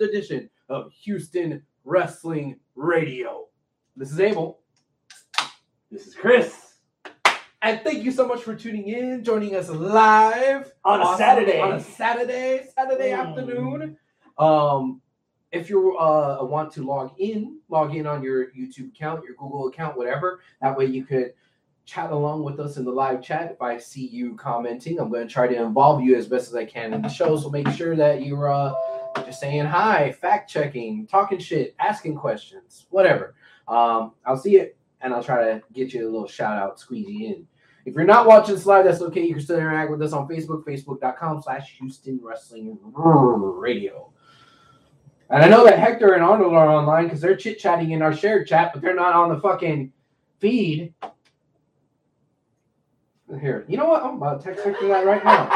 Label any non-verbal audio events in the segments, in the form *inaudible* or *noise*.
401st edition of Houston Wrestling Radio. This is Abel. This is Chris. And thank you so much for tuning in, joining us live On a Awesome. Saturday. On a Saturday, Saturday Mm. afternoon. Um, if you uh, want to log in, log in on your YouTube account, your Google account, whatever. That way you could chat along with us in the live chat. If I see you commenting, I'm going to try to involve you as best as I can in the show. So make sure that you're uh, just saying hi, fact checking, talking shit, asking questions, whatever. Um, I'll see it and I'll try to get you a little shout out, squeeze you in. If you're not watching this live, that's okay. You can still interact with us on Facebook, facebook.com slash Houston Wrestling Radio. And I know that Hector and Arnold are online because they're chit chatting in our shared chat, but they're not on the fucking feed. Here, you know what? I'm about to text Hector that right now.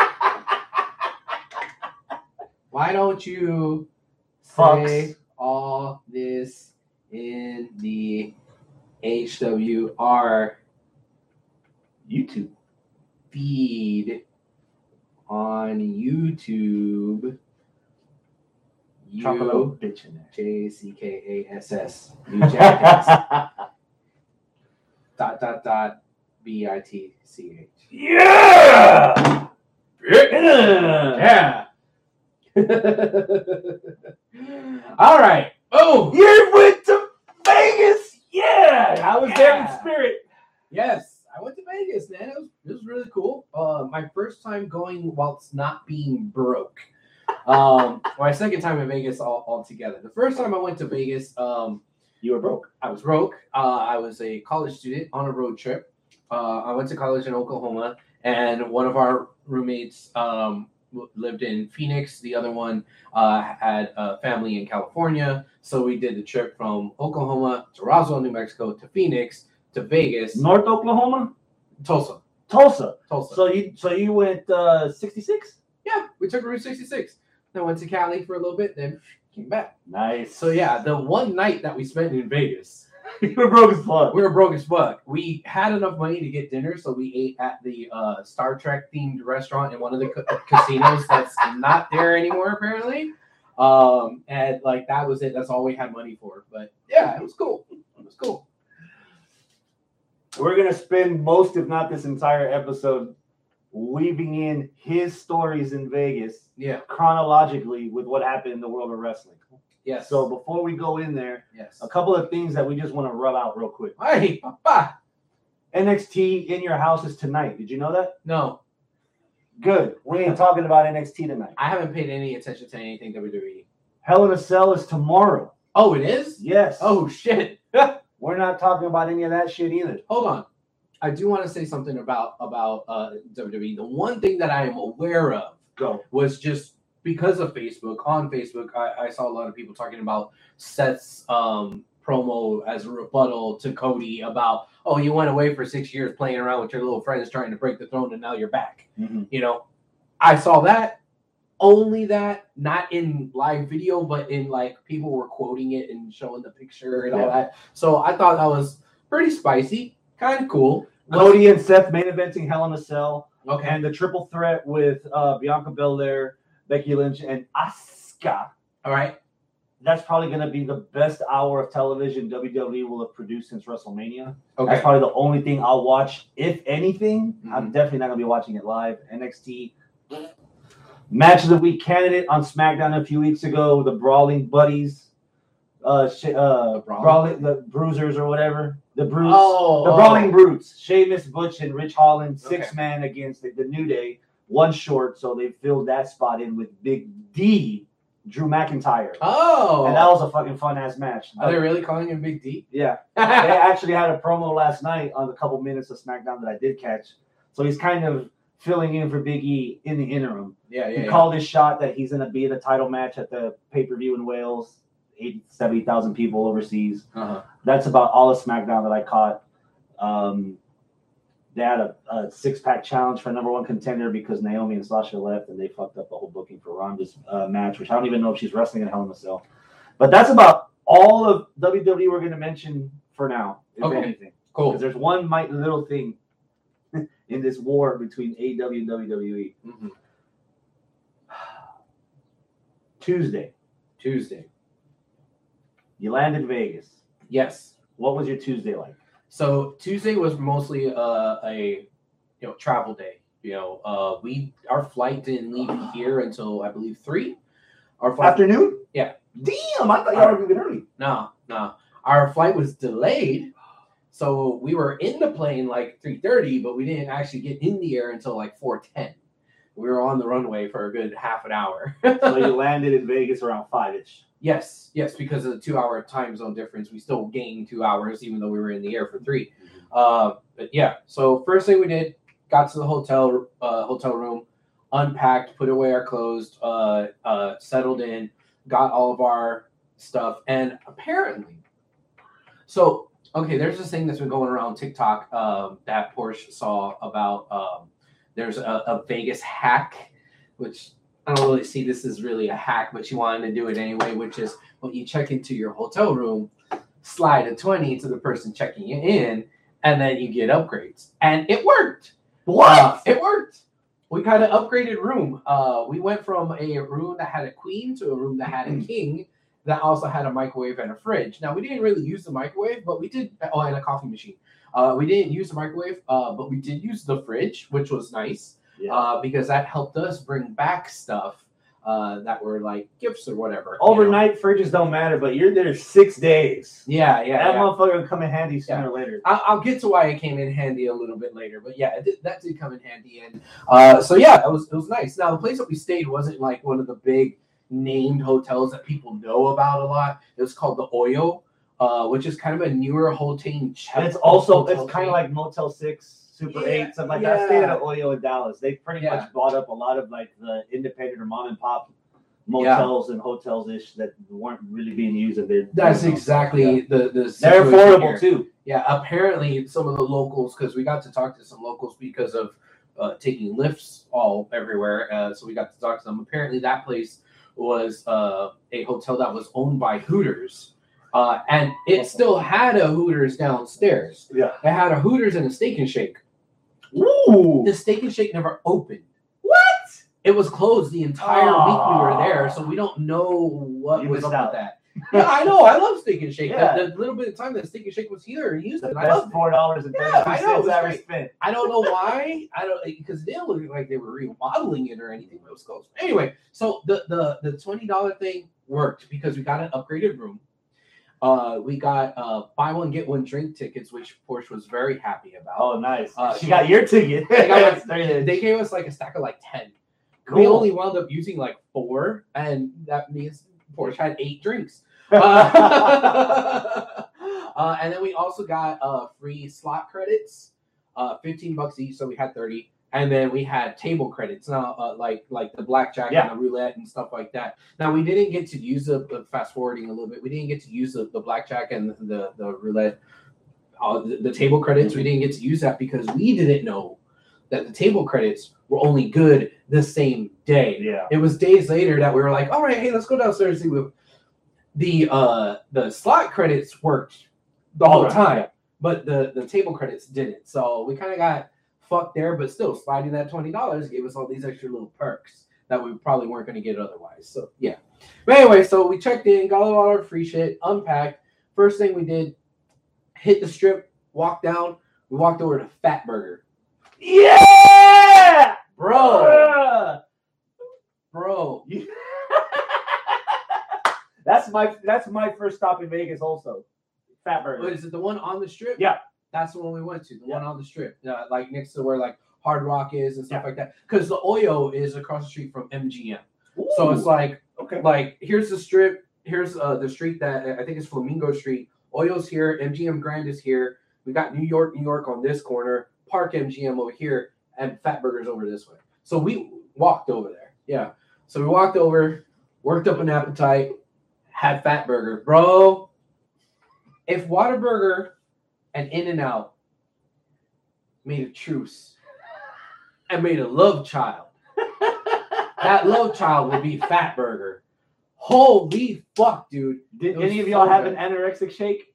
Why don't you say Fucks. all this in the HWR YouTube. feed on YouTube? Drop a little bitch in there. J C K A S S. You jackass. *laughs* dot dot dot B I T C H. yeah! Yeah. *laughs* All right. Oh You went to Vegas! Yeah! I was there in spirit. yes, I went to Vegas, man. It was it was really cool. Uh, my first time going whilst not being broke. Um, my second time in Vegas all altogether. The first time I went to Vegas, um, You were broke. I was broke. Uh, I was a college student on a road trip. Uh, I went to college in Oklahoma, and one of our roommates um, lived in Phoenix. The other one uh, had a family in California. So we did the trip from Oklahoma to Roswell, New Mexico, to Phoenix, to Vegas, North Oklahoma? Tulsa. Tulsa. Tulsa. So you so you went uh 66? yeah, we took Route 66. Then went to Cali for a little bit, then came back. Nice. So yeah, the one night that we spent in Vegas, you *laughs* were broke as fuck. we were broke as fuck. We had enough money to get dinner, so we ate at the uh, Star Trek themed restaurant in one of the ca- casinos that's not there anymore, apparently. Um, and like that was it. That's all we had money for. But yeah, it was cool. It was cool. We're gonna spend most, if not this entire episode, weaving in his stories in Vegas Yeah. chronologically with what happened in the world of wrestling. Yes. So before we go in there, yes. a couple of things that we just want to rub out real quick. Hey, papa. NXT in your house is tonight. Did you know that? No, Good. We ain't talking about NXT tonight. I haven't paid any attention to anything WWE. Hell in a Cell is tomorrow. Oh, it is. Yes. Oh shit. *laughs* we're not talking about any of that shit either. hold on. I do want to say something about about uh, WWE. The one thing that I am aware of Go. was just because of Facebook. On Facebook, I, I saw a lot of people talking about Seth's um, promo as a rebuttal to Cody about, oh, you went away for six years playing around with your little friends trying to break the throne, and now you're back. You know, I saw that. Only that, not in live video, but in like people were quoting it and showing the picture and all that. So I thought that was pretty spicy, kind of cool. Cody and Seth main eventing Hell in a Cell. Okay. and the triple threat with uh, Bianca Belair, Becky Lynch, and Asuka. All right. That's probably going to be the best hour of television WWE will have produced since WrestleMania. Okay. That's probably the only thing I'll watch, if anything. I'm Mhm. definitely not going to be watching it live. NXT match of the week candidate on SmackDown a few weeks ago, the Brawling Buddies uh, sh- uh, The Brawling- brawling, the bruisers or whatever, the brutes, Oh, the oh. brawling brutes, Sheamus, Butch, and Ridge Holland, six Okay. man against the, the New Day, one short, so they filled that spot in with Big D, Drew McIntyre, Oh, and that was a fucking fun ass match. are they really calling him Big D? yeah, *laughs* they actually had a promo last night on the couple minutes of SmackDown that I did catch. So he's kind of filling in for Big E in the interim. yeah, yeah. He yeah. called his shot that he's to be in a title match at the pay per view in Wales, 80, 70,000 people overseas. Uh-huh. That's about all of SmackDown that I caught. Um, they had a, a six pack challenge for number one contender because Naomi and Sasha left and they fucked up the whole booking for Ronda's uh, match, which I don't even know if she's wrestling in Hell in a Cell. But that's about all of WWE we're going to mention for now, if Okay. anything. Cool. Because there's one might little thing *laughs* in this war between AEW and WWE. Mhm. *sighs* Tuesday, Tuesday. you landed Vegas. Yes. What was your Tuesday like? So Tuesday was mostly uh, a you know travel day. You know, uh, we our flight didn't leave here until I believe three. Our flight, Afternoon? Yeah. Damn, I thought y'all were leaving early. no, no, our flight was delayed, so we were in the plane like three thirty, but we didn't actually get in the air until like four ten. We were on the runway for a good half an hour. *laughs* so you *laughs* landed in Vegas around five ish. Yes, yes, because of the two hour time zone difference, we still gained two hours, even though we were in the air for 3 Uh, but yeah, so first thing we did, got to the hotel uh, hotel room, unpacked, put away our clothes, uh, uh, settled in, got all of our stuff, and apparently, so okay, there's this thing that's been going around TikTok um, that Porsche saw about. Um, there's a, a Vegas hack, which I don't really see this as really a hack, but she wanted to do it anyway, which is when you check into your hotel room, slide a 20 to the person checking you in, and then you get upgrades. And it worked. Uh, it worked. We got an upgraded room. Uh, we went from a room that had a queen to a room that had a king that also had a microwave and a fridge. Now, we didn't really use the microwave, but we did, oh, and a coffee machine. Uh, we didn't use the microwave, uh, but we did use the fridge, which was nice Yeah. uh, because that helped us bring back stuff uh, that were like gifts or whatever. you know? Overnight fridges don't matter, but you're there six days. Yeah, yeah. that yeah. motherfucker will come in handy sooner or later. I'll, I'll get to why it came in handy a little bit later, but yeah, it did, that did come in handy, and uh, so yeah, it was it was nice. Now the place that we stayed wasn't like one of the big named hotels that people know about a lot. It was called the Oyo, uh, which is kind of a newer hotel chain. It's also it's kind of like Motel Six, Super Yeah, Eight, something like that. I stayed yeah. at Oyo in Dallas. They pretty Yeah. much bought up a lot of like the independent or mom and pop motels and hotels ish that weren't really being used. And they're That's exactly the the. They're affordable here. too. Yeah, apparently some of the locals, because we got to talk to some locals because of uh, taking Lyfts all everywhere. Uh, so we got to talk to them. Apparently, that place was uh, a hotel that was owned by Hooters, uh, and it still had a Hooters downstairs. Yeah. It had a Hooters and a Steak and Shake. Ooh. The Steak and Shake never opened. What? It was closed the entire week we were there, so we don't know what You was up out. with that. yeah, I know. I love Steak and Shake. Yeah. The, the little bit of time that Steak and Shake was here in Houston, The I best four dollars and Yeah, I know, it I ever spent. I don't know *laughs* why. I don't because they didn't look like they were remodeling it or anything. But it was closed. Anyway, so the the the twenty dollar thing worked because we got an upgraded room. Uh, we got uh buy one get one drink tickets, which Porsche was very happy about. Oh, nice. Uh, she got your ticket. They, got like- *laughs* they gave us like a stack of like ten. Cool. We only wound up using like four, and that means Porsche had eight drinks. *laughs* Uh, *laughs* uh, and then we also got uh, free slot credits, uh, fifteen bucks each, so we had thirty. And then we had table credits, now uh, like like the blackjack Yeah. and the roulette and stuff like that. Now we didn't get to use the, the fast forwarding a little bit. We didn't get to use the, the blackjack and the the roulette, uh, the, the table credits. We didn't get to use that because we didn't know that the table credits were only good the same day. yeah. It was days later that we were like, all right, hey, let's go downstairs and see what the uh the slot credits worked the whole Right, time, but the the table credits didn't. So we kind of got fucked there, but still sliding that twenty dollars gave us all these extra little perks that we probably weren't going to get otherwise. So yeah. But anyway, so we checked in, got all our free shit, unpacked. First thing we did, hit the strip, walked down. We walked over to Fat Burger, Yeah. bro, bro. *laughs* That's my that's my first stop in Vegas. Also, Fat Burger. What is it? The one on the strip? Yeah. That's the one we went to. The Yeah. one on the strip, uh, like next to where like Hard Rock is and stuff Yeah. like that. Because the Oyo is across the street from MGM. So it's like okay. like here's the strip. Here's uh, the street that I think is Flamingo Street. Oyo's here. MGM Grand is here. We got New York, New York on this corner. Park MGM over here, and Fat Burgers over this way. So we walked over there. Yeah. So we walked over, worked up an appetite, had Fat Burger, bro. If Whataburger and In and Out made a truce and made a love child, that love child would be Fat Burger. Holy fuck, dude. Did any of y'all so have good. an anorexic shake?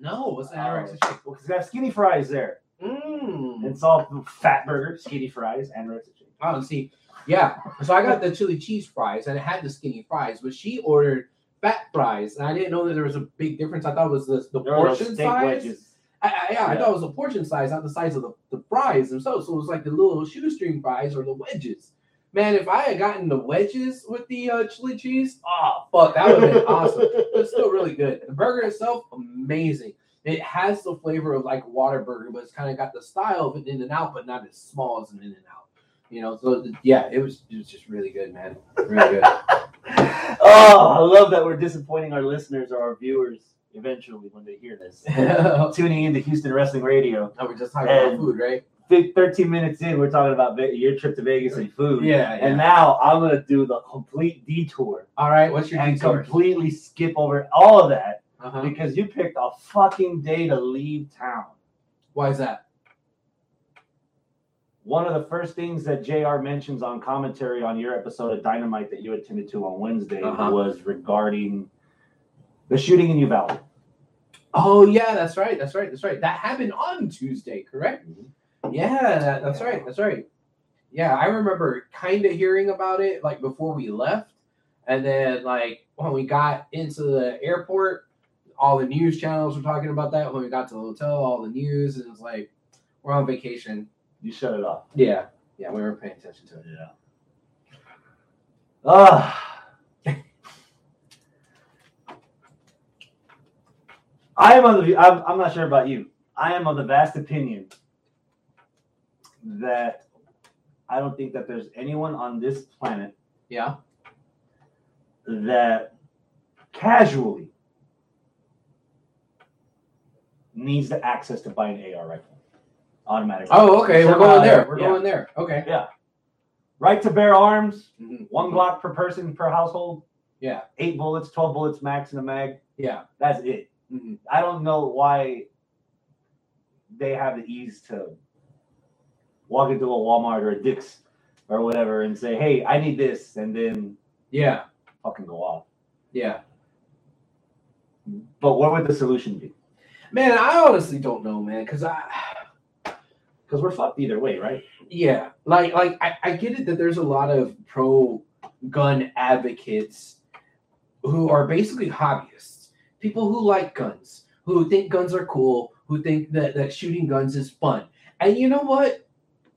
No, what's Oh, anorexic shake? Well, because they have skinny fries there. Mm. It's all fat burger, skinny fries, anorexic shake. Oh, see, yeah. So I got the chili cheese fries, and it had the skinny fries, but she ordered fat fries, and I didn't know that there was a big difference. I thought it was the, the There portion size. wedges. I, I, yeah, I thought it was a portion size, not the size of the, the fries themselves. So it was like the little shoestring fries or the wedges. Man, if I had gotten the wedges with the uh, chili cheese, oh fuck, that would have been awesome. *laughs* But it's still really good. The burger itself, amazing. It has the flavor of like Whataburger, but it's kind of got the style of an In and Out, but not as small as an In and Out. You know, so yeah, it was it was just really good, man. Really good. *laughs* oh, I love that we're disappointing our listeners or our viewers eventually when they hear this. *laughs* Tuning into Houston Wrestling Radio. we're just talking about food, right? 13 minutes in, we're talking about Ve- your trip to Vegas and food. Yeah, yeah. And now I'm going to do the complete detour All right, what's your and detour? completely skip over all of that Uh-huh. because you picked a fucking day to leave town. Why is that? One of the first things that JR mentions on commentary on your episode of Dynamite that you attended to on Wednesday Uh-huh. was regarding the shooting in Uvalde. Oh yeah, that's right. That's right. That's right. That happened on Tuesday, correct? Mm-hmm. Yeah, that, that's right. That's right. Yeah, I remember kind of hearing about it like before we left, and then like when we got into the airport, all the news channels were talking about that. When we got to the hotel, all the news, and it's like we're on vacation. You shut it off. Yeah, yeah, we weren't paying attention to it. Yeah. Ah. I am of the. I'm, I'm not sure about you. I am of the vast opinion that I don't think that there's anyone on this planet Yeah. that casually needs the access to buy an AR rifle automatically. Oh, okay. We're going there. We're Yeah. going there. Okay. Yeah. Right to bear arms, Mhm. one Glock per person per household, Yeah. eight bullets, 12 bullets max in a mag. Yeah. That's it. Mhm. I don't know why they have the ease to walk into a Walmart or a Dick's or whatever and say, hey, I need this, and then Yeah. fucking go off. Yeah. But what would the solution be? Man, I honestly don't know, man, because I. Because we're fucked either way, right? Yeah, like like I, I get it that there's a lot of pro gun advocates who are basically hobbyists, people who like guns, who think guns are cool, who think that, that shooting guns is fun. And you know what?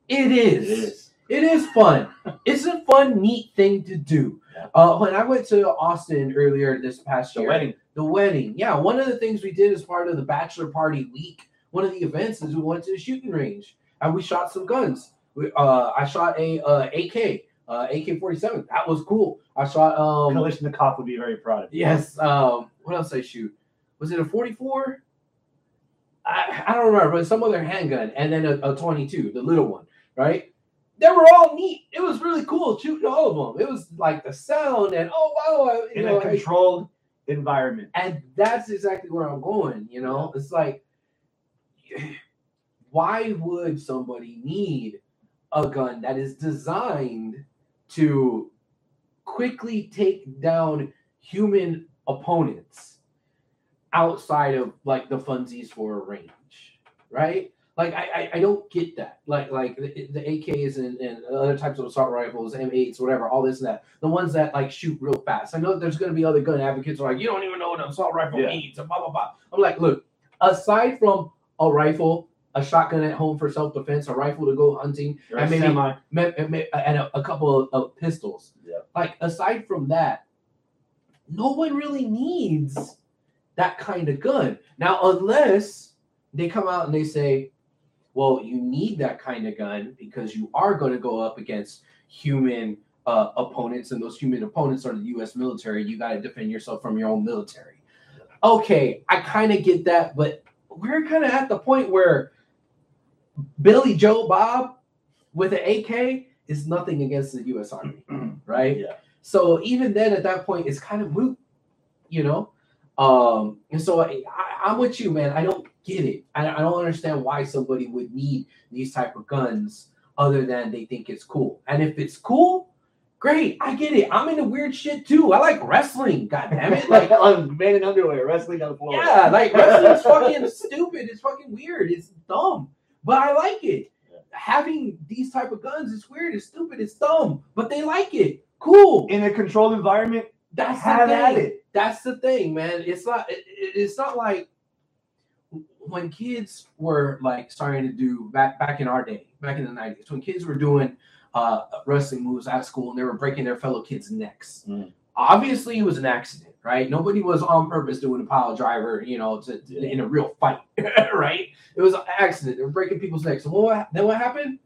It is. It is fun. it's a fun, neat thing to do. Yeah. Uh, when I went to Austin earlier this past The year, wedding. the wedding. Yeah, one of the things we did as part of the bachelor party week, one of the events is we went to the shooting range and we shot some guns. We, uh, I shot a uh, AK, uh, AK forty seven. That was cool. I shot um Kalashnikov would be very proud of you. yes um what else I shoot? Was it a forty four? I, I don't remember, but some other handgun and then a, a twenty two, the little one, right? They were all neat. It was really cool shooting all of them. It was like the sound and oh wow, In know, a controlled environment. and that's exactly where I'm going. You know, it's like, *sighs* why would somebody need a gun that is designed to quickly take down human opponents outside of like the funsies for a range, right? Like I, I, I don't get that. Like like the, the AKs and, and other types of assault rifles, M8s, whatever, all this and that. The ones that like shoot real fast. I know there's going to be other gun advocates who are like, you don't even know what an assault rifle Yeah. means, and blah blah blah. I'm like, look, aside from a rifle, a shotgun at home for self defense, a rifle to go hunting, You're and a maybe semi. me- me- and a, a couple of, of pistols. Yeah. Like aside from that, no one really needs that kind of gun. Now, unless they come out and they say, well, you need that kind of gun because you are going to go up against human uh, opponents, and those human opponents are the U.S. military. You got to defend yourself from your own military. Okay, I kind of get that, but we're kind of at the point where Billy Joe Bob with an AK is nothing against the U.S. Army, *clears throat* right? Yeah. So even then, at that point, it's kind of moot, you know. Um, and so I, I'm with you, man. I don't get it. I, I don't understand why somebody would need these type of guns other than they think it's cool. And if it's cool, great. I get it. I'm into weird shit too. I like wrestling. God damn it! Like *laughs* on man in underwear wrestling on the floor. yeah, like wrestling's fucking stupid. It's fucking weird. It's dumb, but I like it. Yeah. Having these type of guns is weird. It's stupid. It's dumb, but they like it. Cool. in a controlled environment. That's have the at it. That's the thing, man. It's not. It, it- it's not like when kids were like starting to do back back in our day, back in the nineties, when kids were doing uh, wrestling moves at school and they were breaking their fellow kids' necks. Mm. Obviously, it was an accident, right? Nobody was on purpose doing a pile driver, you know, to, to- in a real fight, *laughs* right? It was an accident. They were breaking people's necks. And what, then what happened?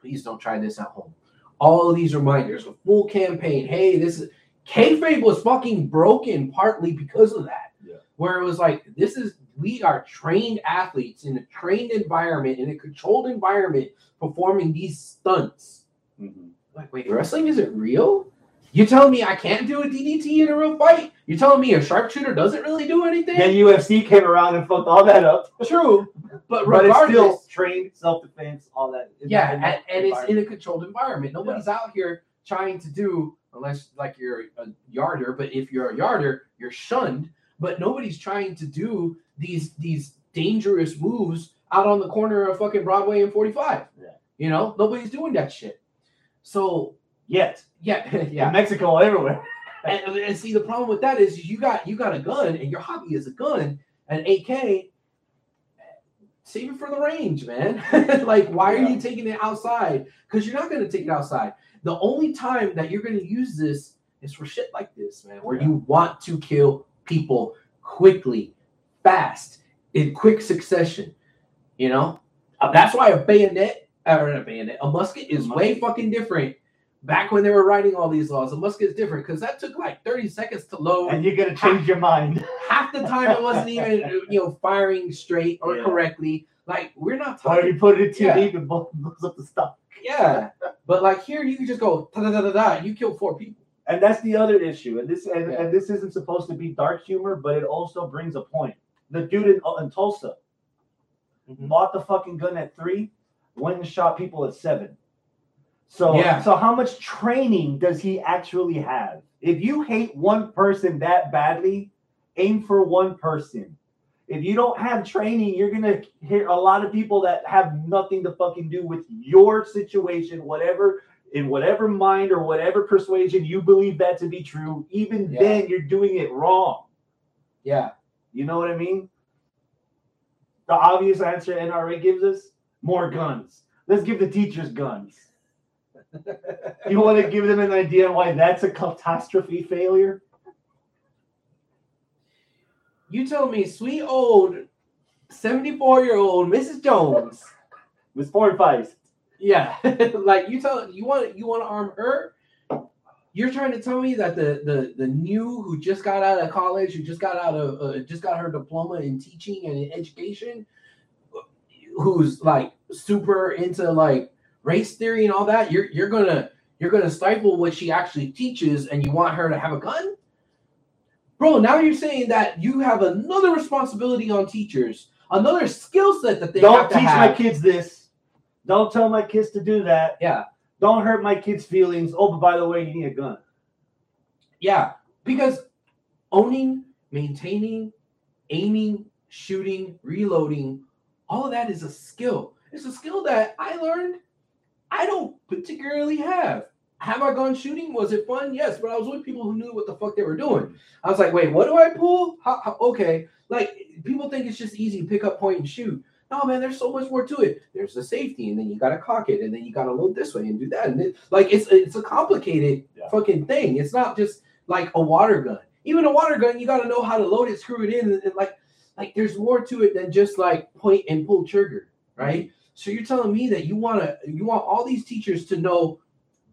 Please don't try this at home. All of these reminders, a full campaign. Hey, this is kayfabe was fucking broken partly because of that. Yeah. Where it was like, this is we are trained athletes in a trained environment, in a controlled environment, performing these stunts. Mhm. Like, wait, wrestling isn't real? You telling me I can't do a DDT in a real fight? You telling me a sharpshooter doesn't really do anything? Then UFC came around and fucked all that up. True, but But it's regardless, still trained self defense, all that. yeah, and, and it's in a controlled environment. Nobody's out here trying to do, unless like you're a yarder. But if you're a yarder, you're shunned. But nobody's trying to do these these dangerous moves out on the corner of fucking Broadway and 45. Yeah. You know, nobody's doing that shit. So yet. yeah, *laughs* yeah. In Mexico, everywhere. And, and see the problem with that is you got you got a gun and your hobby is a gun, an AK. Save it for the range, man. *laughs* like, why are you taking it outside? Because you're not going to take it outside. The only time that you're going to use this is for shit like this, man, where you want to kill people quickly, fast, in quick succession. You know, that's why a bayonet or a bayonet, a musket is way fucking different. Back when they were writing all these laws, a musket is different because that took like 30 seconds to load. And you're gonna change your mind. Half the time it wasn't even *laughs* uh, you know firing straight or Yeah. correctly. Like we're not Or talking. you put it too Yeah. deep and blows up the stock. Yeah, but like here you can just go da da da da. You kill four people. And that's the other issue. And this and, Yeah. and this isn't supposed to be dark humor, but it also brings a point. The dude in, uh, in Tulsa mm-hmm. bought the fucking gun at three, went and shot people at seven. So Yeah. so how much training does he actually have? If you hate one person that badly, aim for one person. If you don't have training, you're gonna hear a lot of people that have nothing to fucking do with your situation, whatever in whatever mind or whatever persuasion you believe that to be true. Even Yeah. then, you're doing it wrong. Yeah, You know what I mean? The obvious answer NRA gives us more guns. Let's give the teachers guns. *laughs* You want to give them an idea why that's a catastrophe failure? you tell me, sweet old 74 year old Mrs. Jones. With four fights. Yeah, *laughs* like you tell you want you want to arm her. You're trying to tell me that the the the new who just got out of college, who just got out of uh, just got her diploma in teaching and in education, who's like super into like race theory and all that, you're you're gonna you're gonna stifle what she actually teaches, and you want her to have a gun, bro. Now you're saying that you have another responsibility on teachers, another skill set that they Don't have to teach my kids this. Don't tell my kids to do that. Yeah. Don't hurt my kids' feelings. Oh, but by the way, you need a gun. Yeah, because owning, maintaining, aiming, shooting, reloading, all of that is a skill. It's a skill that I learned I don't particularly have. Have I gone shooting? Was it fun? Yes, but I was with people who knew what the fuck they were doing. I was like, wait, what do I pull? How, how- okay, like people think it's just easy to pick up, point, and shoot. No, man, there's so much more to it. There's the safety, and then you gotta cock it, and then you gotta load this way and do that, and it, like it's it's a complicated Yeah. fucking thing. It's not just like a water gun. Even a water gun, you got to know how to load it, screw it in, and, and like, like there's more to it than just like point and pull trigger, right? So you're telling me that you want to, you want all these teachers to know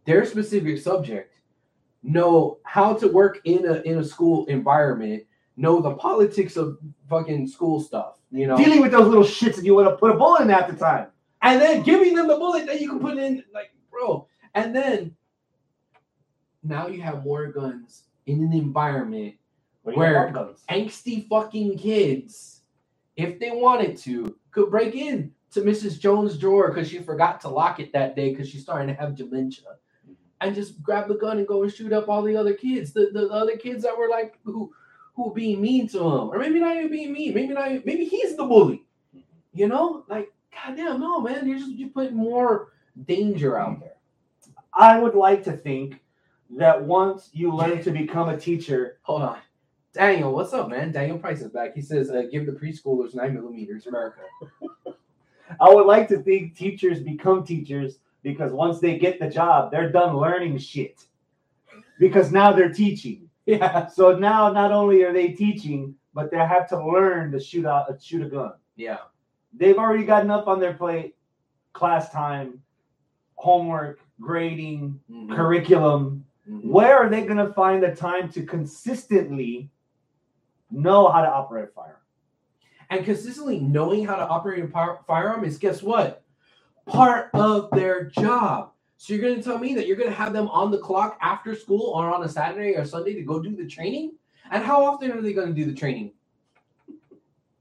their specific subject, know how to work in a in a school environment, know the politics of fucking school stuff, you know, Dealing with those little shits that you want to put a bullet in half the time. and then giving them the bullet that you can put in, like, bro, and then now you have more guns in an environment Where, Where- you have guns. angsty fucking kids, if they wanted to, could break in to Mrs. Jones' drawer because she forgot to lock it that day because she's starting to have dementia. And just grab the gun and go and shoot up all the other kids, the, the, the other kids that were like who who were being mean to him, or maybe not even being mean, maybe not, even- maybe he's the bully. You know, like goddamn, no man, you're just you putting more danger out there. I would like to think that once you learn to become a teacher, Hold on, Daniel, what's up, man? Daniel Price is back. He says, uh, "Give the preschoolers nine millimeters, America." *laughs* I would like to think teachers become teachers because once they get the job, they're done learning shit. Because now they're teaching. Yeah. *laughs* So now not only are they teaching, but they have to learn to shoot out shoot a gun. Yeah. They've already gotten up on their plate, class time, homework, grading, Mhm. curriculum. Mhm. Where are they going to find the time to consistently know how to operate a firearm? And consistently knowing how to operate a fire- firearm is guess what? Part of their job. So you're going to tell me that you're going to have them on the clock after school or on a Saturday or Sunday to go do the training? And how often are they going to do the training?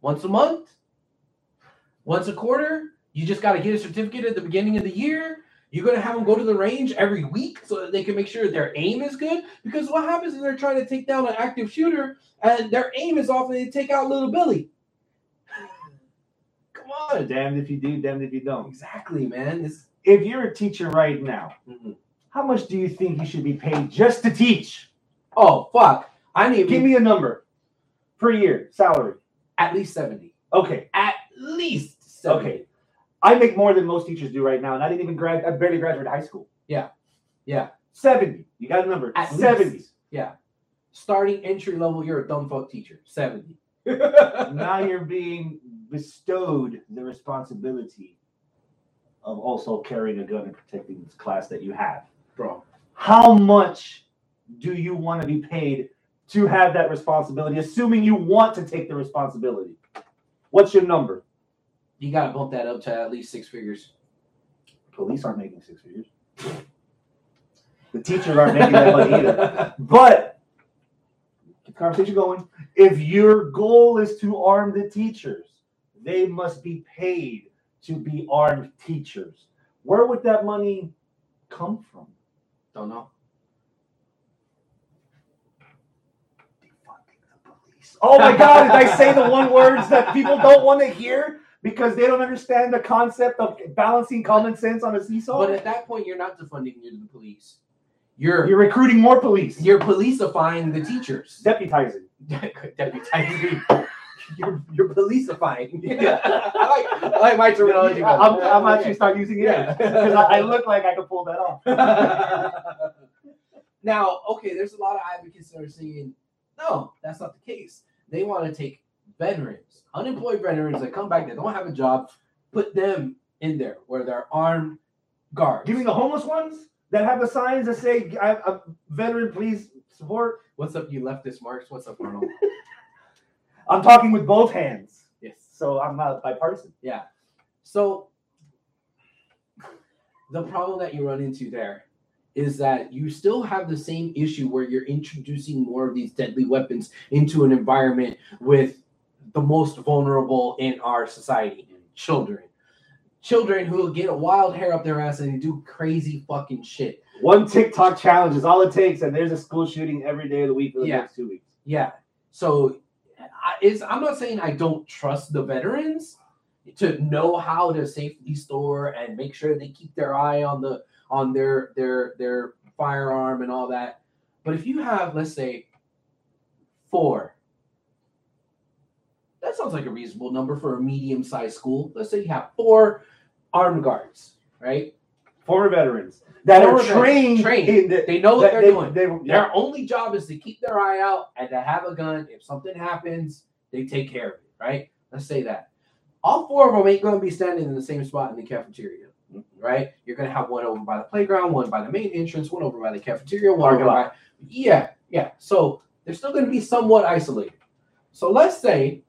Once a month? Once a quarter? You just got to get a certificate at the beginning of the year? You're going to have them go to the range every week so that they can make sure their aim is good? Because what happens is they're trying to take down an active shooter and their aim is off and they take out little Billy. On. Damned if you do, damned if you don't. Exactly, man. This If you're a teacher right now, Mhm. how much do you think you should be paid just to teach? Oh fuck. I need Give me a number per year salary. at least 70. Okay, At least 70. okay. I make more than most teachers do right now, and I didn't even grad. I barely graduated high school. Yeah. Yeah. Seventy. You got a number? At Seventy. least. Yeah. Starting entry level, you're a dumb fuck teacher. 70. *laughs* *laughs* now you're being bestowed the responsibility of also carrying a gun and protecting this class that you have. Bro. How much do you want to be paid to have that responsibility, assuming you want to take the responsibility? What's your number? You gotta bump that up to at least six figures. Police aren't making six figures. The teachers aren't making that money either. *laughs* But keep the conversation going. If your goal is to arm the teachers, they must be paid to be armed teachers. Where would that money come from? Don't know. Defunding the police. Oh my God! Did I say the one *laughs* words that people don't want to hear because they don't understand the concept of balancing common sense on a seesaw? But at that point, you're not defunding the police. You're You're recruiting more police. you're policifying the teachers. deputizing. *laughs* Deputizing. *laughs* You're you're policifying. *laughs* *laughs* I like I like my terminology. I'm, better. I'm actually start using it Yeah. *laughs* because I, I look like I could pull that off. now, okay, there's a lot of advocates that are saying, no, that's not the case. They want to take veterans, unemployed veterans that come back that don't have a job, put them in there where they're armed guards. Give me the homeless ones that have the signs that say I, "I'm veteran, please support." What's up, you leftist marks? What's up, Arnold? I'm talking with both hands, yes. so I'm not bipartisan. Yeah. So the problem that you run into there is that you still have the same issue where you're introducing more of these deadly weapons into an environment with the most vulnerable in our society children. Children who will get a wild hair up their ass and do crazy fucking shit. One TikTok challenge is all it takes, and there's a school shooting every day of the week for the Yeah. next two weeks. Yeah. So is I'm not saying I don't trust the veterans to know how to safely store and make sure they keep their eye on the on their their their firearm and all that. But if you have, let's say, four, that sounds like a reasonable number for a medium-sized school. Let's say you have four armed guards, right? former veterans that are trained, trained. in the, They know what they're they, doing. They, yeah. Their only job is to keep their eye out and to have a gun. If something happens, they take care of it, right? Let's say that. All four of them ain't going to be standing in the same spot in the cafeteria, right? You're going to have one over by the playground, one by the main entrance, one over by the cafeteria, one over by. Yeah, yeah. So they're still going to be somewhat isolated. So let's say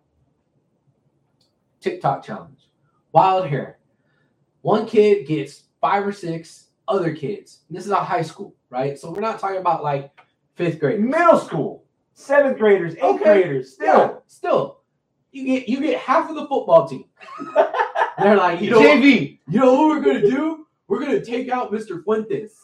TikTok challenge, wild hair. One kid gets five or six other kids. This is a high school, right? So we're not talking about like fifth grade. middle school, seventh graders, eighth Okay. graders, Yeah, still. still, you get you get half of the football team. *laughs* They're like, you know, JV. you know what we're gonna do? We're gonna take out Mr. Fuentes.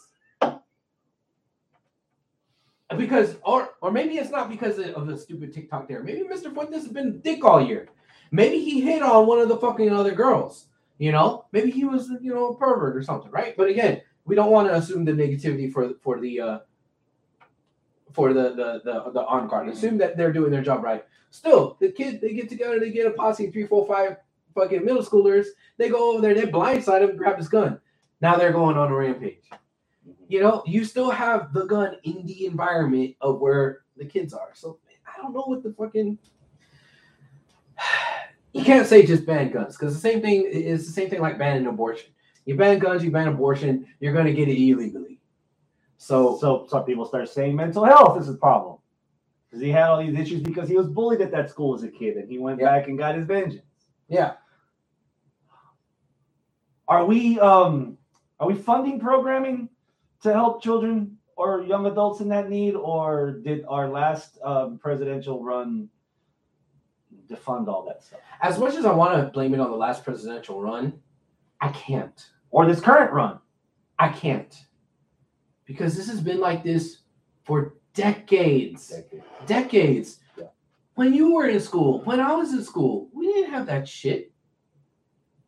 Because, or or maybe it's not because of- of the stupid TikTok there. Maybe Mr. Fuentes has been a dick all year. Maybe he hit on one of the fucking other girls. You know, maybe he was you know a pervert or something, right? But again, we don't want to assume the negativity for for the uh for the the the, the on card. Assume that they're doing their job right. Still, the kid they get together, they get a posse, three, four, five fucking middle schoolers. They go over there, they blindside him, grab his gun. Now they're going on a rampage. You know, you still have the gun in the environment of where the kids are. So I don't know what the fucking *sighs* you can't say just ban guns because the same thing is the same thing like banning abortion. You ban guns, you ban abortion, you're gonna get it illegally. So So some people start saying mental health is a problem. Because he had all these issues because he was bullied at that school as a kid and he went Yeah. back and got his vengeance. yeah, Are we um are we funding programming to help children or young adults in that need, or did our last um, presidential run defund all that stuff? as much as I want to blame it on the last presidential run, I can't. Or this current run? I can't. Because this has been like this for decades. Decades. Yeah. When you were in school, when I was in school, we didn't have that shit.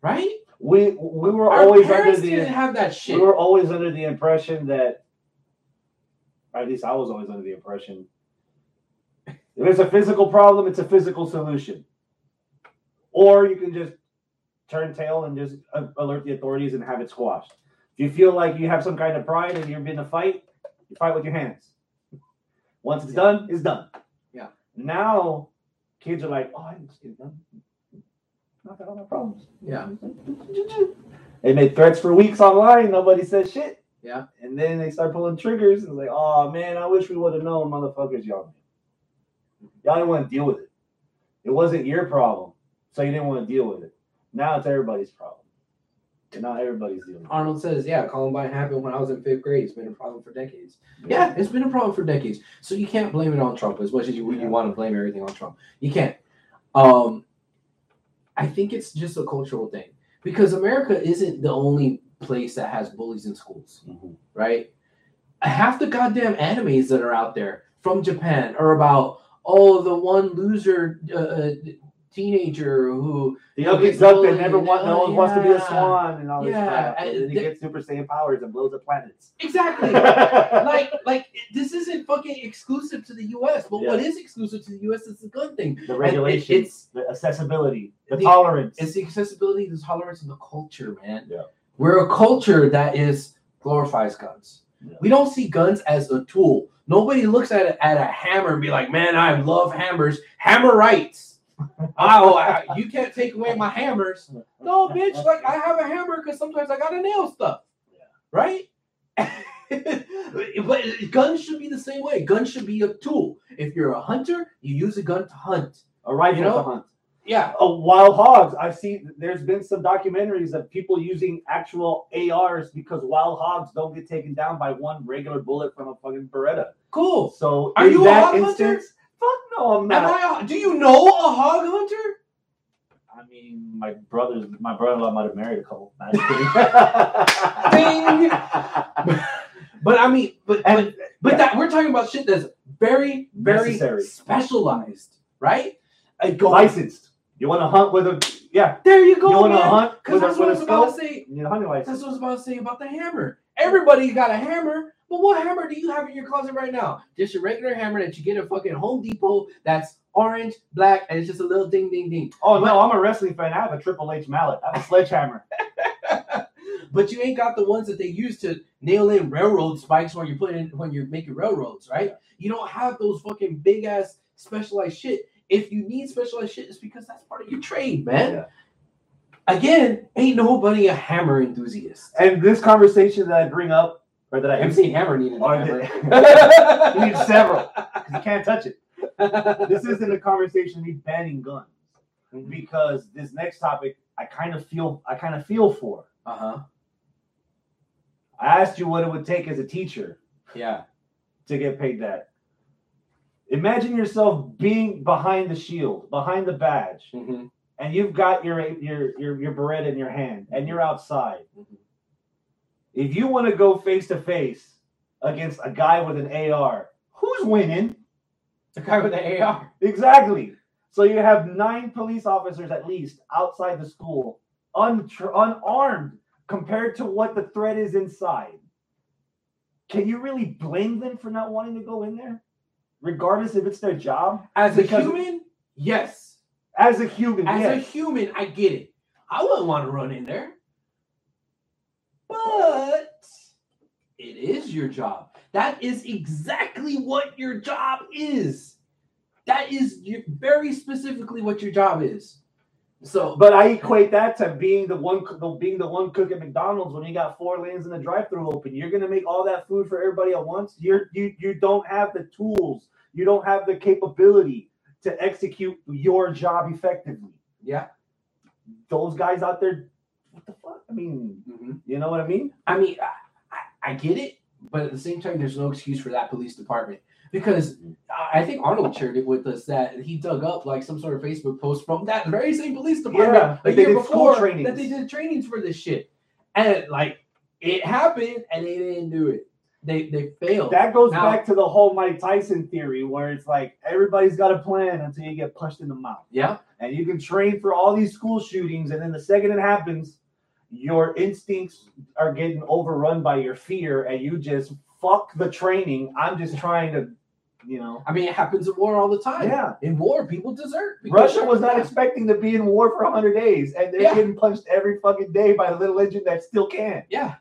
Right? We we were Our always under the didn't have that shit. we were always under the impression that, at least I was always under the impression, if it's a physical problem, it's a physical solution. Or you can just turn tail and just uh, alert the authorities and have it squashed. If you feel like you have some kind of pride and you're in a fight, you fight with your hands. Once it's done, it's done. Yeah. Now, kids are like, oh, I can just get it done. Knock out all my problems. Yeah. *laughs* They made threats for weeks online. Nobody said shit. Yeah. And then they start pulling triggers and like, oh man, I wish we would have known, motherfuckers, y'all. Y'all didn't want to deal with it. It wasn't your problem, so you didn't want to deal with it. Now it's everybody's problem. And not everybody's dealing with it. Arnold says, yeah, Columbine happened when I was in fifth grade. It's been a problem for decades. Yeah, it's been a problem for decades. So you can't blame it on Trump as much as you, you want to blame everything on Trump. You can't. Um, I think it's just a cultural thing because America isn't the only place that has bullies in schools, Mhm. right? Half the goddamn animes that are out there from Japan are about oh the one loser uh, uh, teenager who The ugly Gets duck that bullied, never want, no oh, one wants to be a swan and all this Yeah, crap. And and then he gets Super Saiyan powers and blows up planets. exactly *laughs* like like this isn't fucking exclusive to the U.S. But what is exclusive to the U.S. is the gun thing. the And it- regulations, it's the accessibility, the, the- tolerance. it's the accessibility, the tolerance, and the culture, man. Yeah. We're a culture that is glorifies guns. Yeah. We don't see guns as a tool. Nobody looks at it at a hammer and be like, "Man, I love hammers. Hammer rights." Oh, I- you can't take away my hammers. No, bitch. Like I have a hammer because sometimes I gotta nail stuff. Yeah. Right? *laughs* but guns should be the same way. Guns should be a tool. If you're a hunter, you use a gun to hunt. a rifle you know? to hunt. Yeah. uh, wild hogs. I've seen there's been some documentaries of people using actual ARs because wild hogs don't get taken down by one regular bullet from a fucking Beretta. Cool. So Are you a hog hunter? Instance, fuck no, I'm not. Am not. I a, do you know a hog hunter? I mean, my brother's my brother-in-law might have married a couple. Nah, just kidding. But I mean, but And- but, but yeah. that we're talking about shit that's very, very Necessary. specialized, right? I go licensed. You want to hunt with a yeah? there you go, you want to hunt Because with a, that's what I with was about to say. You need a hunting license. That's what I was about to say about the hammer. Everybody got a hammer, but what hammer do you have in your closet right now? Just a regular hammer that you get at fucking Home Depot that's orange, black, and it's just a little ding, ding, ding. Oh no, I'm a wrestling fan. I have a Triple H mallet. I have a sledgehammer. *laughs* but you ain't got the ones that they use to nail in railroad spikes when you're putting when you're making railroads, right? You don't have those fucking big ass specialized shit. If you need specialized shit, it's because that's part of your trade, man. Yeah. Again, ain't nobody a hammer enthusiast. And this conversation that I bring up, or that I MC Hammer needed a Or hammer. the- You need several. you can't touch it. *laughs* This isn't a conversation me banning guns because this next topic I kind of feel I kind of feel for. Uh huh. I asked you what it would take as a teacher Yeah. to get paid that. Imagine yourself being behind the shield, behind the badge, hmm and you've got your your your, your beret in your hand, and you're outside. Mhm. If you want to go face to face against a guy with an AR, who's winning? The guy with the AR. Exactly. So you have nine police officers at least outside the school, unarmed, compared to what the threat is inside. Can you really blame them for not wanting to go in there, regardless if it's their job? As a human, yes. As a human, As a human, I get it. I wouldn't want to run in there. But it is your job. That is exactly what your job is. That is very specifically what your job is. So, But I equate that to being the one, being the one cook at McDonald's when you got four lanes in the drive-through open. You're gonna make all that food for everybody at once. You're you you don't have the tools. You don't have the capability to execute your job effectively. yeah. Those guys out there, what the fuck? I mean, Mhm. you know what I mean? I mean, I, I, I get it, but at the same time, there's no excuse for that police department because I think Arnold shared it with us that he dug up like some sort of Facebook post from that very same police department Yeah, a year before that they did trainings for this shit, and like it happened and they didn't do it. They they failed. That goes Now- back to the whole Mike Tyson theory, where it's like everybody's got a plan until you get punched in the mouth. yeah, and you can train for all these school shootings and then the second it happens your instincts are getting overrun by your fear and you just fuck the training i'm just trying to you know I mean it happens in war all the time. yeah in war people desert. Russia was not expecting to be in war for 100 days and they're Yeah. getting punched every fucking day by a little engine that still can Yeah.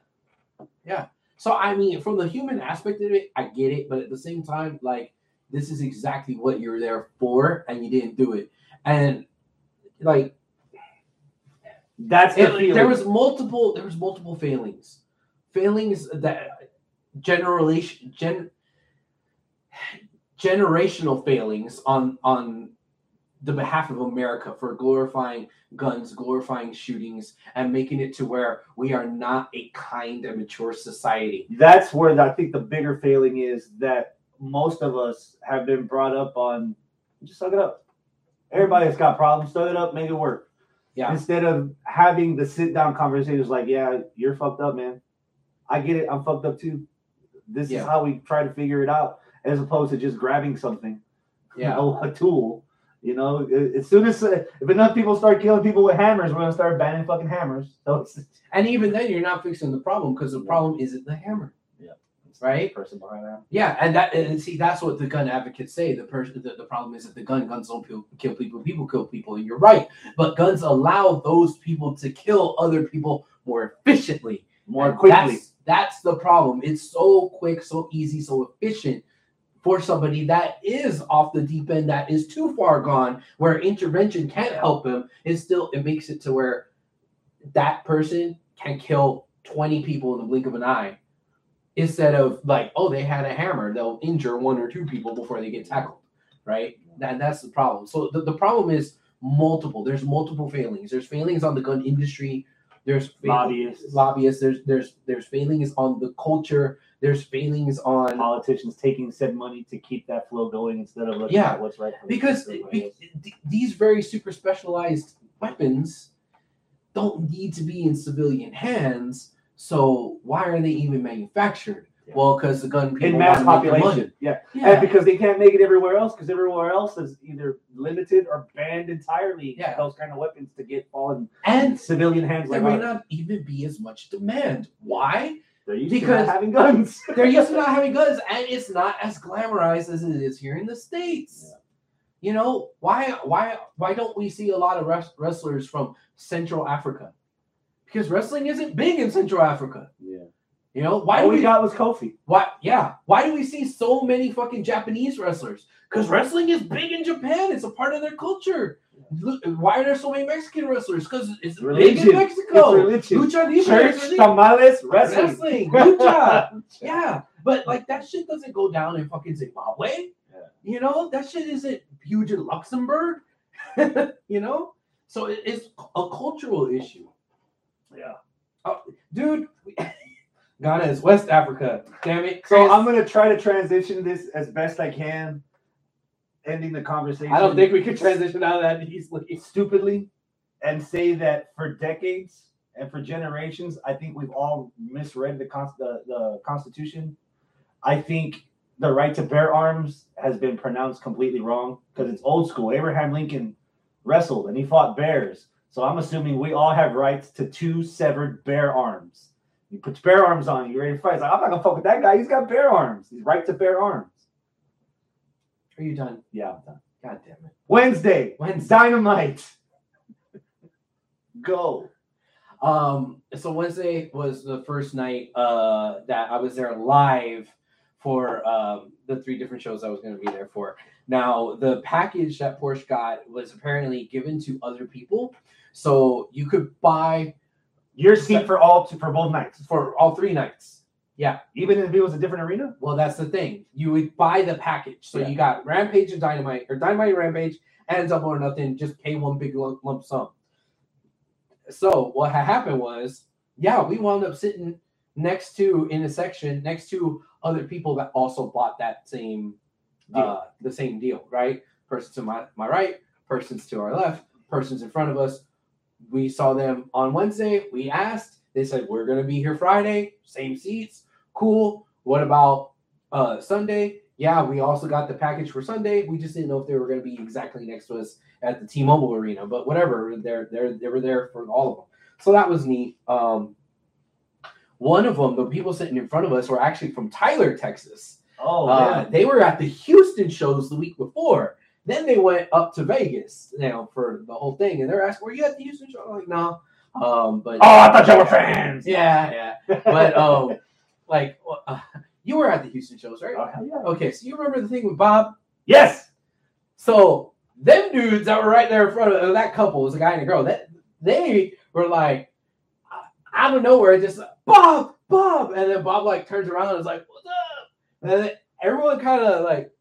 Yeah. So I mean, from the human aspect of it, I get it, but at the same time, like this is exactly what you're there for, and you didn't do it. And like that's the it- there was multiple there was multiple failings. Failings that generation gen *sighs* generational failings on on the behalf of America for glorifying guns, glorifying shootings, and making it to where we are not a kind and mature society. that's where I think the bigger failing is that most of us have been brought up on just suck it up. Everybody's got problems, suck it up, make it work. Yeah. Instead of having the sit down conversations like, yeah, you're fucked up, man. I get it, I'm fucked up too. This Yeah. is how we try to figure it out, as opposed to just grabbing something, Yeah. you *laughs* know, a tool. You know, as soon as uh, if enough people start killing people with hammers, we're gonna start banning fucking hammers. So it's, *laughs* And even then, you're not fixing the problem because the problem isn't the hammer. it's Right? person behind that. Yeah, and that and see that's what the gun advocates say. The person, the, the problem is that the gun guns don't kill, kill people. People kill people. And you're right, but guns allow those people to kill other people more efficiently, More And quickly. That's, that's the problem. It's so quick, so easy, so efficient for somebody that is off the deep end, that is too far gone, where intervention can't help him. It still it makes it to where that person can kill 20 people in the blink of an eye instead of like, oh, they had a hammer, they'll injure one or two people before they get tackled, right? And that's the problem. So the, the problem is multiple. There's multiple failings. There's failings on the gun industry. There's Lobbyists. lobbyists. There's there's there's failings on the culture. There's failings on politicians taking said money to keep that flow going instead of looking Yeah, at what's right. because be- these very super specialized weapons don't need to be in civilian hands. So why are they even manufactured? Yeah. Well, because the gun people in mass wanna make the population, yeah. money. and Yeah. because they can't make it everywhere else, because everywhere else is either limited or banned entirely. Yeah. those kind of weapons to get fallen and civilian hands. there Like not even be as much demand. Why? They're used because- to not having guns. *laughs* They're used to not having *laughs* guns, and it's not as glamorized as it is here in the states. Yeah. You know why? Why? Why don't we see a lot of wres- wrestlers from Central Africa? Because wrestling isn't big in Central Africa. Yeah. You know why All do we we got was Kofi. Why? Yeah. Why do we see so many fucking Japanese wrestlers? Because wrestling is big in Japan. It's a part of their culture. Why are there so many Mexican wrestlers? Because it's big Religion. in Mexico. It's religion. Lucha Libre Church, religion. tamales, wrestling. wrestling. *laughs* Lucha. yeah. But like that shit doesn't go down in fucking Zimbabwe. Yeah. You know that shit isn't huge in Luxembourg. *laughs* you know, so it- it's a cultural issue, Yeah. Oh, dude. *laughs* Ghana is West Africa. Damn it. So I'm gonna try to transition this as best I can, ending the conversation. I don't think we could transition out of that easily. *laughs* stupidly and say that for decades and for generations, I think we've all misread the con- the, the Constitution. I think the right to bear arms has been pronounced completely wrong because it's old school. Abraham Lincoln wrestled and he fought bears. So I'm assuming we all have rights to two severed bear arms. You put bear arms on, you ready to fight. Like, I'm not gonna fuck with that guy. He's got bear arms. He's right to bear arms. Are you done? Yeah, I'm done. God damn it. Wednesday, Wednesday. dynamite. Go. Um, so Wednesday was the first night uh that I was there live for um the three different shows I was gonna be there for. Now the package that Porsche got was apparently given to other people. So you could buy Your seat for all two for both nights, for all three nights. Even if it was a different arena. Well, that's the thing. You would buy the package. So Yeah. you got Rampage and Dynamite, or Dynamite and Rampage, and Double or Nothing. Just pay one big lump, lump sum. So what happened was, yeah, we wound up sitting next to in a section next to other people that also bought that same, Deal. uh, the same deal, right? Person to my my right, persons to our left, persons in front of us. We saw them on Wednesday. We asked. They said we're gonna be here Friday. Same seats. Cool. What about uh Sunday? Yeah, we also got the package for Sunday. We just didn't know if they were going to be exactly next to us at the T-Mobile Arena, but whatever. They're they're they were there for all of them. So that was neat. Um, one of them, the people sitting in front of us, were actually from Tyler, Texas. Oh, Uh, they were at the Houston shows the week before. Then they went up to Vegas, you know, for the whole thing, and they're asking, "Were you at the Houston show?" I'm like, "No." Um, but oh, I thought y'all were fans. yeah, yeah. But um, like uh, uh, you were at the Houston shows, right? Oh, hell yeah. Okay, so you remember the thing with Bob? Yes. So them dudes that were right there in front of uh, that couple was a guy and a girl. That they were like uh, out of nowhere, just Bob, Bob, and then Bob like turns around and is like, "What's up?" And then everyone kind of like,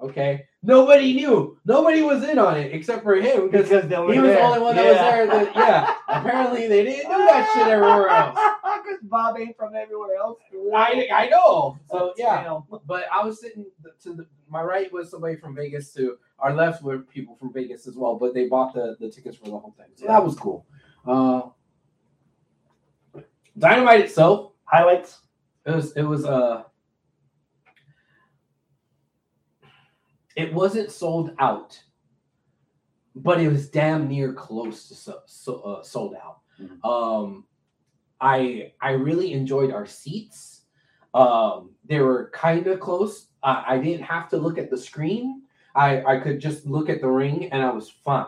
okay. Nobody knew. Nobody was in on it except for him because Because he was there. the only one that was there. That, yeah. Apparently they didn't do that shit everywhere else. *laughs* Because Bob ain't from everywhere else. I, I know. So yeah. But I was sitting to the, my right was somebody from Vegas to our left were people from Vegas as well, but they bought the, the tickets for the whole thing. So that was cool. Uh, Dynamite itself, Highlights. it was it was uh it wasn't sold out, but it was damn near close to so, so, uh, sold out. Mhm. Um, I I really enjoyed our seats. Um, they were kind of close. I, I didn't have to look at the screen. I I could just look at the ring and I was fine.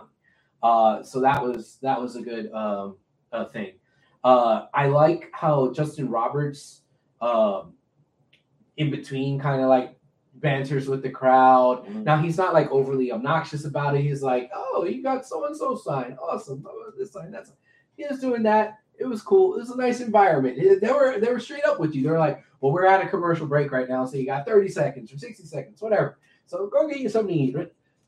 Uh, so that was that was a good um uh, thing. Uh, I like how Justin Roberts um in between kind of like banters with the crowd. Mhm. Now he's not like overly obnoxious about it. He's like, "Oh, you got so and so sign, awesome. Oh, this sign, that's." He was doing that. It was cool. It was a nice environment. It- they were they were straight up with you. They're like, "Well, we're at a commercial break right now, so you got thirty seconds or sixty seconds, whatever. So go get you something to eat."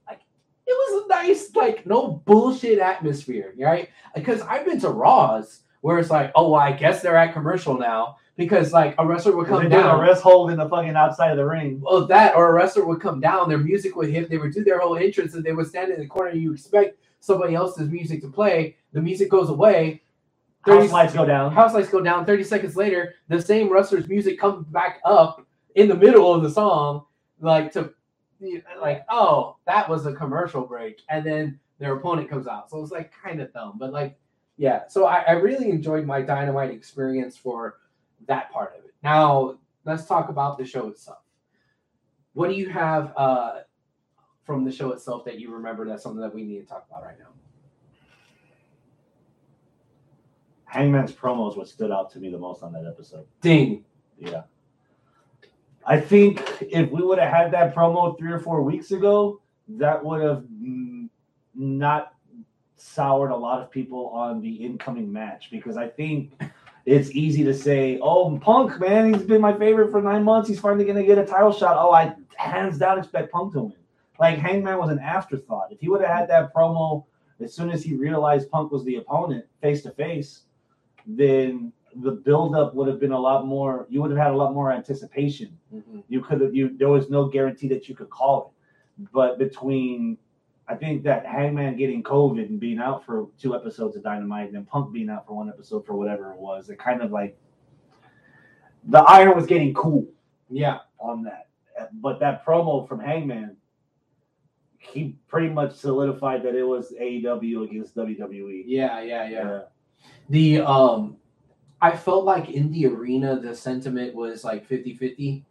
Like, it was a nice, like, no bullshit atmosphere, right? Because I've been to Raws where it's like, "Oh, well, I guess they're at commercial now." Because like a wrestler would come down a rest hold in the fucking outside of the ring. well, that or a wrestler would come down, their music would hit, they would do their whole entrance, and they would stand in the corner. You expect somebody else's music to play. The music goes away. House lights go down. House lights go down. Thirty seconds later, the same wrestler's music comes back up in the middle of the song, like to, like, oh, that was a commercial break, and then their opponent comes out. So it's like kind of dumb, but like, yeah. So I, I really enjoyed my Dynamite experience for that part of it. Now let's talk about the show itself. What do you have uh, from the show itself that you remember? That's something that we need to talk about right now. Hangman's promo is what stood out to me the most on that episode. Ding. Yeah. I think if we would have had that promo three or four weeks ago, that would have not soured a lot of people on the incoming match because I think it's easy to say, "Oh, Punk, man, he's been my favorite for nine months. He's finally gonna get a title shot. Oh, I hands down expect Punk to win." Like Hangman was an afterthought. If he would have had that promo as soon as he realized Punk was the opponent face to face, then the buildup would have been a lot more. You would have had a lot more anticipation. Mhm. You could have. You there was no guarantee that you could call it. But between, I think that Hangman getting COVID and being out for two episodes of Dynamite, and then Punk being out for one episode for whatever it was, it kind of like the iron was getting cool Yeah. on that. But that promo from Hangman, he pretty much solidified that it was AEW against WWE. Yeah. Yeah. Yeah. The um I felt like in the arena the sentiment was like 50-50.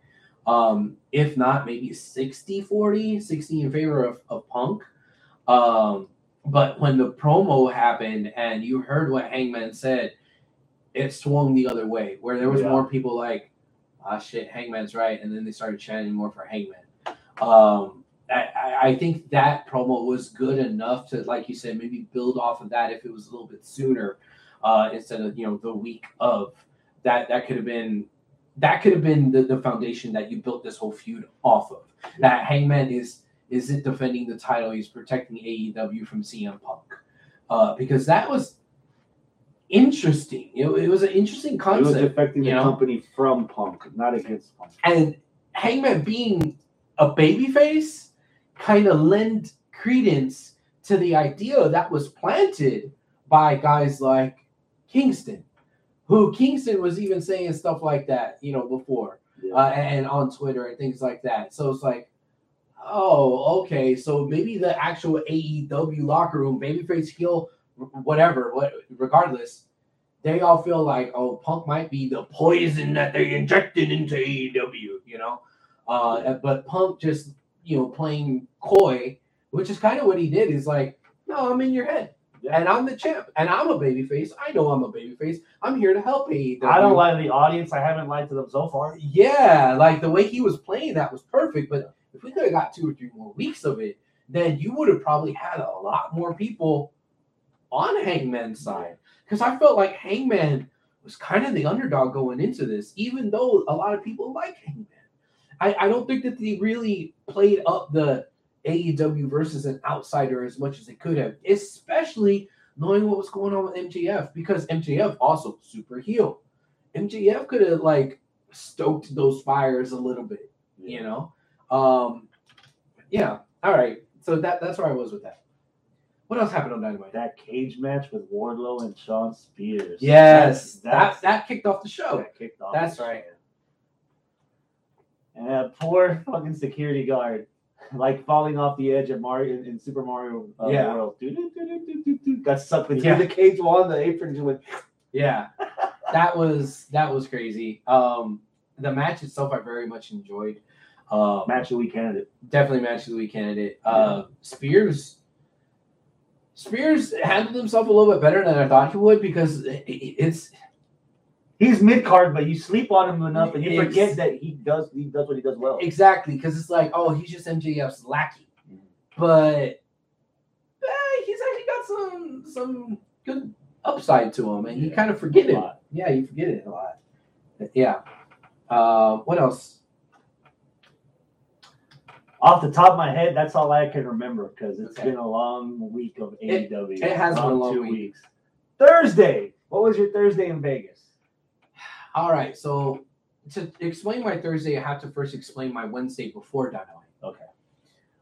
Um, if not maybe 60-40, 60 in favor of, of Punk. Um, but when the promo happened and you heard what Hangman said, it swung the other way, where there was Yeah. more people like, ah shit, Hangman's right, and then they started chanting more for Hangman. Um I, I- I think that promo was good enough to, like you said, maybe build off of that if it was a little bit sooner uh, instead of you know the week of that that could have been that could have been the, the foundation that you built this whole feud off of that hangman is isn't defending the title he's protecting aew from cm punk uh, because that was interesting it, it was an interesting concept. It was affecting the know? company from Punk, not against Punk. and hangman being a babyface kind of lend credence to the idea that was planted by guys like Kingston, who Kingston was even saying stuff like that, you know, before Yeah. uh, and on Twitter and things like that. So it's like, oh, okay, so maybe the actual AEW locker room, babyface heel, whatever, what, regardless, they all feel like, oh, Punk might be the poison that they injected into AEW, you know. Uh, but Punk just, you know, playing coy, which is kind of what he did. Is like, no, I'm in your head. And I'm the champ, and I'm a babyface. I know I'm a babyface. I'm here to help AEW. I don't lie to the audience. I haven't lied to them so far. Yeah, like the way he was playing that was perfect. But if we could have got two or three more weeks of it, then you would have probably had a lot more people on Hangman's side. Because I felt like Hangman was kind of the underdog going into this, even though a lot of people like Hangman. I, I don't think that they really played up the AEW versus an outsider as much as they could have, especially knowing what was going on with MJF, because MJF also super heel. MJF could have like stoked those fires a little bit, you know. Um, yeah. All right. So that that's where I was with that. What else happened on Dynamite? That cage match with Wardlow and Shawn Spears. Yes, That's- that that kicked off the show. that kicked off. That's right. And that poor fucking security guard, like falling off the edge of Mario in, Super Mario uh, Yeah. World. Got sucked into Yeah. the cage wall and the apron just went. Yeah, *laughs* that was that was crazy. Um, the match itself, I very much enjoyed. Um, Match of the week candidate. definitely match of the week candidate. Uh, Spears. Spears handled himself a little bit better than I thought he would because it- it- it's He's mid card, but you sleep on him enough and you forget that he does he does what he does well. exactly because it's like oh he's just MJF's lackey, Mhm. but eh, he's actually got some some good upside to him, and you kind of forget it. Yeah, you forget it a lot. Yeah. Uh, what else? Off the top of my head, that's all I can remember because it's Okay. been a long week of It- it has been a long two week. weeks. Thursday. What was your Thursday in Vegas? *sighs* All right, so to explain my Thursday, I have to first explain my Wednesday before Dynamite. Okay.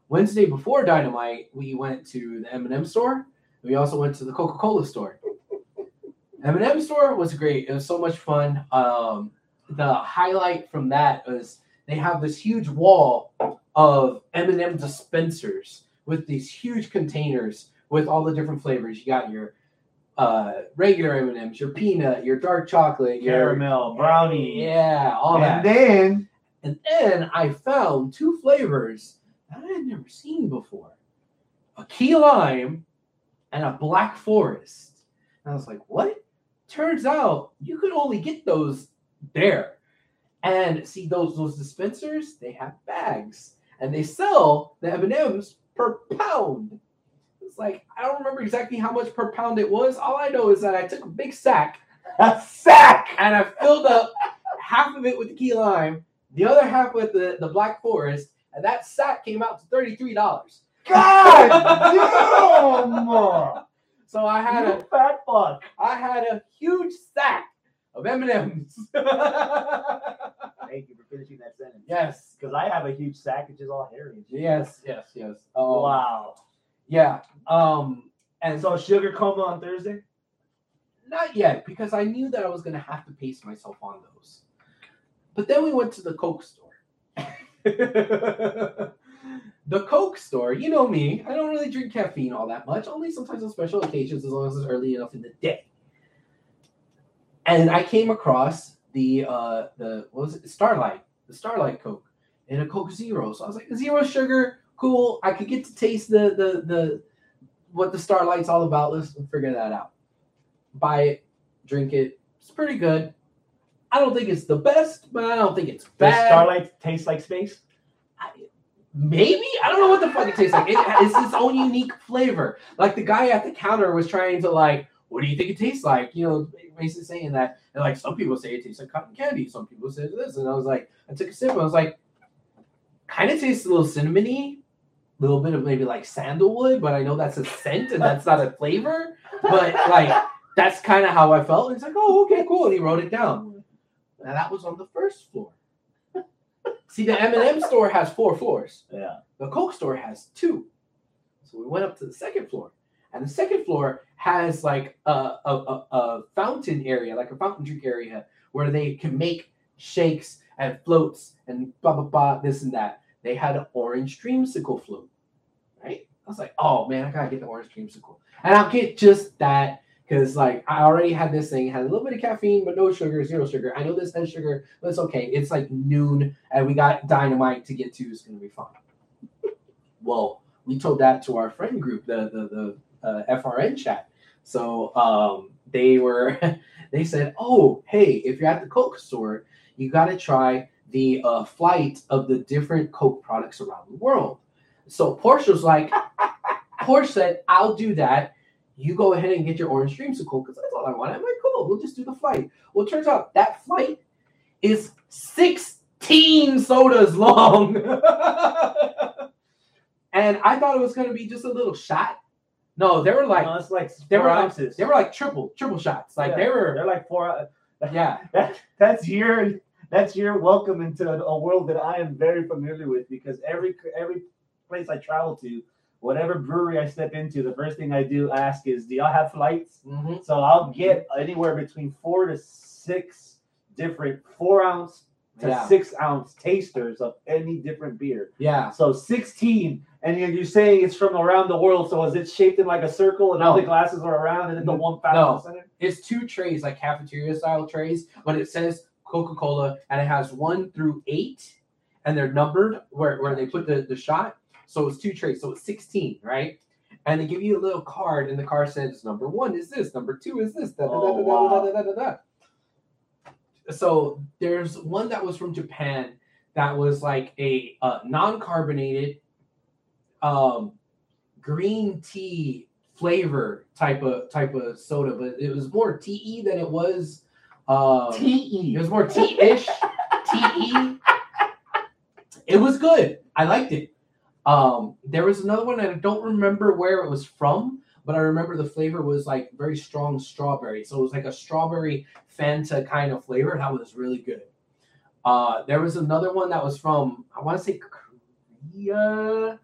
Wednesday before Dynamite, we went to the M&M store. We also went to the Coca-Cola store. *laughs* M&M store was great. It was so much fun. Um, the highlight from that was they have this huge wall of M&M dispensers with these huge containers with all the different flavors. You got your uh, regular M&Ms, your peanut, your dark chocolate, your Caramel, brownie. yeah, all that. and then And then I found two flavors that I had never seen before a key lime and a black forest. And I was like, what? Turns out you could only get those there. And see those those dispensers, they have bags and they sell the M&Ms per pound. It's like I don't remember exactly how much per pound it was. All I know is that I took a big sack *laughs* A sack. and I filled up half of it with the key lime, the other half with the, the black forest, and that sack came out to $33. God *laughs* damn! So I had You a fat fuck. I had a huge sack of M&Ms. Thank you for finishing that sentence. yes. Because I have a huge sack, which is all hairy. Yes, yes, yes. Um, Wow. Yeah. Um and And so sugar coma on Thursday? Not yet, because I knew that I was gonna have to pace myself on those. But then we went to the Coke store. *laughs* the Coke store, you know me, I don't really drink caffeine all that much, only sometimes on special occasions as long as it's early enough in the day. And I came across the uh the what was it? Starlight, the Starlight Coke, and a Coke Zero. So I was like, zero sugar, cool. I could get to taste the the the what the Starlight's all about. Let's figure that out. Buy it, drink it. It's pretty good. I don't think it's the best, but I don't think it's Does bad. Starlight taste like space? Maybe I don't know what the fuck it tastes like. It, it's its own unique flavor. Like the guy at the counter was trying to like, what do you think it tastes like? You know, basically saying that. And like some people say it tastes like cotton candy. Some people say this, and I was like, I took a sip. And I was like, kind of tastes a little cinnamony, a little bit of maybe like sandalwood, but I know that's a scent and that's not a flavor. But like that's kind of how I felt. And it's like, oh, okay, cool. And he wrote it down. And that was on the first floor. See, the M&M store has four floors. Yeah. The Coke store has two. So we went up to the second floor. And the second floor has like a, a, a, a fountain area, like a fountain drink area, where they can make shakes and floats and blah, blah, blah, this and that. They had an orange dreamsicle float, right? I was like, oh man, I gotta get the orange dreamsicle. And I'll get just that because like I already had this thing, had a little bit of caffeine, but no sugar, zero sugar. I know this has sugar, but it's okay. It's like noon, and we got dynamite to get to. It's gonna be fun. *laughs* Well, we told that to our friend group, the the the uh, FRN chat. So um, they were, *laughs* they said, oh hey, if you're at the Coke store, you got to try the uh, flight of the different Coke products around the world. So Porsche was like, *laughs* Porsche said, I'll do that you go ahead and get your orange dreamsicle because that's all I want. I'm like, cool, we'll just do the flight. Well, turns out that flight is 16 sodas long. *laughs* and I thought it was gonna be just a little shot. No, they were like no, it's like they were like, ounces. they were like triple, triple shots. Like Yeah, they were They're like four. uh, *laughs* yeah. That, that's your that's your welcome into a, world that I am very familiar with because every every place I travel to, whatever brewery I step into, the first thing I do ask is, "Do y'all have flights?" Mhm. So I'll get anywhere between four to six different four ounce to Yeah. six ounce tasters of any different beer. Yeah. So 16, and you're, you're saying it's from around the world. So is it shaped in like a circle and all the glasses are around and then the No. one fountain No. in the center? It's two trays, like cafeteria style trays, but it says Coca-Cola and it has one through eight, and they're numbered where, where they put the, the shot. So it's two trays, so it's 16, right? And they give you a little card, and the card says number one is this, number two is this. Da, da, da, Oh, da, da, da, da, da, da. So there's one that was from Japan that was like a uh, non-carbonated um, green tea flavor type of type of soda, but it was more tea than it was. Um, it was more tea-ish, tea. It was good. I liked it. Um, there was another one and I don't remember where it was from, but I remember the flavor was like very strong strawberry. So it was like a strawberry Fanta kind of flavor. That was really good. Uh, there was another one that was from I want to say Korea.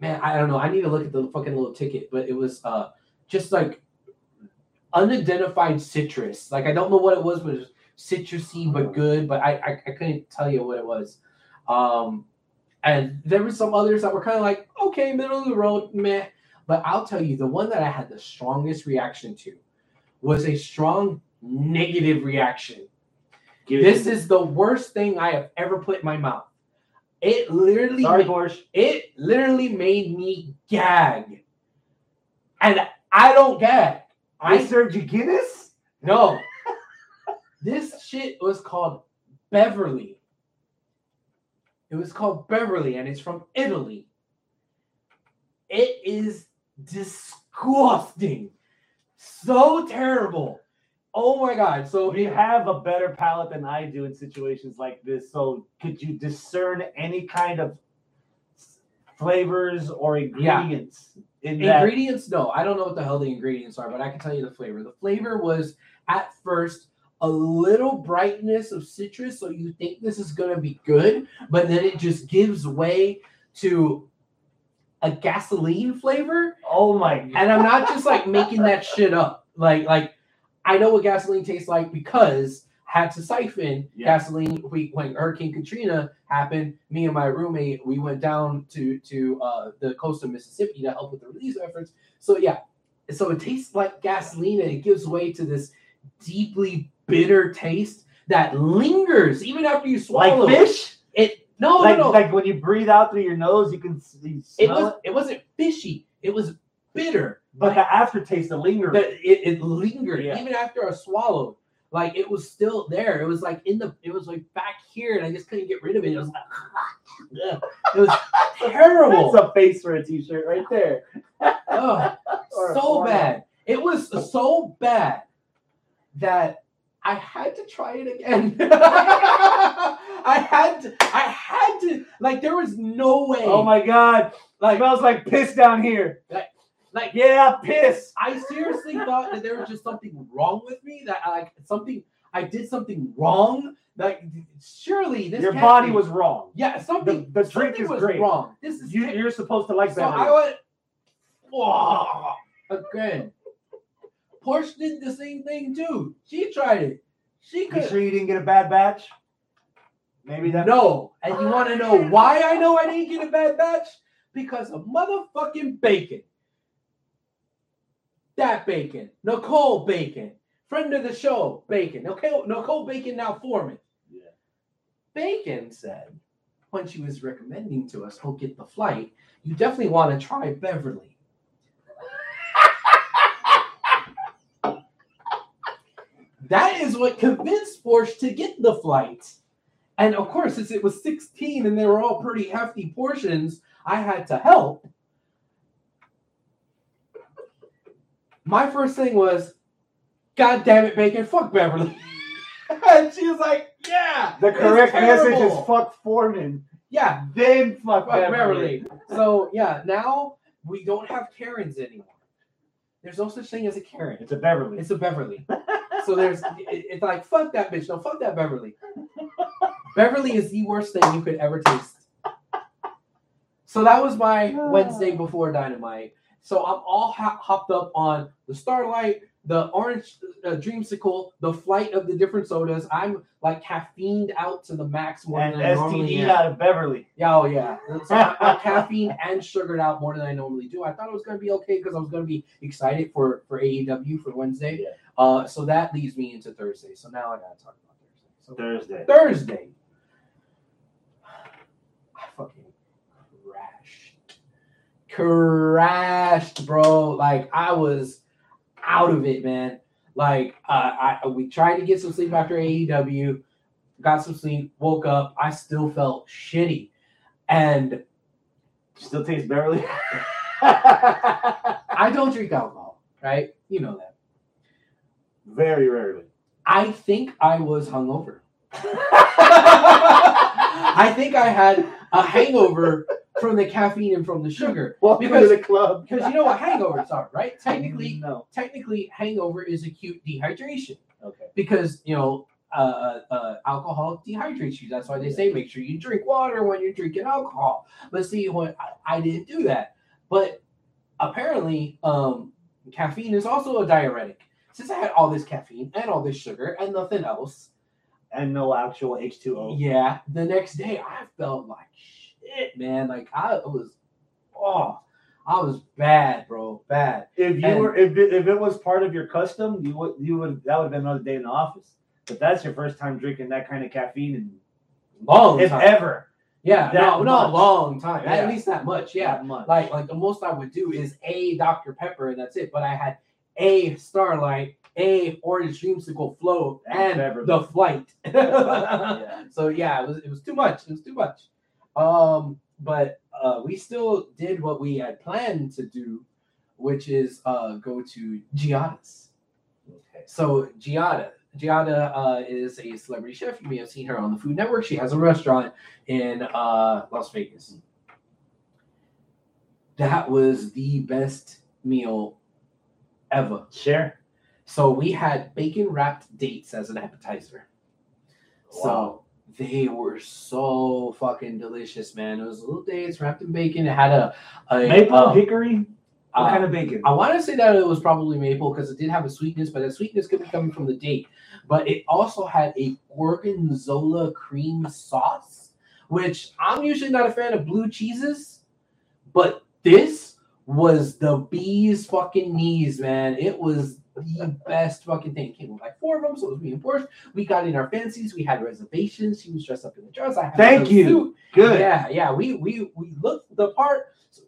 Man, I don't know. I need to look at the fucking little ticket, but it was uh just like unidentified citrus. Like I don't know what it was, but it was citrusy but good. But I I, I couldn't tell you what it was. Um, and there were some others that were kind of like okay, middle of the road, meh. But I'll tell you, the one that I had the strongest reaction to was a strong negative reaction. Give This is the worst thing I have ever put in my mouth. It literally sorry, Porsche. it literally made me gag. And I don't gag. I I served you Guinness. No. *laughs* this shit was called Beverly. It was called Beverly and it's from Italy. It is disgusting. So terrible. Oh my god. So you have a better palate than I do in situations like this. So could you discern any kind of flavors or ingredients in that? Ingredients, no. I don't know what the hell the ingredients are, but I can tell you the flavor. The flavor was at first a little brightness of citrus, so you think this is gonna be good, but then it just gives way to a gasoline flavor. Oh my god! And I'm not just like making that *laughs* shit up. Like, like I know what gasoline tastes like because I had to siphon Yeah. gasoline. We when Hurricane Katrina happened, me and my roommate we went down to to uh, the coast of Mississippi to help with the relief efforts. So yeah, so it tastes like gasoline and it gives way to this deeply bitter taste that lingers even after you swallow like it. fish? No like, no no. like when you breathe out through your nose, you can s- you it was it. it wasn't fishy. It was bitter. But the aftertaste, the linger. it, it lingered Yeah. even after I swallowed. Like it was still there. It was like in the it was like back here, and I just couldn't get rid of it. It was like *laughs* it was terrible. That's a face for a t-shirt right there. *laughs* A so bad. It was so bad that I had to try it again. *laughs* I had to. I had to. Like there was no way. Oh my god! Like it smells like piss down here. like Yeah, piss. I seriously thought that there was just something wrong with me. That I, like something I did something wrong. Like surely this Your body be- was wrong. yeah something. the drink something is was great. wrong. This is You, you're supposed to like so that. I went "Whoa," again. Porsche did the same thing too. She tried it. She You sure you didn't get a bad batch? Maybe that. no. And you want to know oh, why I know I didn't get a bad batch? Because of motherfucking bacon. That bacon. Nicole Bacon. Friend of the show, Bacon. Nicole, Nicole Bacon now foreman. Yeah. Bacon said when she was recommending to us, go get the flight, you definitely want to try Beverly. That is what convinced Porsche to get the flight. And of course, since it was 16 and they were all pretty hefty portions, I had to help. My first thing was, God damn it, Bacon, fuck Beverly. *laughs* and she was like, Yeah. The correct message is terrible." fuck Foreman. Yeah, Then fuck, fuck Beverly. Beverly. So yeah, now we don't have Karens anymore. There's no such thing as a Karen. It's a Beverly. It's a Beverly. So there's it- it's like fuck that bitch. No, fuck that Beverly. Beverly is the worst thing you could ever taste. So that was my Wednesday ah. before Dynamite. So I'm all ho- hopped up on the Starlight, the Orange uh, Dreamsicle, the flight of the different sodas. I'm like caffeined out to the max more and than I normally am. out of Beverly. Yeah, oh yeah. So I'm caffeine and sugared out more than I normally do. I thought it was gonna be okay because I was gonna be excited for for AEW for Wednesday. Yeah. Uh, so that leads me into Thursday. So now I gotta talk about Thursday. So Thursday. Thursday, *sighs* I fucking crashed, crashed, bro. Like I was out of it, man. Like uh, I we tried to get some sleep after AEW, got some sleep, woke up. I still felt shitty, and Still tastes barely. *laughs* I don't drink alcohol, right? You know that. Very rarely. I think I was hungover. *laughs* I think I had a hangover from the caffeine and from the sugar. *laughs* Welcome Because- to the club. *laughs* Because you know what hangovers are, right? *laughs* Technically, no. technically, hangover is acute dehydration Okay. because you know uh, uh, uh, alcohol dehydrates you. That's why they say make sure you drink water when you're drinking alcohol. But see, when I, I didn't do that, but apparently, um, caffeine is also a diuretic. Since I had all this caffeine and all this sugar and nothing else, And no actual H2O. yeah, the next day I felt like shit, man. Like I was, oh, I was bad, bro, bad. If you And- were, if it, if it was part of your custom, you would, you would, that would have been another day in the office. But that's your first time drinking that kind of caffeine, and Long if time. ever, Yeah, no, not a long time. Yeah. At least that much. Yeah. that much. Like like the most I would do is a Dr. Pepper and that's it. But I had a Starlight, a Orange Dreamsicle float, And and the flight. Yeah. *laughs* So yeah, it was it was too much. It was too much. Um, but uh, we still did what we had planned to do, which is uh, go to Giada's. Okay. So Giada, Giada uh, is a celebrity chef. You may have seen her on the Food Network. She has a restaurant in uh, Las Vegas. That was the best meal ever. Share. So we had bacon wrapped dates as an appetizer. So Wow. They were so fucking delicious, man. It was little dates wrapped in bacon. It had a, a Maple, uh, hickory. What uh, kind of bacon? I want to say that it was probably maple because it did have a sweetness, but that sweetness could be coming from the date. But it also had a gorgonzola cream sauce, which I'm usually not a fan of blue cheeses, but this was the bee's fucking knees, man. It was the best fucking thing. Came with like four of them, so it was reinforced. We got in our fancies. We had reservations. She was dressed up in the dress. I had Thank you. suit. Good. Yeah, yeah. We we we looked the part. So?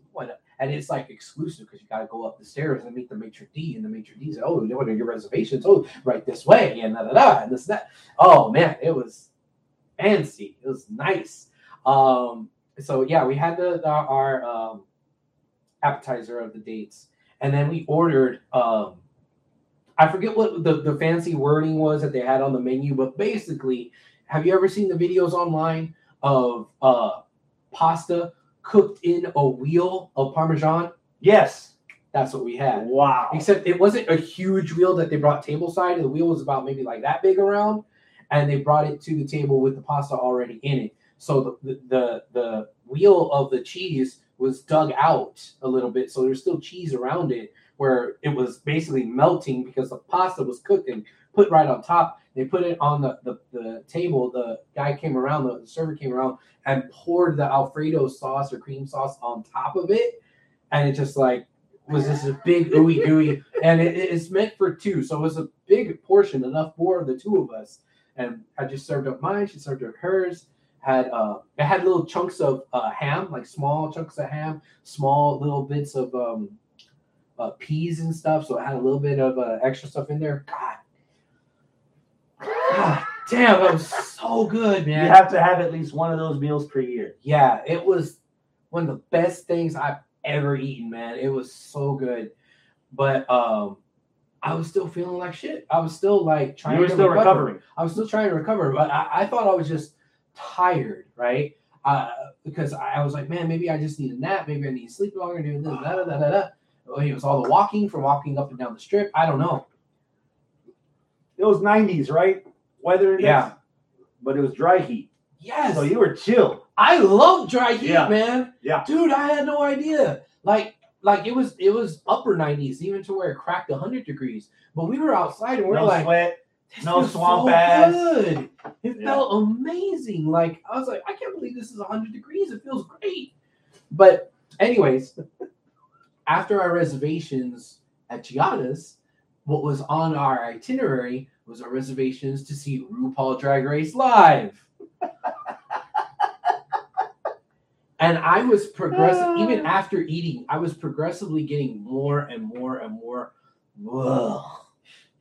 And it's like exclusive because you got to go up the stairs and meet the maitre d. And the maitre d said, "Oh, what are your reservations? Oh, right this way." And da da da. And this and that. Oh man, it was fancy. It was nice. Um. So yeah, we had the, the our um appetizer of the dates, and then we ordered um. I forget what the, the fancy wording was that they had on the menu, but basically, have you ever seen the videos online of uh pasta cooked in a wheel of parmesan? Yes. That's what we had. Wow. Except it wasn't a huge wheel that they brought table side. The wheel was about maybe like that big around, and they brought it to the table with the pasta already in it. So the the the, the wheel of the cheese was dug out a little bit, so there's still cheese around it, where it was basically melting because the pasta was cooked and put right on top. They put it on the, the, the table. The guy came around, the, the server came around and poured the Alfredo sauce or cream sauce on top of it. And it just like was just a big ooey gooey. And it, it's meant for two. So it was a big portion, enough for the two of us. And I just served up mine. She served up hers. Had uh, it had little chunks of uh, ham, like small chunks of ham, small little bits of um, uh, peas and stuff. So it had a little bit of uh, extra stuff in there. God, God damn, that was so good, man. You have to have at least one of those meals per year. Yeah, it was one of the best things I've ever eaten, man. It was so good. But um I was still feeling like shit. I was still like trying You were to still recover. recovering. I was still trying to recover, but I, I thought I was just tired, right? Uh, because I, I was like, man, maybe I just need a nap. Maybe I need to sleep longer. Do this, da, da, da, da, da. Oh, it was all the walking from walking up and down the strip. I don't know. It was 90s, right? Weather index. Yeah. But it was dry heat. Yes. So you were chill. I love dry heat, Yeah. man. Yeah. Dude, I had no idea. Like, like it was it was upper 90s, even to where it cracked 100 degrees. But we were outside and we are no like, sweat. no swamp so ass. good. It Yeah. felt amazing. Like I was like, I can't believe this is 100 degrees. It feels great. But anyways, after our reservations at Giada's, what was on our itinerary was our reservations to see RuPaul Drag Race live. *laughs* and I was progressive ah. even after eating, I was progressively getting more and more and more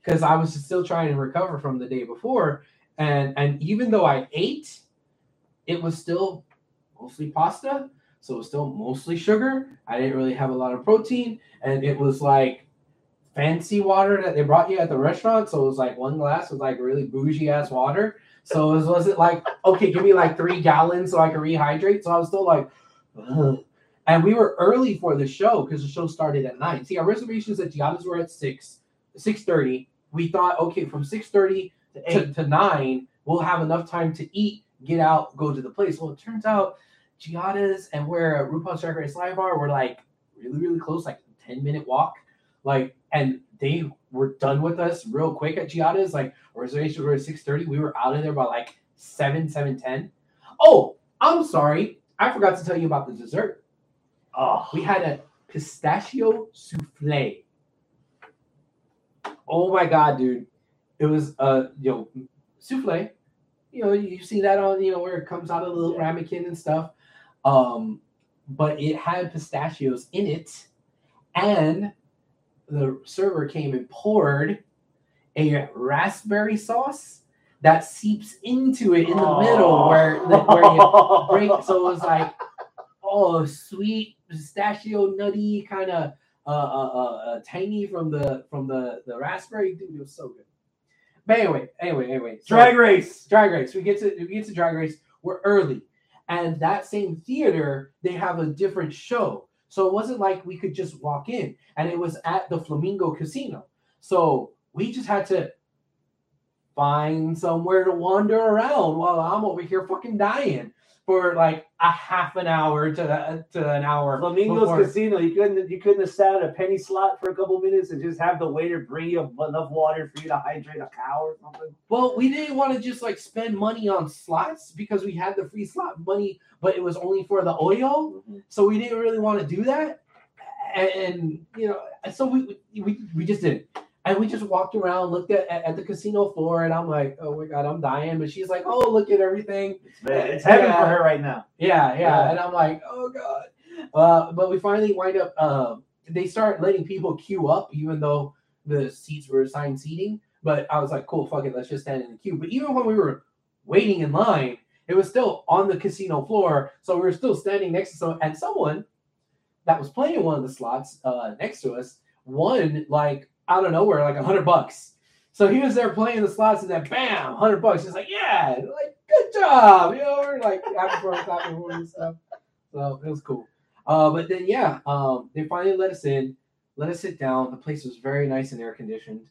because I was still trying to recover from the day before. And and even though I ate, it was still mostly pasta. So it was still mostly sugar. I didn't really have a lot of protein. And it was like fancy water that they brought you at the restaurant. So it was like one glass was like really bougie ass water. So it was, wasn't like, okay, give me like three gallons so I can rehydrate. So I was still like, Ugh. and we were early for the show because the show started at nine. See, our reservations at Giada's were at six, six thirty. We thought, okay, from six thirty To to nine, we'll have enough time to eat, get out, go to the place. Well, it turns out Giada's and where RuPaul's Drag Race Live are were like really, really close, like 10 minute walk. Like, and they were done with us real quick at Giada's. Like, our reservations were at 6:30. We were out of there by like 7, 7 10. Oh, I'm sorry. I forgot to tell you about the dessert. Oh, We had a pistachio souffle. Oh my god, dude! It was uh, you know, souffle. You know, you see that on you know where it comes out of the little Yeah. ramekin and stuff. Um, but it had pistachios in it, and the server came and poured a raspberry sauce that seeps into it in the middle where the, where you break. So it was like, oh, sweet pistachio nutty kind of uh, uh, uh, uh, tangy from the from the the raspberry. Dude, it was so good. But anyway, anyway, anyway. so- Drag race. drag race. We get to we get to drag race. We're early, and that same theater they have a different show. So it wasn't like we could just walk in, and it was at the Flamingo Casino. So we just had to find somewhere to wander around while I'm over here fucking dying for like a half an hour to to an hour. Flamingos before- Casino. You couldn't you couldn't have sat at a penny slot for a couple minutes and just have the waiter bring you enough water for you to hydrate a cow or something. Well, we didn't want to just like spend money on slots because we had the free slot money, but it was only for the oil. Mm-hmm. So we didn't really want to do that. And, and, you know, so we, we we just did. And we just walked around, looked at, at, at the casino floor, and I'm like, oh my god, I'm dying. But she's like, oh, look at everything. It's, it's heaven Yeah. for her right now. Yeah, yeah. Yeah. And I'm like, oh god. Uh, but we finally wind up. Um, they start letting people queue up, even though the seats were assigned seating. But I was like, cool, fuck it, let's just stand in the queue. But even when we were waiting in line, it was still on the casino floor, so we were still standing next to someone. And someone that was playing one of the slots uh, next to us won like out of nowhere, like a hundred bucks. So he was there playing the slots, and then bam, hundred bucks. He's like, yeah, like good job, you know, we're like happy for him, and stuff. So it was cool. Uh, but then yeah, um, they finally let us in, let us sit down. The place was very nice and air conditioned,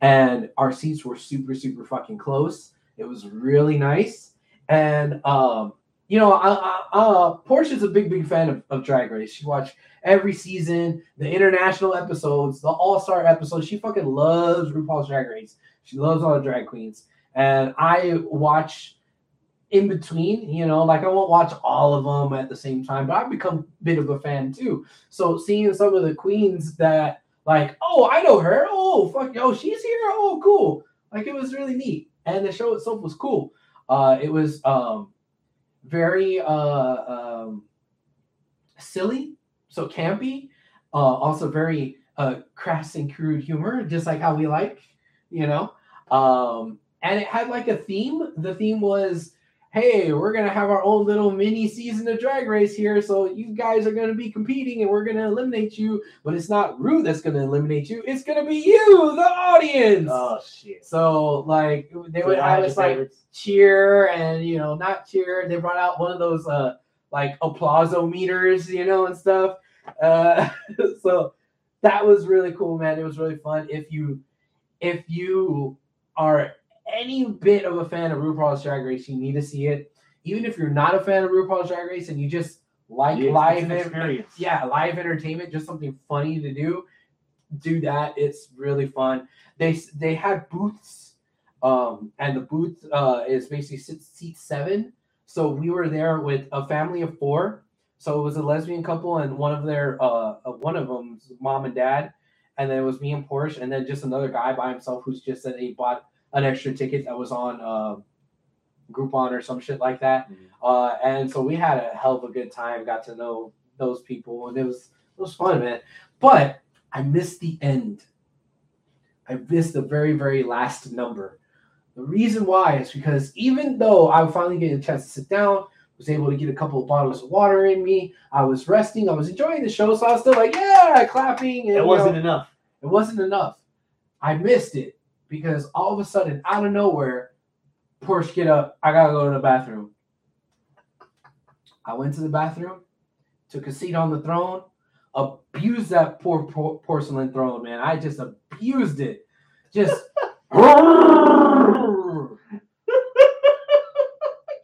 and our seats were super super fucking close. It was really nice, and um, you know, I, uh, Portia's a big big fan of, of Drag Race. She watched every season, the international episodes, the All Star episodes. She fucking loves RuPaul's Drag Race. She loves all the drag queens, and I watch in between. You know, like I won't watch all of them at the same time, but I've become a bit of a fan too. So seeing some of the queens that, like, oh, I know her. Oh, fuck, yo, she's here. Oh, cool. Like it was really neat, and the show itself was cool. Uh, it was um, very uh, um, silly, so campy. Uh, also very uh, crass and crude humor, just like how we like, you know. Um, and it had like a theme. The theme was, "Hey, we're gonna have our own little mini season of Drag Race here, so you guys are gonna be competing, and we're gonna eliminate you. But it's not Rue that's gonna eliminate you; it's gonna be you, the audience." Oh shit. so like they would have us like favorites? cheer and you know not cheer. They brought out one of those uh like applausometers, you know, and stuff. Uh, *laughs* so that was really cool, man. It was really fun. If you if you are any bit of a fan of RuPaul's Drag Race, you need to see it. Even if you're not a fan of RuPaul's Drag Race and you just like Yeah, live an experience. yeah, live entertainment, just something funny to do. Do that. It's really fun. They they had booths, um, and the booth uh, is basically seat, seat seven. So we were there with a family of four. So it was a lesbian couple and one of their uh, uh, one of them's mom and dad, and then it was me and Porsche, and then just another guy by himself who's just said he bought an extra ticket that was on uh, Groupon or some shit like that. Mhm. Uh, and so we had a hell of a good time. Got to know those people, and it was it was fun, man. But I missed the end. I missed the very very last number. The reason why is because even though I finally get a chance to sit down, was able to get a couple of bottles of water in me. I was resting. I was enjoying the show, so I was still like, yeah, clapping. And, It wasn't know, enough. it wasn't enough. I missed it because all of a sudden, out of nowhere, Porsche get up. I gotta go to the bathroom. I went to the bathroom, took a seat on the throne, abused that poor, por- porcelain throne, man. I just abused it. Just *laughs* *laughs*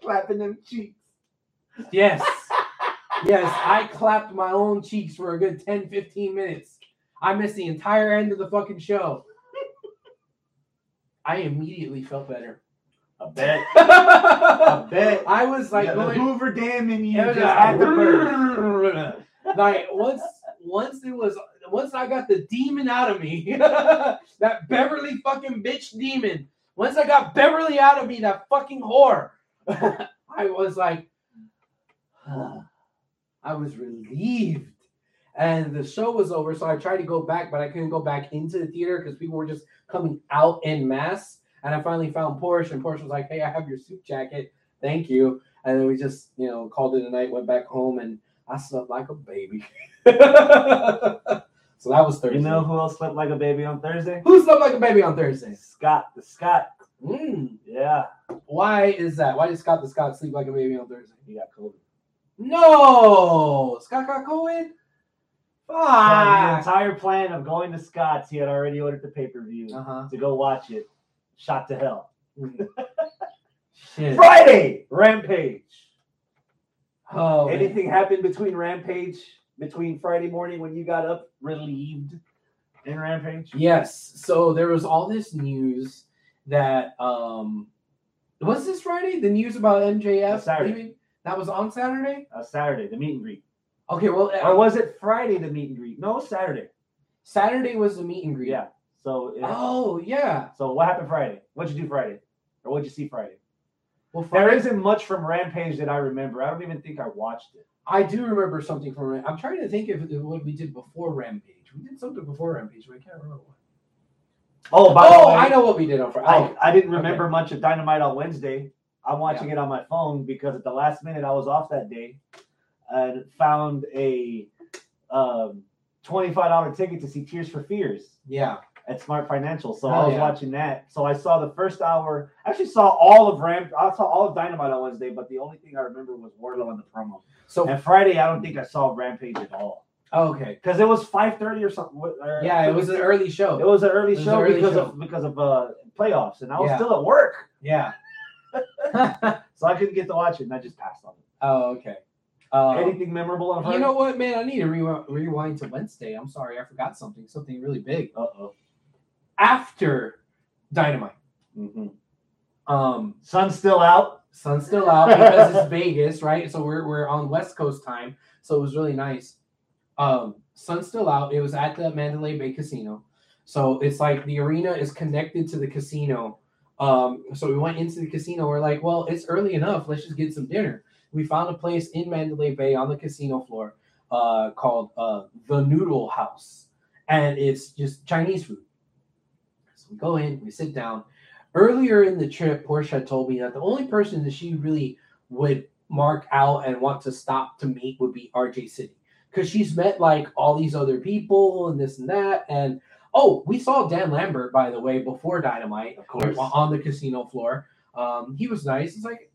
Clapping them cheeks. yes. *laughs* Yes, I clapped my own cheeks for a good 10, 15 minutes. I missed the entire end of the fucking show. I immediately felt better. I bet. *laughs* I bet. I was like Yeah, the Hoover Dam in you just had to *laughs* like once once it was once I got the demon out of me, *laughs* that Beverly fucking bitch demon. Once I got Beverly out of me, that fucking whore, I was like, *sighs* I was relieved. And the show was over. So I tried to go back, but I couldn't go back into the theater because people were just coming out in masse. And I finally found Porsche, and Porsche was like, "Hey, I have your suit jacket. Thank you." And then we just, you know, called it a night, went back home, and I slept like a baby. *laughs* so that was Thursday. You know who else slept like a baby on Thursday? who slept like a baby on Thursday? Scott. The Scott. Mm, Yeah. why is that? Why did Scott the Scott sleep like a baby on Thursday? He got COVID. No, Scott got COVID. So the entire plan of going to Scott's, he had already ordered the pay per view Uh huh. to go watch it. Shot to hell. Shit. Friday, Rampage. Oh, man. Anything happened between Rampage, between Friday morning when you got up relieved in Rampage? Yes. So there was all this news that um was this Friday? The news about MJF Saturday. That was on Saturday? Uh, Saturday, the meet and greet. Okay, well uh, Or was it Friday, the meet and greet? No, Saturday. Saturday was the meet and greet. Yeah. So, it- Oh yeah. so what happened Friday? What'd you do Friday? Or what'd you see Friday? Well There Friday, isn't much from Rampage that I remember. I don't even think I watched it. I do remember something from I'm trying to think of what we did before Rampage. We did something before Rampage, but I can't remember what. Oh, by the Oh, way, I know what we did on Friday. Oh, I didn't remember much of Dynamite on Wednesday. I'm watching Yeah. it on my phone because at the last minute I was off that day and found a um, $25 ticket to see Tears for Fears yeah. at Smart Financial. So Oh, I was yeah. watching that. So I saw the first hour. I actually saw all of Ram. I saw all of Dynamite on Wednesday, but the only thing I remember was Wardlow and the promo. So And Friday, I don't think I saw Rampage at all oh, okay. because it was 5:30 or something. or- Yeah, it was an early show. It was an early show an early because show. of because of uh, playoffs, and I was Yeah. still at work. yeah. *laughs* *laughs* So I couldn't get to watch it, and I just passed on it. oh, okay. Um, Anything memorable on her? You know what, man? I need to re- rewind to Wednesday. I'm sorry, I forgot something. Something really big. Uh oh. After Dynamite, hmm um, Sun's still out. sun's still out because it's *laughs* Vegas, right? So we're we're on West Coast time, so it was really nice. Um, sun's still out. It was at the Mandalay Bay Casino, so it's like the arena is connected to the casino. Um, so we went into the casino. We're like, well, it's early enough. Let's just get some dinner. We found a place in Mandalay Bay on the casino floor uh, called uh, the Noodle House, and it's just Chinese food. So we go in, we sit down. Earlier in the trip, Porsche had told me that the only person that she really would mark out and want to stop to meet would be RJ City because she's met like all these other people and this and that. And oh, we saw Dan Lambert by the way before Dynamite, Of course. on the casino floor. Um, he was nice. He's like,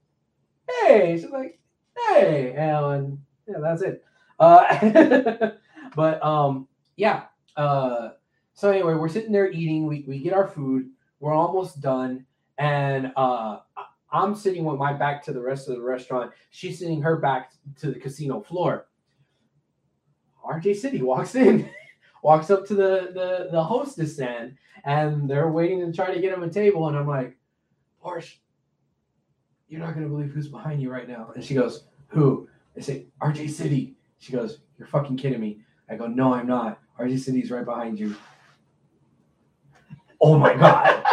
hey, she's like, hey, and yeah, that's it. Uh, *laughs* but um, yeah. Uh, so anyway, we're sitting there eating. We we get our food. We're almost done, and uh, I'm sitting with my back to the rest of the restaurant. She's sitting her back to the casino floor. RJ City walks in, *laughs* walks up to the, the the hostess stand, and they're waiting to try to get him a table. And I'm like, Porsche, you're not gonna believe who's behind you right now. And she goes, Who? I say, RJ City. She goes, You're fucking kidding me. I go, No, I'm not. RJ City's right behind you. Oh my god.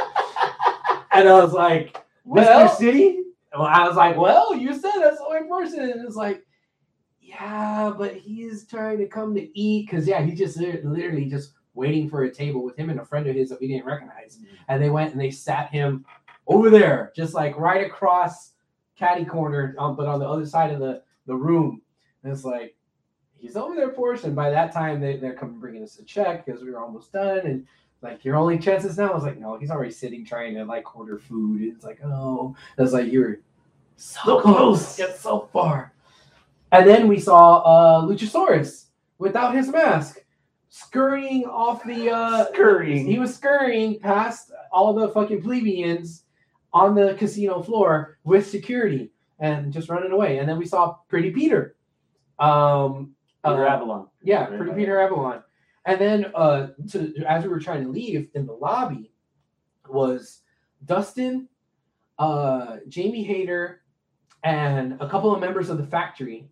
*laughs* and I was like, well, Mr. City. well, I was like, well, you said that's the only person. And it's like, yeah, but he's trying to come to eat because, yeah, he's just literally just waiting for a table with him and a friend of his that we didn't recognize. Mm. And they went and they sat him over there, just like right across caddy corner, um, but on the other side of the, the room. And it's like, he's over there us. And by that time, they, they're coming bringing us a check because we were almost done. And like, your only chances now? I was like, no, he's already sitting trying to like order food. It's like, oh, was like, you're so, So close, close. yet so far. And then we saw uh, Luchasaurus without his mask, scurrying off the. Uh, Scurrying. He was scurrying past all the fucking plebeians on the casino floor with security and just running away. And then we saw Pretty Peter. Um, Peter uh, Avalon. yeah, Pretty. Peter Avalon. And then uh to as we were trying to leave in the lobby was Dustin, uh Jamie Hayter, and a couple of members of the factory,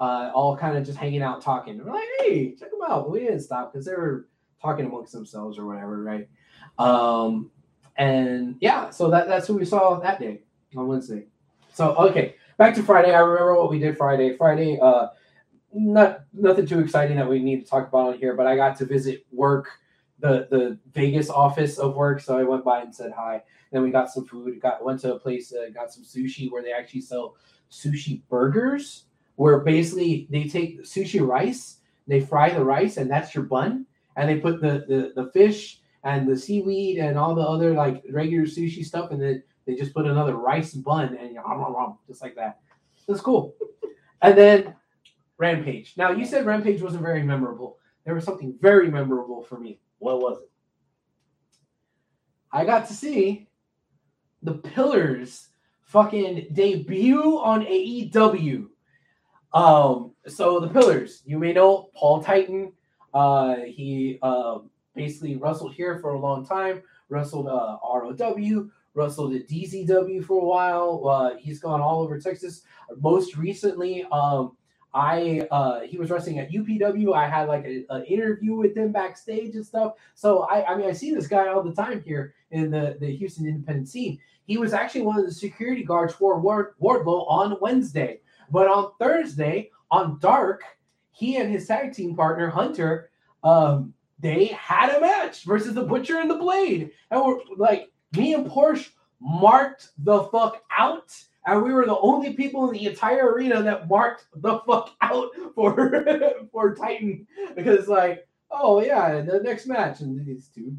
uh, all kind of just hanging out talking. We're like, hey, check them out. We didn't stop because they were talking amongst themselves or whatever, right? Um and yeah, so that, that's who we saw that day on Wednesday. So okay, back to Friday. I remember what we did Friday. Friday, uh not nothing too exciting that we need to talk about on here, but I got to visit work, the the Vegas office of work. So I went by and said hi. Then we got some food. Got went to a place, uh, got some sushi where they actually sell sushi burgers, where basically they take sushi rice, they fry the rice, and that's your bun, and they put the the, the fish and the seaweed and all the other like regular sushi stuff, and then they just put another rice bun and just like that. That's cool. And then Rampage. Now you said Rampage wasn't very memorable. There was something very memorable for me. What was it? I got to see the Pillars fucking debut on AEW. Um, so the Pillars, you may know Paul Titan. Uh, he uh, basically wrestled here for a long time. Wrestled uh, ROW. Wrestled at DZW for a while. Uh, he's gone all over Texas. Most recently, um, I uh he was wrestling at UPW. I had like an interview with him backstage and stuff. So I I mean I see this guy all the time here in the the Houston independent scene. He was actually one of the security guards for Ward, Wardlow on Wednesday, but on Thursday on Dark, he and his tag team partner Hunter, um, they had a match versus the Butcher and the Blade, and we're like me and Porsche marked the fuck out and we were the only people in the entire arena that marked the fuck out for *laughs* for Titan. Because like oh yeah the next match and these two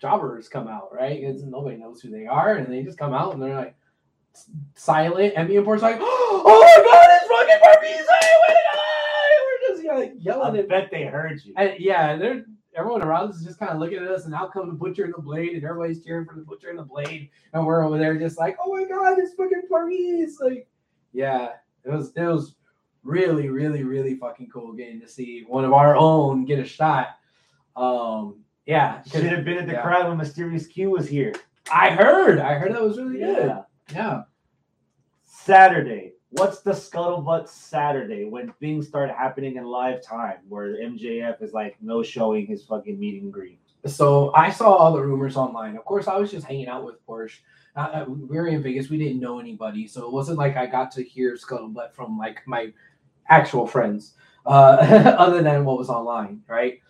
jobbers come out right? And nobody knows who they are and they just come out and they're like silent. And me and Port's like *gasps* oh my god it's fucking Barbies we're just like, yelling I bet they heard you. and yeah, they're everyone around us is just kind of looking at us, and out come the butcher and the blade, and everybody's cheering for the butcher and the blade, and we're over there just like, oh my god, it's fucking Paris! Like, yeah, it was it was really, really, really fucking cool getting to see one of our own get a shot. Um, yeah, Should have been at the yeah. crowd when Mysterious Q was here. I heard, I heard that was really good. Yeah. Yeah, Saturday. What's the scuttlebutt Saturday when things start happening in live time where MJF is like no showing his fucking meeting green? So I saw all the rumors online. Of course, I was just hanging out with Porsche. Uh, uh, we were in Vegas. We didn't know anybody, so it wasn't like I got to hear scuttlebutt from like my actual friends, uh, *laughs* other than what was online, right?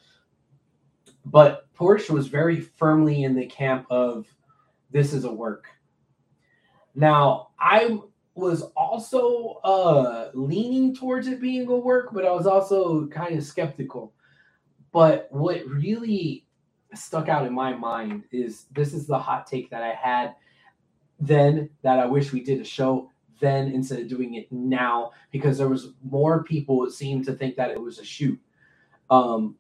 But Porsche was very firmly in the camp of this is a work. Now I was also uh, leaning towards it being a work, but I was also kind of skeptical. But what really stuck out in my mind is this is the hot take that I had then that I wish we did a show then instead of doing it now because there was more people that seemed to think that it was a shoot. Um,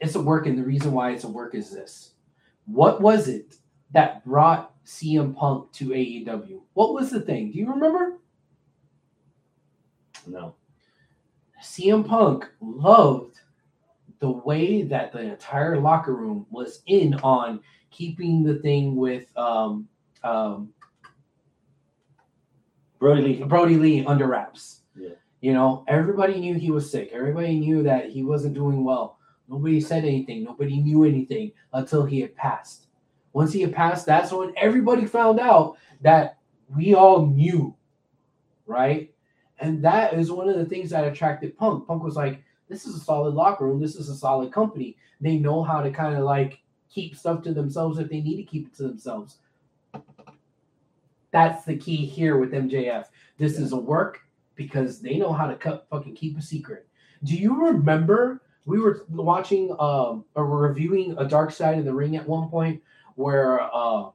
it's a work, and the reason why it's a work is this: what was it that brought CM Punk to AEW? What was the thing? Do you remember? No. CM Punk loved the way that the entire locker room was in on keeping the thing with um, um, Brodie Lee. Brodie Lee under wraps. Yeah. You know, everybody knew he was sick. Everybody knew that he wasn't doing well. Nobody said anything. Nobody knew anything until he had passed. Once he had passed, that's when everybody found out that we all knew, right? And that is one of the things that attracted Punk. Punk was like, this is a solid locker room. This is a solid company. They know how to kind of like keep stuff to themselves if they need to keep it to themselves. That's the key here with MJF. This is a work because they know how to cut, fucking keep a secret. Do you remember we were watching um or reviewing a Dark Side of the Ring at one point where uh,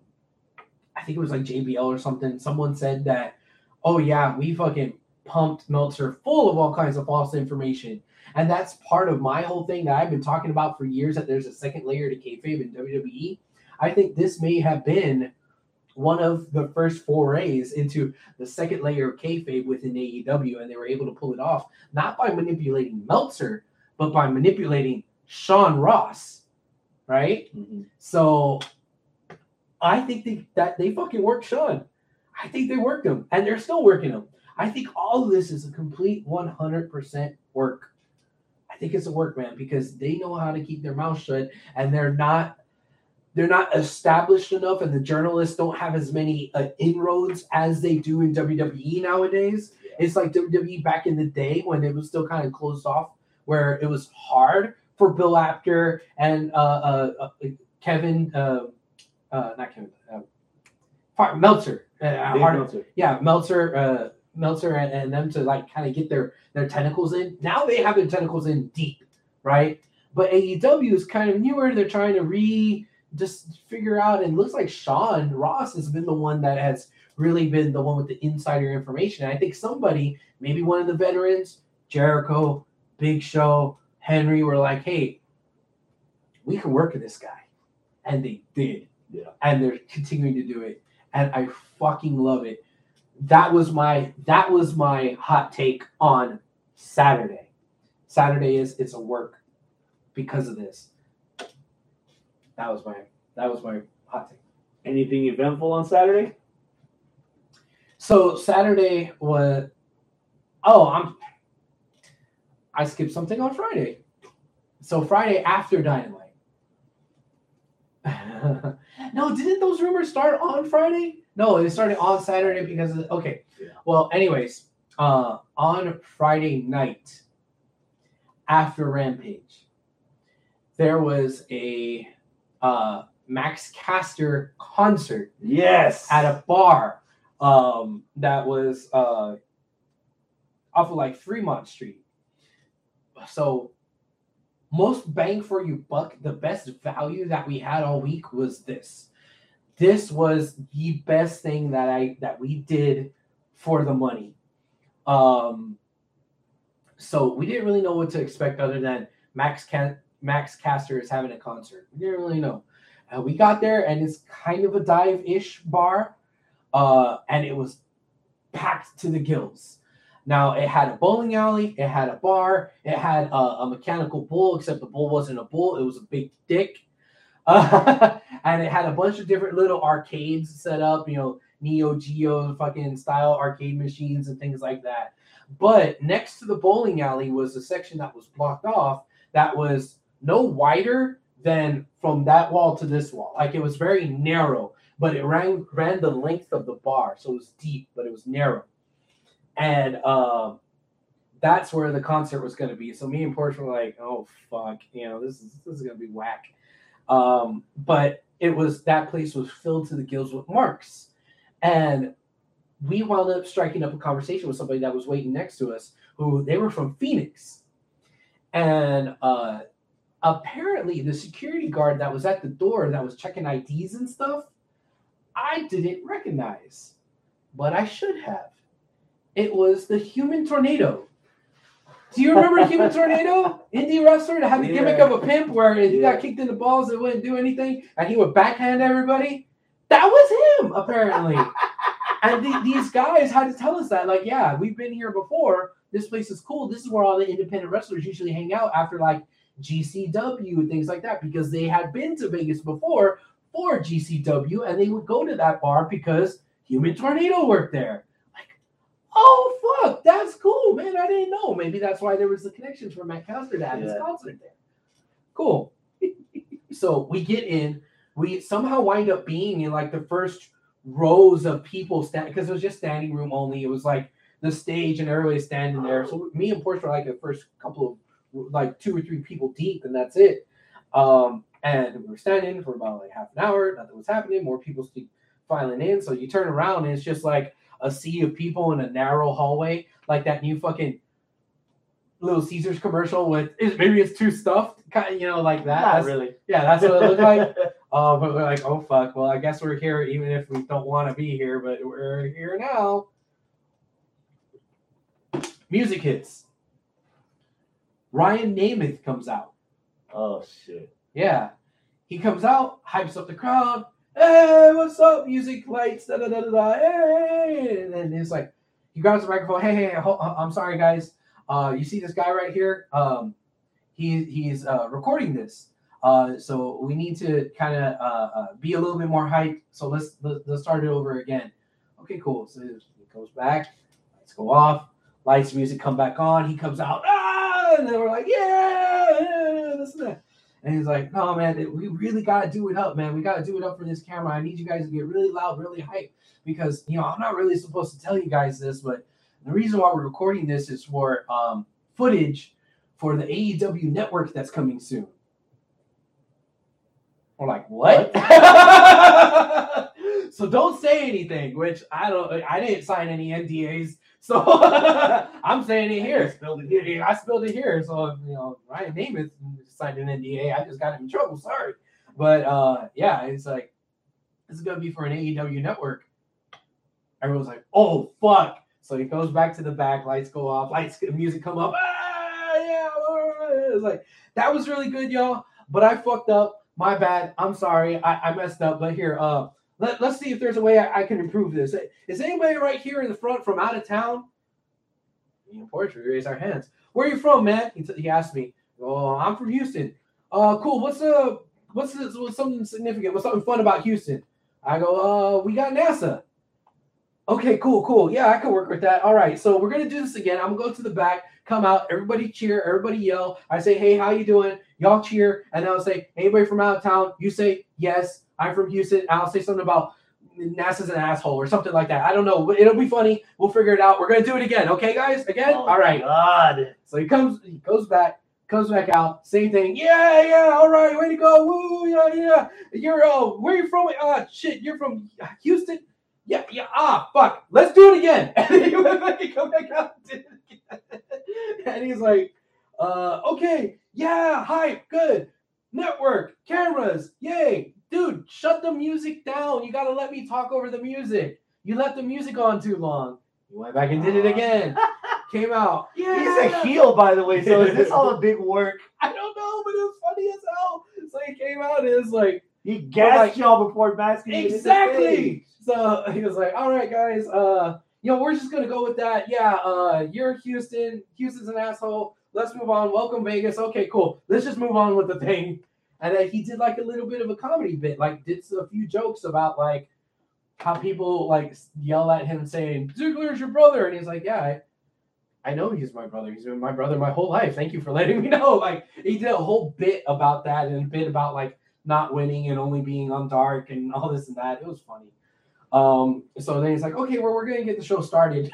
I think it was like JBL or something. Someone said that, oh yeah, we fucking pumped Meltzer full of all kinds of false information. And that's part of my whole thing that I've been talking about for years that there's a second layer to kayfabe in WWE. I think this may have been one of the first forays into the second layer of kayfabe within AEW, and they were able to pull it off not by manipulating Meltzer, but by manipulating Sean Ross, right? Mhm. So I think they, that they fucking worked Sean. I think they worked him, and they're still working him. I think all of this is a complete 100% work. I think it's a work, man, because they know how to keep their mouth shut, and they're not they're not established enough, and the journalists don't have as many uh, inroads as they do in WWE nowadays. Yeah. It's like WWE back in the day when it was still kind of closed off, where it was hard for Bill Apter and uh, uh, uh, Kevin, uh, not Kevin, uh, Meltzer, uh, hard, Meltzer. yeah, Meltzer, uh, Meltzer, and, and them to like kind of get their their tentacles in. Now they have their tentacles in deep, right? But AEW is kind of newer. They're trying to re just figure out, and it looks like Sean Ross has been the one that has really been the one with the insider information. And I think somebody, maybe one of the veterans, Jericho, Big Show, Henry, were like, "Hey, we can work with this guy," and they did. Yeah. and they're continuing to do it, and I fucking love it. That was my that was my hot take on Saturday. Saturday is it's a work because of this. That was my that was my hot take. Anything eventful on Saturday? So Saturday was oh I'm I skipped something on Friday. So Friday after Dynamite. No, didn't those rumors start on Friday? No, it started on Saturday because of, okay. Yeah. Well, anyways, uh on Friday night after Rampage, there was a uh Max Caster concert Yes. at a bar um, that was uh, off of like Fremont Street. So, most bang for you buck, the best value that we had all week was this. This was the best thing that I that we did for the money. Um, so we didn't really know what to expect other than Max Can- Max Caster is having a concert. We didn't really know. Uh, we got there and it's kind of a dive-ish bar, uh, and it was packed to the gills. Now it had a bowling alley, it had a bar, it had a, a mechanical bull, except the bull wasn't a bull; it was a big dick. Uh, *laughs* and it had a bunch of different little arcades set up, you know, Neo Geo fucking style arcade machines and things like that. But next to the bowling alley was a section that was blocked off that was no wider than from that wall to this wall. Like it was very narrow, but it ran ran the length of the bar, so it was deep, but it was narrow. And um, that's where the concert was going to be. So me and Porsche were like, "Oh fuck, you know this is this is going to be whack." Um, but it was that place was filled to the gills with marks, and we wound up striking up a conversation with somebody that was waiting next to us, who they were from Phoenix, and uh, apparently the security guard that was at the door that was checking IDs and stuff, I didn't recognize, but I should have. It was the Human Tornado. Do you remember Human Tornado? Indie wrestler that had the gimmick of a pimp where he Yeah. got kicked in the balls and wouldn't do anything, and he would backhand everybody. That was him, apparently. *laughs* and the- these guys had to tell us that, like, yeah, we've been here before. This place is cool. This is where all the independent wrestlers usually hang out after like GCW and things like that because they had been to Vegas before for GCW and they would go to that bar because Human Tornado worked there. Oh fuck, that's cool, man. I didn't know. Maybe that's why there was the connections for Max Caster to have his Yeah. concert there. Cool. *laughs* so we get in, we somehow wind up being in like the first rows of people standing because it was just standing room only. It was like the stage and everybody standing there. So me and Porsche were like the first couple of like two or three people deep, and that's it. Um, and we were standing for about like half an hour. Nothing was happening. More people keep filing in. So you turn around and it's just like a sea of people in a narrow hallway, like that new fucking Little Caesars commercial with is- maybe it's too stuffed, kind of, you know, like that. Not That's- really. Yeah, that's what it looked like. *laughs* Uh, but we're like, oh fuck. Well, I guess we're here even if we don't want to be here, but we're here now. Music hits. Ryan Nemeth comes out. oh shit. Yeah. He comes out, hypes up the crowd. Hey, what's up? Music lights, da da da da da. Hey, and then he's like, he grabs the microphone. Hey, hey, ho- I'm sorry, guys. Uh, you see this guy right here? Um, he he's uh, recording this. Uh, so we need to kind of uh, uh, be a little bit more hyped. So let's, let's let's start it over again. Okay, cool. So it goes back. Lights go off. Lights, music come back on. He comes out. Ah! And then we're like, yeah, yeah, this and that. And he's like, no, man, we really got to do it up, man. We got to do it up for this camera. I need you guys to get really loud, really hype because, you know, I'm not really supposed to tell you guys this, but The reason why we're recording this is for um, footage for the AEW network that's coming soon. We're like, what? *laughs* so don't say anything, which I don't I didn't sign any NDAs. *laughs* So *laughs* I'm saying it here. Spilled it here. I spilled it here. So you know, Ryan Nemeth signed an NDA. I just got him in trouble. Sorry, but uh, yeah, it's like this is gonna be for an AEW network. Everyone's like, "Oh fuck!" So he goes back to the back. Lights go off. Lights, music come up. Ah, yeah. It's like that was really good, y'all. But I fucked up. My bad. I'm sorry. I, I messed up. But here, uh, let, let's see if there's a way I, I can improve this. Is anybody right here in the front from out of town? Me and Portrait raise our hands. Where are you from, man? He, t- he asked me. Oh, I'm from Houston. Uh, cool. What's uh, what's this, what's something significant? What's something fun about Houston? I go, uh, we got NASA. Okay, cool, cool. Yeah, I can work with that. All right, so we're gonna do this again. I'm gonna go to the back, come out, everybody cheer, everybody yell. I say, hey, how you doing? Y'all cheer, and I'll say, anybody from out of town? You say yes. I'm from Houston. I'll say something about NASA's an asshole or something like that. I don't know. It'll be funny. We'll figure it out. We're gonna do it again. Okay, guys? Again? Oh, All right. God. So he comes, he goes back, comes back out, same thing. Yeah, yeah, all right, way to go. Woo, yeah, yeah. You're uh where you from? Ah shit, you're from Houston? Yeah, yeah, ah fuck. Let's do it again. *laughs* And he went back and come back out and did it again. *laughs* And he's like, uh, okay, yeah, hype, good. Network, cameras, yay. Dude, shut the music down. You gotta let me talk over the music. You left the music on too long. He went back and did it again. *laughs* Came out. Yeah. He's a heel, by the way. So is this all a *laughs* big work? I don't know, but it was funny as hell. So he came out and it's like, He gassed y'all before masking. it in the exactly. So *laughs* he was like, all right, guys, uh, you know, we're just gonna go with that. Yeah, uh, you're Houston. Houston's an asshole. Let's move on. Welcome Vegas. Okay, cool. Let's just move on with the thing. And then he did like a little bit of a comedy bit, like did a few jokes about like how people like yell at him saying, Ziggler's your brother. And he's like, Yeah, I, I know he's my brother. He's been my brother my whole life. Thank you for letting me *laughs* know. Like he did a whole bit about that and a bit about like not winning and only being on dark and *laughs* all this and that. It was funny. Um, so then he's like, okay, well, we're gonna get the show started.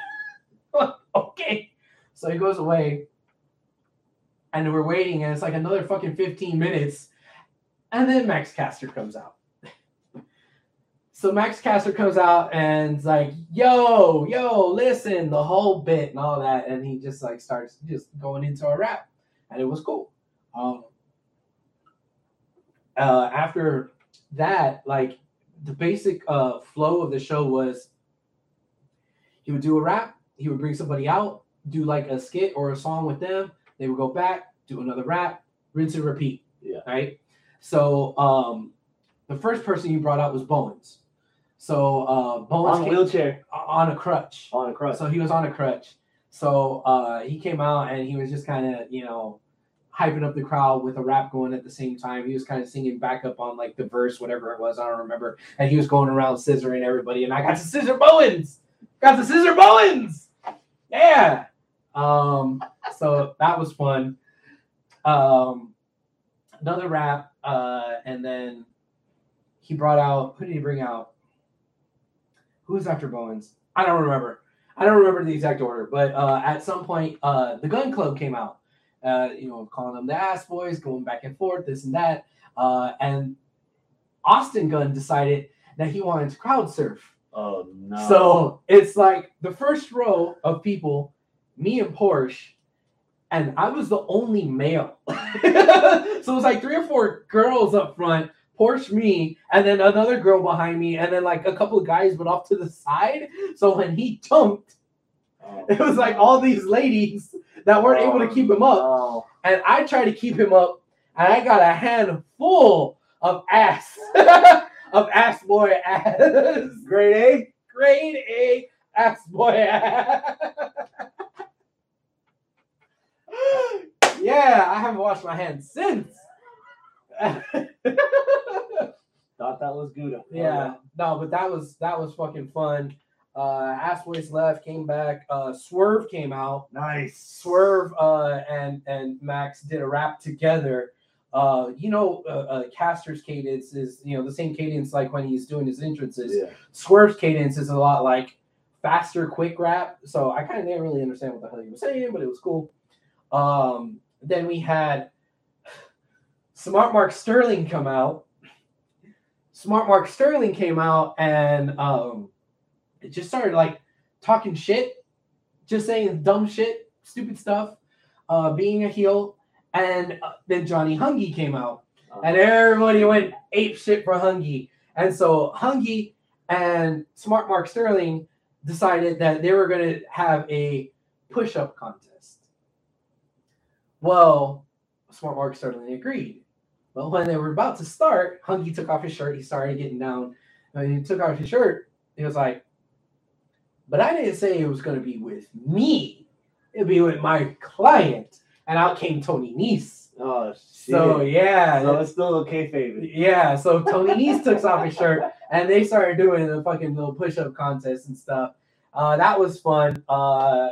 *laughs* okay. So he goes away, and we're waiting, and it's like another fucking 15 minutes. And then Max Caster comes out. So Max Caster comes out and's like, yo, yo, listen, the whole bit and all that. And he just like starts just going into a rap. And it was cool. Um uh after that, like the basic uh flow of the show was he would do a rap, he would bring somebody out, do like a skit or a song with them, they would go back, do another rap, rinse and repeat. Yeah. Right. So um the first person you brought out was Bowens. So uh Bowens On a wheelchair, on a crutch. on a crutch. So he was on a crutch. So uh, he came out and he was just kind of, you know, hyping up the crowd with a rap going at the same time. He was kind of singing back up on like the verse, whatever it was, I don't remember. And he was going around scissoring everybody. And I got to scissor Bowens. Got to scissor Bowens. Yeah. Um, so that was fun. Um, another rap, uh, and then he brought out who did he bring out? Who was after Bowens? I don't remember. I don't remember the exact order, but uh, at some point, uh, the Gunn Club came out. Uh, you know, calling them the ass boys, going back and forth, this and that. Uh, and Austin Gunn decided that he wanted to crowd surf. oh no. So it's like the first row of people, me and Porsche, and I was the only male. *laughs* so it was like three or four girls up front, Porsche me, and then another girl behind me, and then like a couple of guys, but off to the side. So when he jumped, Oh, it was like all these ladies that weren't able to keep him up. Oh, no. And I tried to keep him up, and I got a handful of ass, *laughs* of ass boy ass. Grade A. Grade A ass boy ass. *laughs* *gasps* yeah, I haven't washed my hands since. *laughs* Thought that was Gouda. *laughs* yeah, no, but that was that was fucking fun. Uh, ass left, came back. Uh, Swerve came out. Nice. Swerve uh, and and Max did a rap together. Uh, you know, uh, uh, Caster's cadence is you know the same cadence like when he's doing his entrances. Yeah. Swerve's cadence is a lot like faster, quick rap. So I kind of didn't really understand what the hell he was saying, but it was cool. Um, then we had Smart Mark Sterling come out. Smart Mark Sterling came out and um, it just started like talking shit, just saying dumb shit, stupid stuff, uh, being a heel. And uh, then Johnny Hungy came out, and everybody went ape shit for Hungy. And so Hungy and Smart Mark Sterling decided that they were going to have a push up contest. Well, Smart Mark certainly agreed. But when they were about to start, Hungy took off his shirt. He started getting down. And he took off his shirt. He was like, but I didn't say it was going to be with me. It'd be with my client. And out came Tony Nese. Oh shit. So yeah, so it's still okay, favorite. yeah. So Tony Nese took off his shirt and they started doing the fucking little push-up contest and stuff. Uh, that was fun. Uh,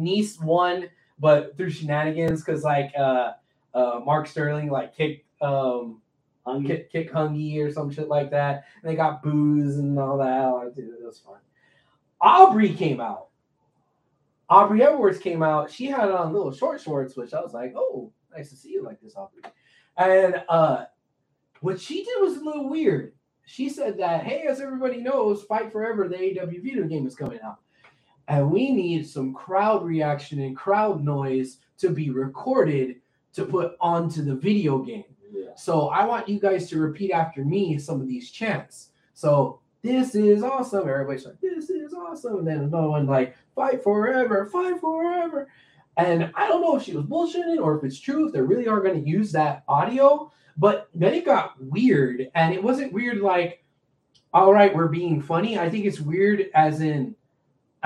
Nese won, but through shenanigans because like uh, uh, Mark Sterling like kicked um Hungry. kick, kick Hungy or some shit like that. And they got booze and all that. Oh, dude, it was fun. Aubrey came out. Aubrey Edwards came out. She had on little short shorts, which I was like, oh, nice to see you like this, Aubrey. And uh, what she did was a little weird. She said that, hey, as everybody knows, Fight Forever, the AEW video game is coming out. And we need some crowd reaction and crowd noise to be recorded to put onto the video game. Yeah. So I want you guys to repeat after me some of these chants. So this is awesome. Everybody's like, this is awesome. And then another one like, fight forever, fight forever. And I don't know if she was bullshitting or if it's true, if they really are going to use that audio. But then it got weird. And it wasn't weird like, all right, we're being funny. I think it's weird as in,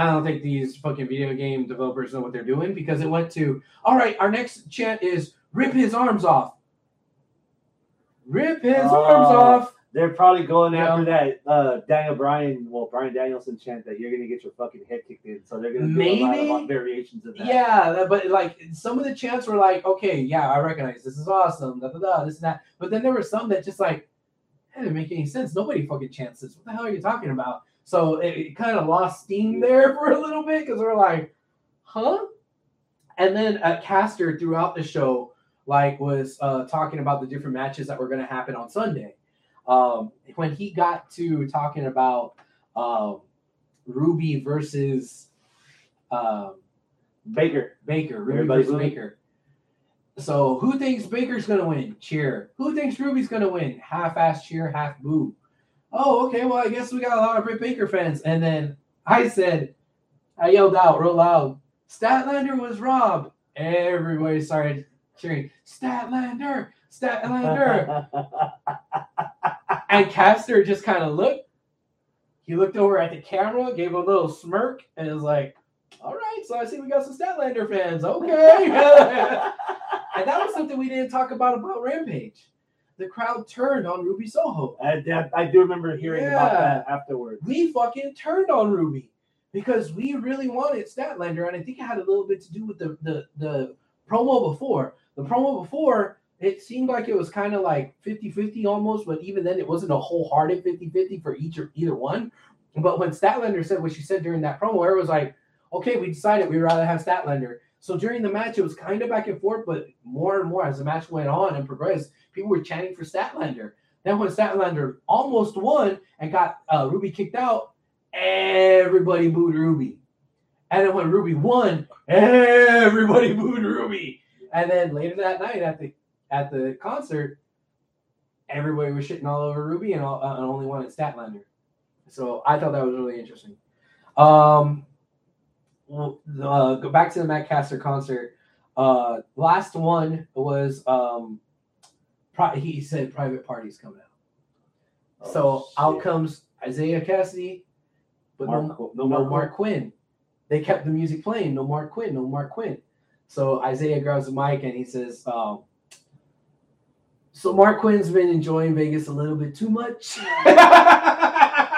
I don't think these fucking video game developers know what they're doing because it went to, all right, our next chant is rip his arms off. Rip his arms Oh. off. They're probably going Yeah. after that uh, Daniel Bryan, well, Bryan Danielson chant that you're gonna get your fucking head kicked in. So they're gonna do a lot Maybe. of variations of that. Yeah, but like some of the chants were like, okay, yeah, I recognize this is awesome, da da da, this and that. But then there were some that just like, that didn't make any sense. Nobody fucking chants this. What the hell are you talking about? So it, it kind of lost steam there *laughs* for a little bit because we're like, huh? And then uh, Caster throughout the show, like, was uh, talking about the different matches that were going to happen on Sunday. Um, when he got to talking about um, Ruby versus um, Baker. Baker, Ruby Everybody versus? Baker. So who thinks Baker's gonna win? Cheer. Who thinks Ruby's gonna win? Half-ass cheer, half boo. Oh, okay. Well, I guess we got a lot of Britt Baker fans. And then I said, I yelled out real loud, Statlander was robbed. Everybody started cheering, Statlander, Statlander. *laughs* and Caster just kind of looked. He looked over at the camera, gave a little smirk, and was like, "All right, so I see we got some Statlander fans. Okay." *laughs* and that was something we didn't talk about about Rampage. The crowd turned on Ruby Soho. I, I do remember hearing about that afterwards. We fucking turned on Ruby because we really wanted Statlander, and I think it had a little bit to do with the the, the promo before. The promo before, it seemed like it was kind of like 50-50 almost, but even then it wasn't a wholehearted 50-50 for each or either one. But when Statlander said what she said during that promo, it was like, okay, we decided we'd rather have Statlander. So during the match, it was kind of back and forth, but more and more as the match went on and progressed, people were chanting for Statlander. Then when Statlander almost won and got uh, Ruby kicked out, everybody booed Ruby. And then when Ruby won, everybody *laughs* booed Ruby. And then later that night at the at the concert, everybody was shitting all over Ruby and, all, uh, and only wanted Statlander. So I thought that was really interesting. Um, uh, go back to the Max Caster concert. Uh, last one was um, pri- he said private parties coming out. so Oh, out comes Isiah Kassidy, but no, Mark Qu- no, Mark, Quinn. They kept the music playing. No Marq Quen. No Marq Quen. So Isiah grabs the mic and he says, um, "So Marq Quen's been enjoying Vegas a little bit too much." *laughs* *laughs*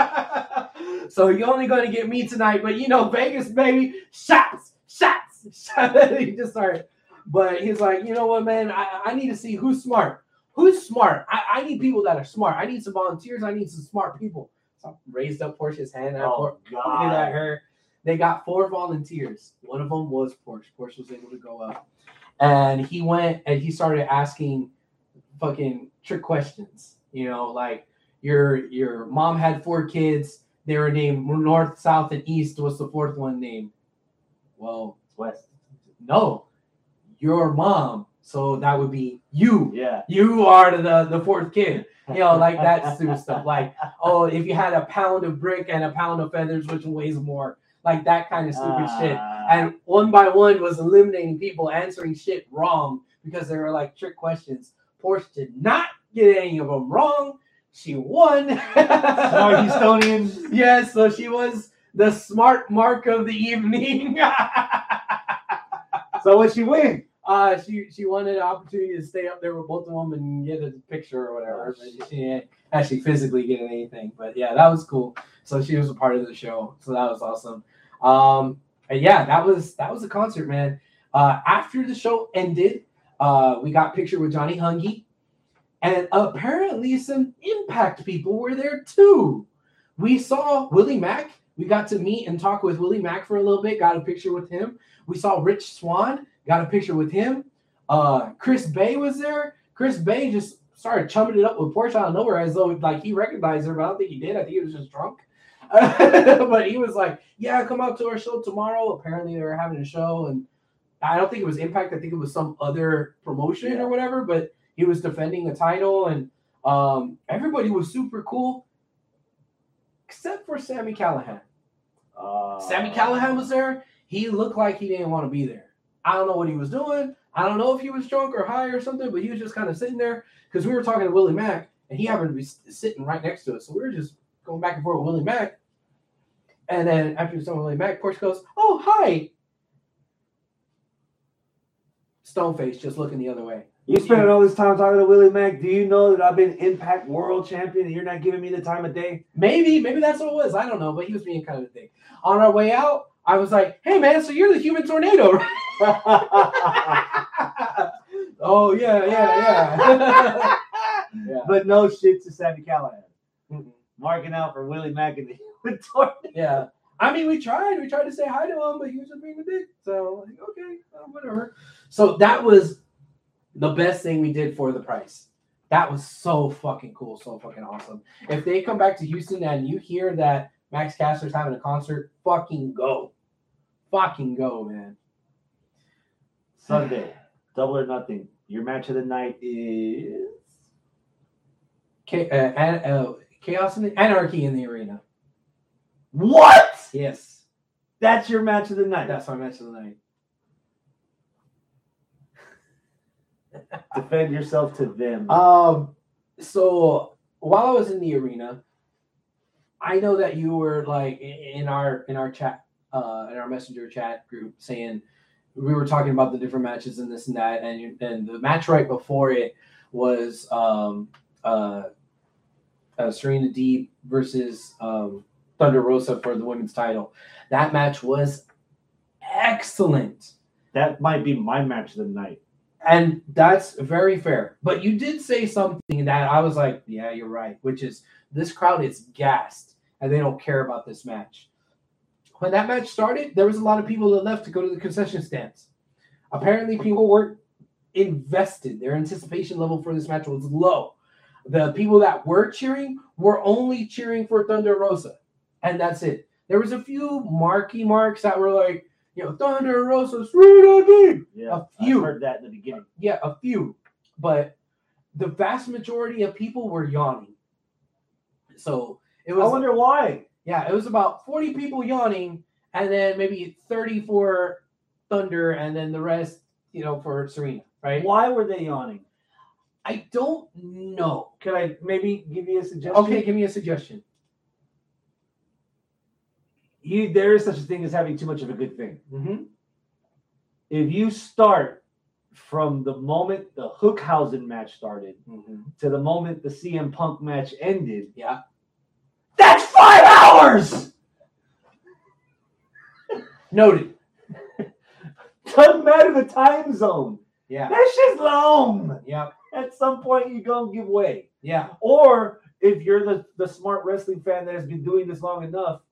so you're only going to get me tonight, but you know Vegas, baby, shots, shots, *laughs* shots. he just started, but he's like, you know what, man, I, I need to see who's smart. Who's smart? I, I need people that are smart. I need some volunteers. I need some smart people. So raised up Portia's hand. and Oh Por- pointed at her. They got four volunteers. One of them was Porsche. Porsche was able to go up, and he went and he started asking fucking trick questions. You know, like your your mom had four kids. They were named North, South, and East. What's the fourth one named? Well, West. no, your mom. So that would be you. Yeah. You are the the fourth kid. You know, like that *laughs* stupid stuff. Like, oh, if you had a pound of brick and a pound of feathers, which weighs more? Like that kind of stupid shit. Ah. And one by one was eliminating people answering shit wrong because they were like trick questions. Porsche did not get any of them wrong. She won. Smart Houstonians. *laughs* Yes, so she was the smart mark of the evening. *laughs* So what she win? uh, she she wanted an opportunity to stay up there with both of them and get a picture or whatever. But she didn't actually physically get anything. But yeah, that was cool. So she was a part of the show. So that was awesome. Um, and yeah, that was that was a concert, man. Uh, after the show ended, uh, we got picture with Johnny Hungy, and apparently some Impact people were there too. We saw Willie Mack. We got to meet and talk with Willie Mack for a little bit. Got a picture with him. We saw Rich Swann. Got a picture with him. Uh, Chris Bey was there. Chris Bey just started chumming it up with Porsche out of nowhere as though like he recognized her, but I don't think he did. I think he was just drunk. *laughs* but he was like, "Yeah, come out to our show tomorrow." Apparently, they were having a show, and I don't think it was Impact. I think it was some other promotion Yeah. or whatever. But he was defending the title, and um, everybody was super cool, except for Sami Callihan. Uh, Sami Callihan was there. He looked like he didn't want to be there. I don't know what he was doing. I don't know if he was drunk or high or something, but he was just kind of sitting there because we were talking to Willie Mack and he happened to be sitting right next to us. So we were just going back and forth with Willie Mack. And then after we Willie Mack, Porsche goes, Oh, hi. Stoneface just looking the other way. You spending all this time talking to Willie Mack. Do you know that I've been Impact World Champion and you're not giving me the time of day? Maybe, maybe that's what it was. I don't know, but he was being kind of a dick. On our way out, I was like, Hey, man, so you're the human tornado, right? *laughs* oh, yeah, yeah, yeah. *laughs* yeah. but no shit to Sami Callihan. Marking out for Willie Mack and the *laughs* Human Tornado. Yeah. I mean, we tried. We tried to say hi to him, but he was just being a dick. So, like, okay, uh, whatever. So that was the best thing we did for the price. That was so fucking cool, so fucking awesome. If they come back to Houston and you hear that Max Caster's having a concert, fucking go. Fucking go, man. Sunday, double or nothing. Your match of the night is uh, uh, chaos and anarchy in the arena. what? Yes, That's your match of the night. that's my match of the night. Defend yourself to them. Um, so while I was in the arena, I know that you were like in our in our chat, uh, in our messenger chat group, saying we were talking about the different matches and this and that, and and the match right before it was um, uh, uh, Serena Deeb versus um, Thunder Rosa for the women's title. That match was excellent. that might be my match of the night. And that's very fair. But you did say something that I was like, yeah, you're right, which is this crowd is gassed and they don't care about this match. When that match started, there was a lot of people that left to go to the concession stands. Apparently, people weren't invested. Their anticipation level for this match was low. The people that were cheering were only cheering for Thunder Rosa, and that's it. There was a few marky marks that were like, you know, Thunder Rosa, Serena Deeb. Yeah, A few. I heard that in the beginning. Yeah, a few, but the vast majority of people were yawning. So it was. I wonder why. yeah, it was about 40 people yawning, and then maybe 30 for Thunder, and then the rest, you know, for Serena, right? Why were they yawning? I don't know. Can I maybe give you a suggestion? Okay, give me a suggestion. You there is such a thing as having too much of a good thing. Mm-hmm. If you start from the moment the Hookhausen match started Mm-hmm. to the moment the CM Punk match ended, Yeah. that's five hours. *laughs* Noted. Doesn't matter the time zone. Yeah. That shit's long. Yeah. At some point, you're gonna give way. Yeah. Or if you're the, the smart wrestling fan that has been doing this long enough,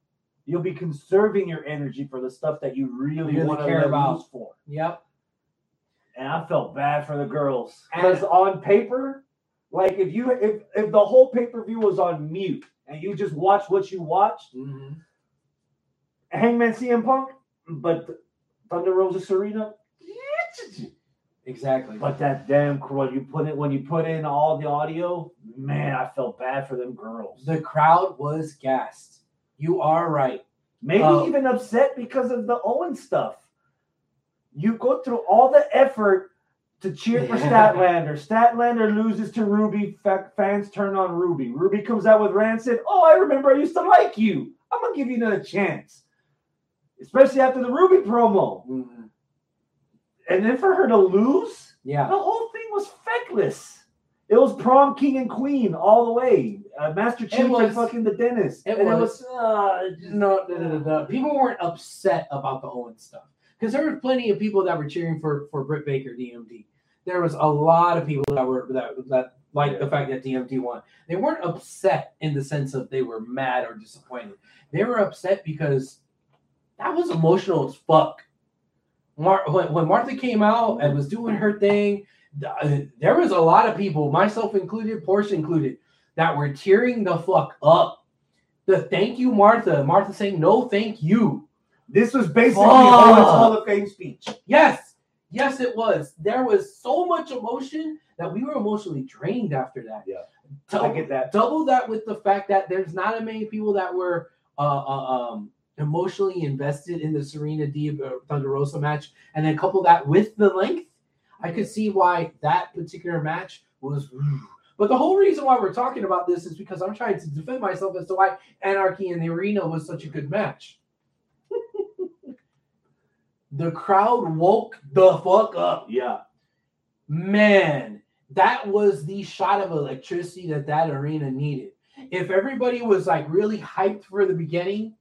you'll be conserving your energy for the stuff that you really, Really want to care about. for. Yep. And I felt bad for the girls because on paper, like if you if if the whole pay per view was on mute and you just watch what you watched, Mhm. Hangman CM Punk, but Thunder Rosa Serena. Exactly. But that damn crowd, you put it when you put in all the audio, man, I felt bad for them girls. the crowd was gassed. You are right. Maybe Oh. even upset because of the Owen stuff. You go through all the effort to cheer for *laughs* Statlander. Statlander loses to Ruby. Fa- fans turn on Ruby. Ruby comes out with Rancid. Oh, I remember I used to like you. I'm gonna give you another chance, especially after the Ruby promo. Mhm. And then for her to lose, Yeah. the whole thing was feckless. It was prom king and queen all the way. Uh, Master Chief was. and fucking the dentist. It and was. it was uh, just- No, no, no, no. People weren't upset about the Owen stuff because there were plenty of people that were cheering for for Britt Baker DMD. There was a lot of people that were that that liked the fact that DMD won. They weren't upset in the sense of they were mad or disappointed. They were upset because that was emotional as fuck. Mar- when, when Martha came out and was doing her thing, th- uh, there was a lot of people, myself included, Porsche included, that were tearing the fuck up. The thank you, Martha. Martha saying no, thank you. This was basically. Owen's Hall of Fame speech. Yes, yes, it was. There was so much emotion that we were emotionally drained after that. Yeah. Double, I get that. double that with the fact that there's not a many people that were uh, uh, um, emotionally invested in the Serena D uh, Thunder Rosa match, and then couple that with the length, I could see why that particular match was. But the whole reason why we're talking about this is because I'm trying to defend myself as to why Anarchy in the Arena was such a good match. *laughs* the crowd woke the fuck up Yeah. man, that was the shot of electricity that that arena needed. If everybody was like really hyped for the beginning,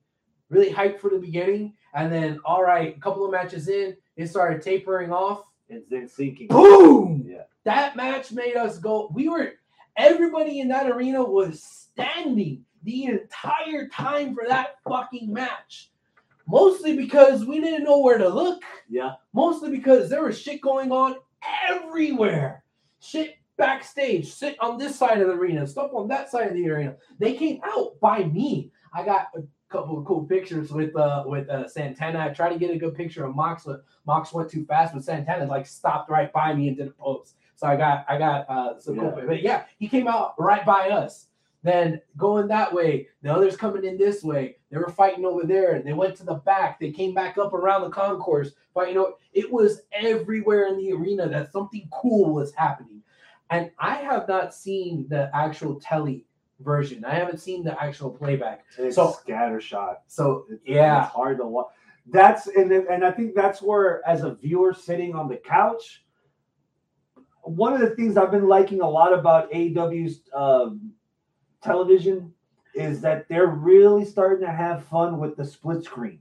really hyped for the beginning, and then all right, a couple of matches in, it started tapering off. And then sinking. Boom! Yeah. That match made us go. We were everybody in that arena was standing the entire time for that fucking match. Mostly because we didn't know where to look Yeah. mostly because there was shit going on everywhere. Shit backstage, shit on this side of the arena, stuff on that side of the arena. They came out by me. I got a couple of cool pictures with uh with uh, Santana. I tried to get a good picture of Mox, but Mox went too fast. But Santana like stopped right by me and did a pose. So I got I got uh some cool. Yeah. But yeah, he came out right by us. Then going that way, the others coming in this way. They were fighting over there. And they went to the back. They came back up around the concourse But you know, It was everywhere in the arena that something cool was happening. And I have not seen the actual telly version. I haven't seen the actual playback. It's So- scattershot. So It's, Yeah. it's hard to watch. That's and and I think that's where, as a viewer sitting on the couch, one of the things I've been liking a lot about AEW's um, television is that they're really starting to have fun with the split screen,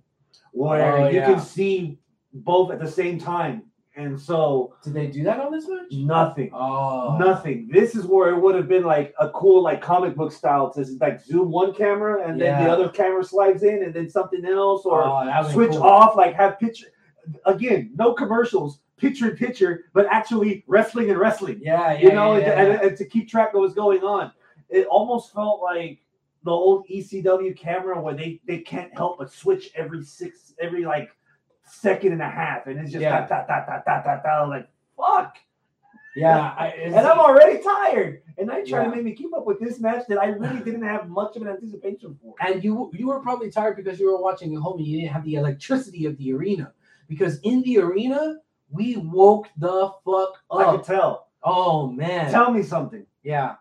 where Oh, you yeah. can see both at the same time, and so did they do that on this match? nothing. Oh, Nothing. This is where it would have been like a cool, like comic book style to like zoom one camera and then the other camera slides in and then something else, or Oh, switch cool. off, like have picture. Again, no commercials, picture in picture, but actually wrestling and wrestling. Yeah, yeah, you know, yeah, and, yeah, and- and to keep track of what's going on. It almost felt like the old ECW camera where they they can't help but switch every six, every like second and a half, and it's just Yeah. da, da, da, da, da, da, like fuck. yeah. *laughs* I, And I'm already tired. And I try Yeah. to make me keep up with this match that I really didn't have much of an anticipation for. and you you were probably tired because you were watching at home and you didn't have the electricity of the arena. Because in the arena, we woke the fuck up. I could tell. Oh man. Tell me something. yeah.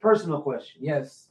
Personal question. Yes.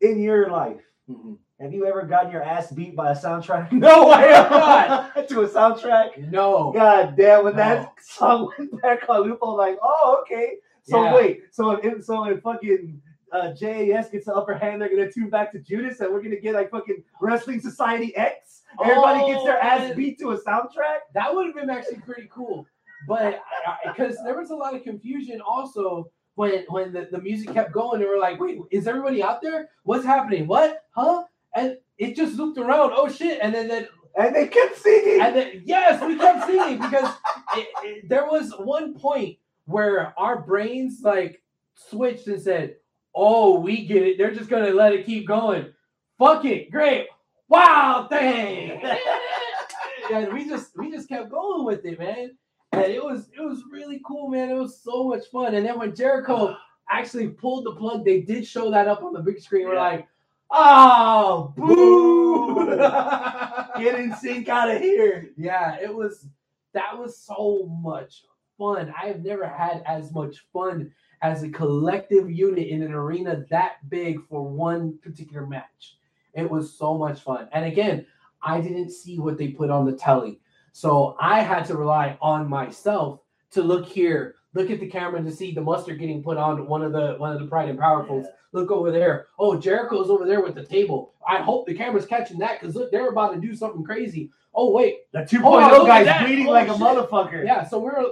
In your life, Mhm. have you ever gotten your ass beat by a soundtrack? *laughs* No, I have not. *laughs* to a soundtrack? No. God damn, when No. that song went back on loop, I'm like, oh, okay. So Yeah. wait, so if so if fucking uh, JAS gets the upper hand, they're gonna tune back to Judas, and we're gonna get like fucking Wrestling Society X. Everybody gets their Oh, ass man. beat to a soundtrack. That would have been actually pretty cool. But because there was a lot of confusion also when when the, the music kept going and we're like, wait, is everybody out there? What's happening? What? Huh? And it just looped around. Oh shit! And then then And they kept singing. and then yes, we kept singing because it, it- there was one point where our brains like switched and said, "Oh, we get it. They're just gonna let it keep going. Fuck it, great, wow, thing." *laughs* and we just we just kept going with it, man. And it was it was really cool, man. It was so much fun. And then when Jericho *sighs* actually pulled the plug, they did show that up on the big screen. We're like, "Oh, boo!" *laughs* Get in sync out of here. yeah, it was that was so much fun. I have never had as much fun as a collective unit in an arena that big for one particular match. It was so much fun. And again, I didn't see what they put on the telly. So I had to rely on myself to look here, look at the camera to see the mustard getting put on one of the one of the pride and powerfuls. Look over there. Oh, Jericho's over there with the table. I hope the camera's catching that because look, they're about to do something crazy. Oh, wait, The 2.0 Oh, guy's bleeding Oh, like a motherfucker. yeah, so we're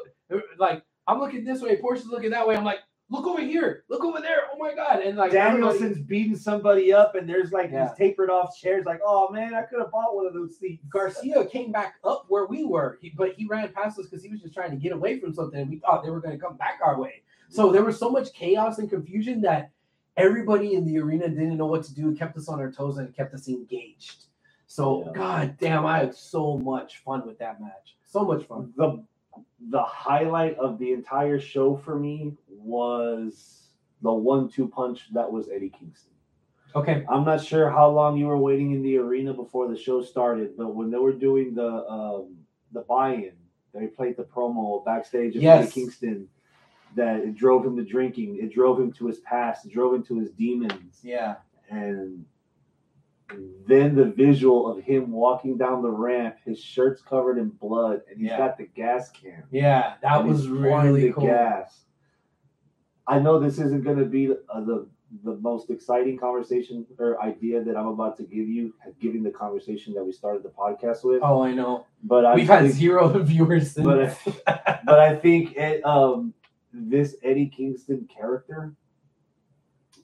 like, I'm looking this way, Portia's looking that way. I'm like, look over here, look over there. Oh my god! And like Danielson's beating somebody up, and there's like Yeah. these tapered off chairs. Like, oh man, I could have bought one of those seats. Garcia came back up where we were, he, but he ran past us because he was just trying to get away from something, and we thought they were going to come back our way. So there was so much chaos and confusion that everybody in the arena didn't know what to do. It kept us on our toes and kept us engaged. So Yeah. god damn, I had so much fun with that match. So much fun. the the highlight of the entire show for me was the one-two punch that was Eddie Kingston. Okay. I'm not sure how long you were waiting in the arena before the show started, but when they were doing the um, the buy-in, they played the promo backstage of Yes. Eddie Kingston. That it drove him to drinking, it drove him to his past, it drove him to his demons, Yeah. and then the visual of him walking down the ramp, his shirt's covered in blood, and he's Yeah. got the gas can. Yeah. That was really the cool. gas. I know this isn't going to be uh, the the most exciting conversation or idea that I'm about to give you, giving the conversation that we started the podcast with. Oh, I know. but I We've had zero *laughs* viewers since. but I, *laughs* but I think it, um, this Eddie Kingston character,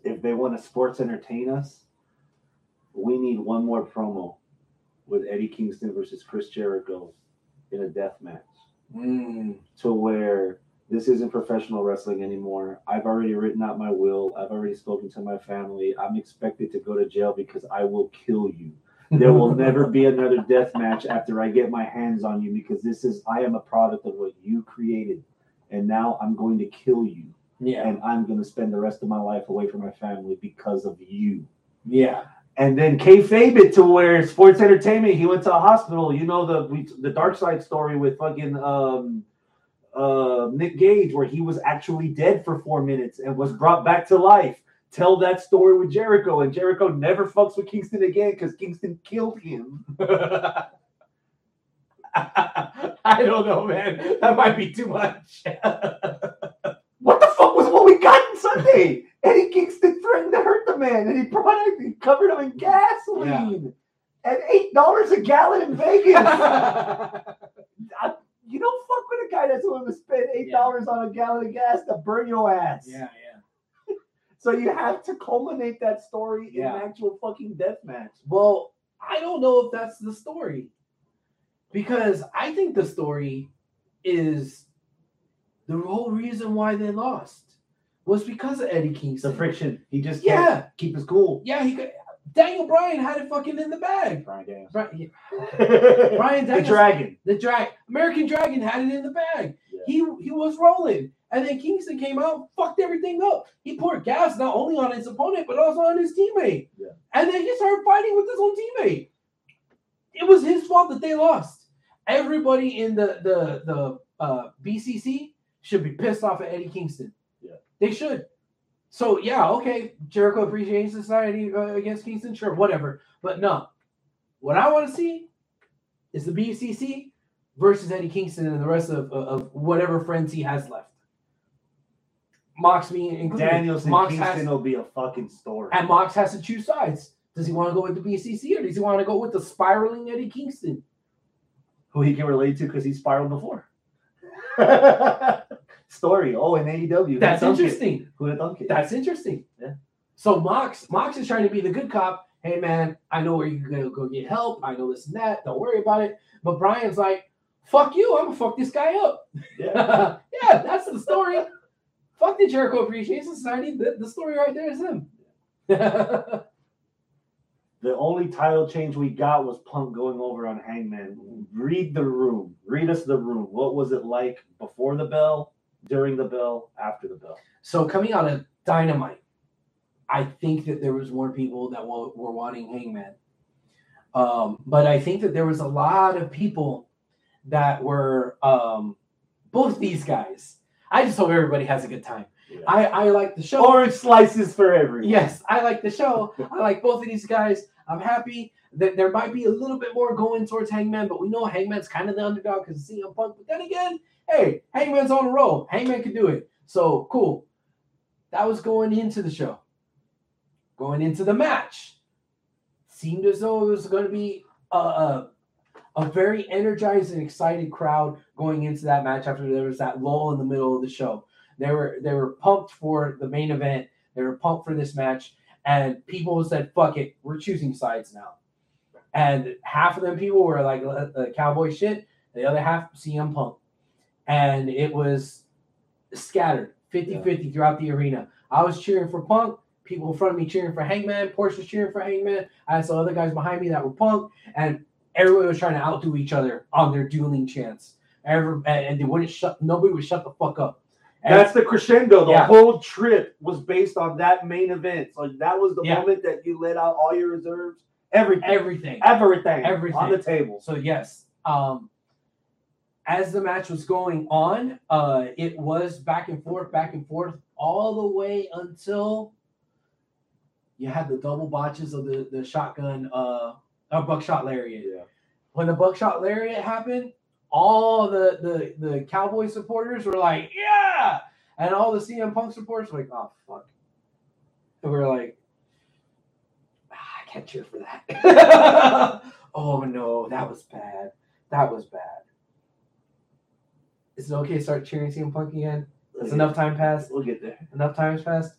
if they want to sports entertain us, we need one more promo with Eddie Kingston versus Chris Jericho in a death match Mm. to where this isn't professional wrestling anymore. I've already written out my will. I've already spoken to my family. I'm expected to go to jail because I will kill you. There will *laughs* never be another death match after I get my hands on you because this is I am a product of what you created. And now I'm going to kill you. Yeah. And I'm going to spend the rest of my life away from my family because of you. Yeah. And then kayfabe it to where sports entertainment. He went to a hospital. You know the we, the dark side story with fucking um, uh, Nick Gage, where he was actually dead for four minutes and was brought back to life. Tell that story with Jericho, and Jericho never fucks with Kingston again because Kingston killed him. *laughs* I don't know, man. That might be too much. *laughs* What the fuck was what we got Sunday? Eddie Kingston threatened to hurt the man, and he brought it, he covered him in gasoline at eight dollars a gallon in Vegas. *laughs* I- you don't fuck with a guy that's willing to spend eight dollars on a gallon of gas to burn your ass. yeah, yeah. *laughs* So you have to culminate that story in an actual fucking death match. Well, I don't know if that's the story. Because I think the story is the whole reason why they lost was because of Eddie Kingston. The friction. He just can't Yeah. keep his cool. Yeah, he could Daniel Bryan had it fucking in the bag. Brian Daniels. Yeah. *laughs* Brian Daniels- the Dragon. The Dragon. American Dragon had it in the bag. Yeah. He he was rolling. And then Kingston came out, fucked everything up. He poured gas not only on his opponent, but also on his teammate. Yeah. And then he started fighting with his own teammate. It was his fault that they lost. Everybody in the the the uh, BCC should be pissed off at Eddie Kingston. They should. So yeah, okay, Jericho Appreciation Society uh, against Kingston, sure, whatever. But no, what I want to see is the BCC versus Eddie Kingston and the rest of, of, of whatever friends he has left. Mox me included. Daniels and Mox Kingston has, will be a fucking story. and Mox has to choose sides. Does he want to go with the BCC or does he want to go with the spiraling Eddie Kingston? Who he can relate to because he spiraled before. *laughs* story. Oh, in AEW. That's Who'da thunk it? interesting. Who'da thunk it? That's interesting. Yeah. So Mox, Mox is trying to be the good cop. Hey man, I know where you're gonna go get help. I know this and that. Don't worry about it. But Brian's like, fuck you. I'm gonna fuck this guy up. yeah. *laughs* yeah, that's the story. fuck the Jericho Appreciation Society. The, the story right there is him. *laughs* The only title change we got was Punk going over on Hangman. Read the room. Read us the room. What was it like before the bell, during the bill, after the bill. so coming out of Dynamite, I think that there was more people that were wanting Hangman. Um, but I think that there was a lot of people that were um, both these guys. I just hope everybody has a good time. Yeah. I, I like the show. Orange slices for everyone. Yes, I like the show. *laughs* I like both of these guys. I'm happy that there might be a little bit more going towards Hangman, but we know Hangman's kind of the underdog because of CM Punk. But then again, hey, Hangman's on the roll. Hangman can do it. So cool. That was going into the show. Going into the match, seemed as though it was going to be a, a, a very energized and excited crowd going into that match after there was that lull in the middle of the show. They were they were pumped for the main event. They were pumped for this match, and people said, "Fuck it, we're choosing sides now." And half of them people were like uh, uh, cowboy shit. The other half CM Punk, and it was scattered 50-50 throughout the arena. I was cheering for Punk. People in front of me cheering for Hangman. Porsche was cheering for Hangman. I saw other guys behind me that were Punk, and everybody was trying to outdo each other on their dueling chants. Every, and they wouldn't shut. Nobody would shut the fuck up. And- That's the crescendo. The Yeah. whole trip was based on that main event. So that was the Yeah. moment that you let out all your reserves. Everything. everything. everything. Everything. On the table. So yes, um, as the match was going on, uh, it was back and forth, back and forth, all the way until you had the double botches of the the shotgun, uh, uh buckshot lariat. Yeah. When the buckshot lariat happened, all the the the cowboy supporters were like, "Yeah!" and all the CM Punk supporters were like, "Oh fuck," and we are like, "Ah, "I can't cheer for that." *laughs* oh no, that was bad. That was bad. Is it okay to start cheering CM Punk again? Has enough time passed? We'll get there. Enough time has passed?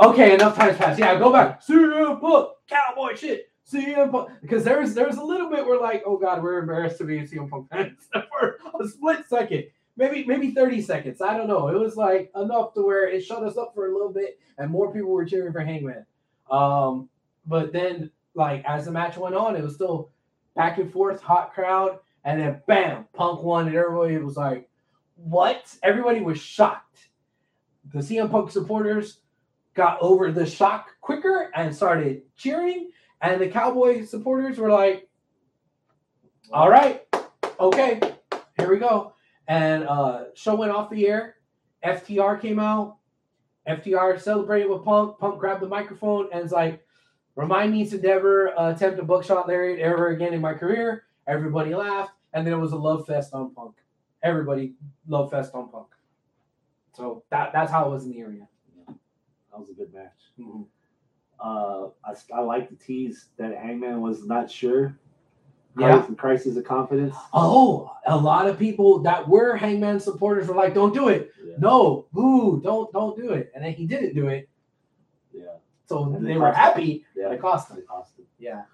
Okay, enough time has passed. Yeah, go back. CM Punk, cowboy shit. CM Punk. Because there was there was a little bit where like, oh god, we're embarrassed to be CM Punk fans *laughs* for a split second. Maybe maybe 30 seconds. I don't know. It was like enough to where it shut us up for a little bit and more people were cheering for Hangman. Um, but then like as the match went on, it was still back and forth, hot crowd, and then bam, Punk won, and everybody was like, "What?" Everybody was shocked. The CM Punk supporters got over the shock quicker and started cheering, and the Cowboy supporters were like, "All right, okay, here we go." And uh, show went off the air. FTR came out. FTR celebrated with Punk. Punk grabbed the microphone and was like, Remind me to never uh, attempt a buckshot lariat ever again in my career. Everybody laughed, and then it was a love fest on Punk. Everybody love fest on Punk. So that that's how it was in the area. That was a good match. Mhm. Uh, I, I like the tease that Hangman was not sure. Yeah. Crisis, crisis of confidence. Oh, a lot of people that were Hangman supporters were like, "Don't do it, Yeah. no, boo, don't don't do it," and then he didn't do it. Yeah. So And they were happy. Yeah. It cost them. It cost him. Yeah.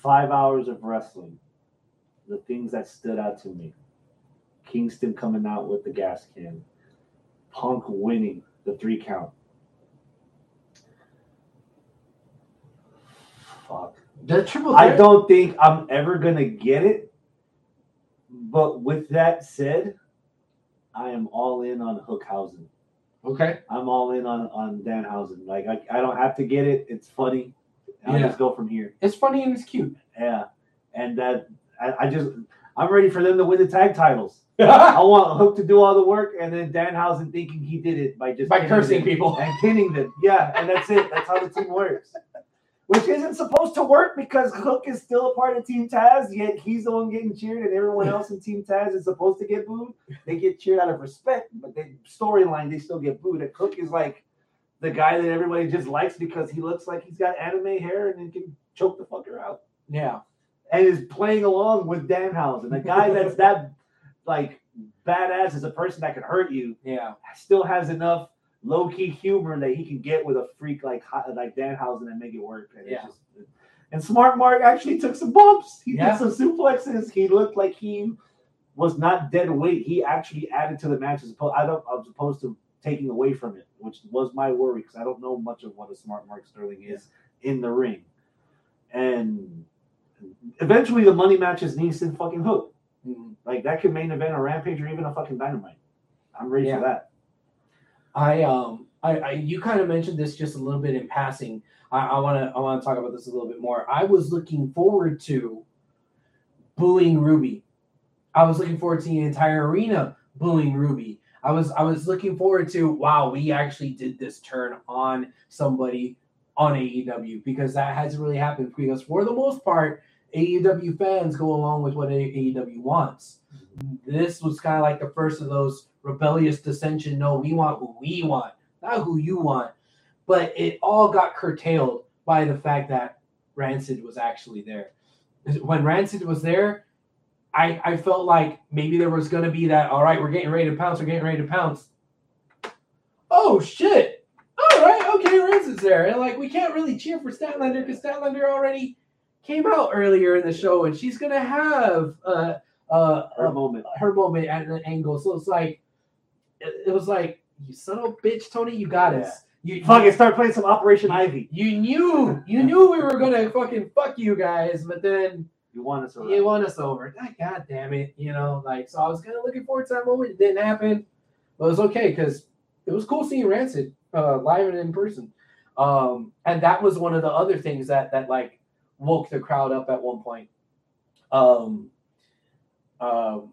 Five hours of wrestling. The things that stood out to me. Kingston coming out with the gas can. Punk winning the three count. Fuck. The triple I don't think I'm ever gonna get it. But with that said, I am all in on Hookhausen. Okay. I'm all in on on Danhausen. Like I, I don't have to get it. It's funny. I'll Yeah. just go from here. It's funny and it's cute. Yeah, and that I, I just I'm ready for them to win the tag titles. *laughs* I want Hook to do all the work, and then Danhausen thinking he did it by just By cursing people. *laughs* and pinning them. Yeah, and that's it. That's how the team works. Which isn't supposed to work because Hook is still a part of Team Taz, yet he's the one getting cheered, and everyone else in Team Taz is supposed to get booed. They get cheered out of respect, but the storyline they still get booed. And Hook is like the guy that everybody just likes because he looks like he's got anime hair and he can choke the fucker out Yeah. And is playing along with Danhausen, a guy that's that like badass as a person that can hurt you, Yeah. still has enough low key humor that he can get with a freak like like Danhausen and make it work. And it's Yeah. just- and Smart Mark actually took some bumps. He Yeah. did some suplexes. He looked like he was not dead weight. He actually added to the match as opposed, I don't as opposed to taking away from it, which was my worry because I don't know much of what a Smart Mark Sterling is in the ring. And eventually, the money matches Neeson and fucking Hook. Mhm. Like that could main event a Rampage or even a fucking Dynamite. I'm ready Yeah. for that. I um I, I you kind of mentioned this just a little bit in passing. I, I wanna I wanna talk about this a little bit more. I was looking forward to booing Ruby. I was looking forward to the entire arena booing Ruby. I was I was looking forward to wow, we actually did this turn on somebody on AEW because that hasn't really happened because for the most part, AEW fans go along with what AEW wants. This was kind of like the first of those rebellious dissension. No, we want who we want, not who you want. But it all got curtailed by the fact that Rancid was actually there. When Rancid was there, I, I felt like maybe there was going to be that, all right, we're getting ready to pounce, we're getting ready to pounce. Oh, shit. All right, okay, Rancid's there. And like, we can't really cheer for Statlander because Statlander already came out earlier in the show and she's going to have uh, uh, Her a moment. her moment at an angle. So it's like, it, it was like, you son of a bitch, Tony, you got us. You, Fuck it, start playing some Operation Ivy. you knew, you knew we were gonna fucking fuck you guys, but then You want us around. you won us over. God, God damn it, you know, like so. I was kind of looking forward to that moment. It didn't happen, but it was okay because it was cool seeing Rancid uh, live and in person. Um, and that was one of the other things that that like woke the crowd up at one point. Um, um,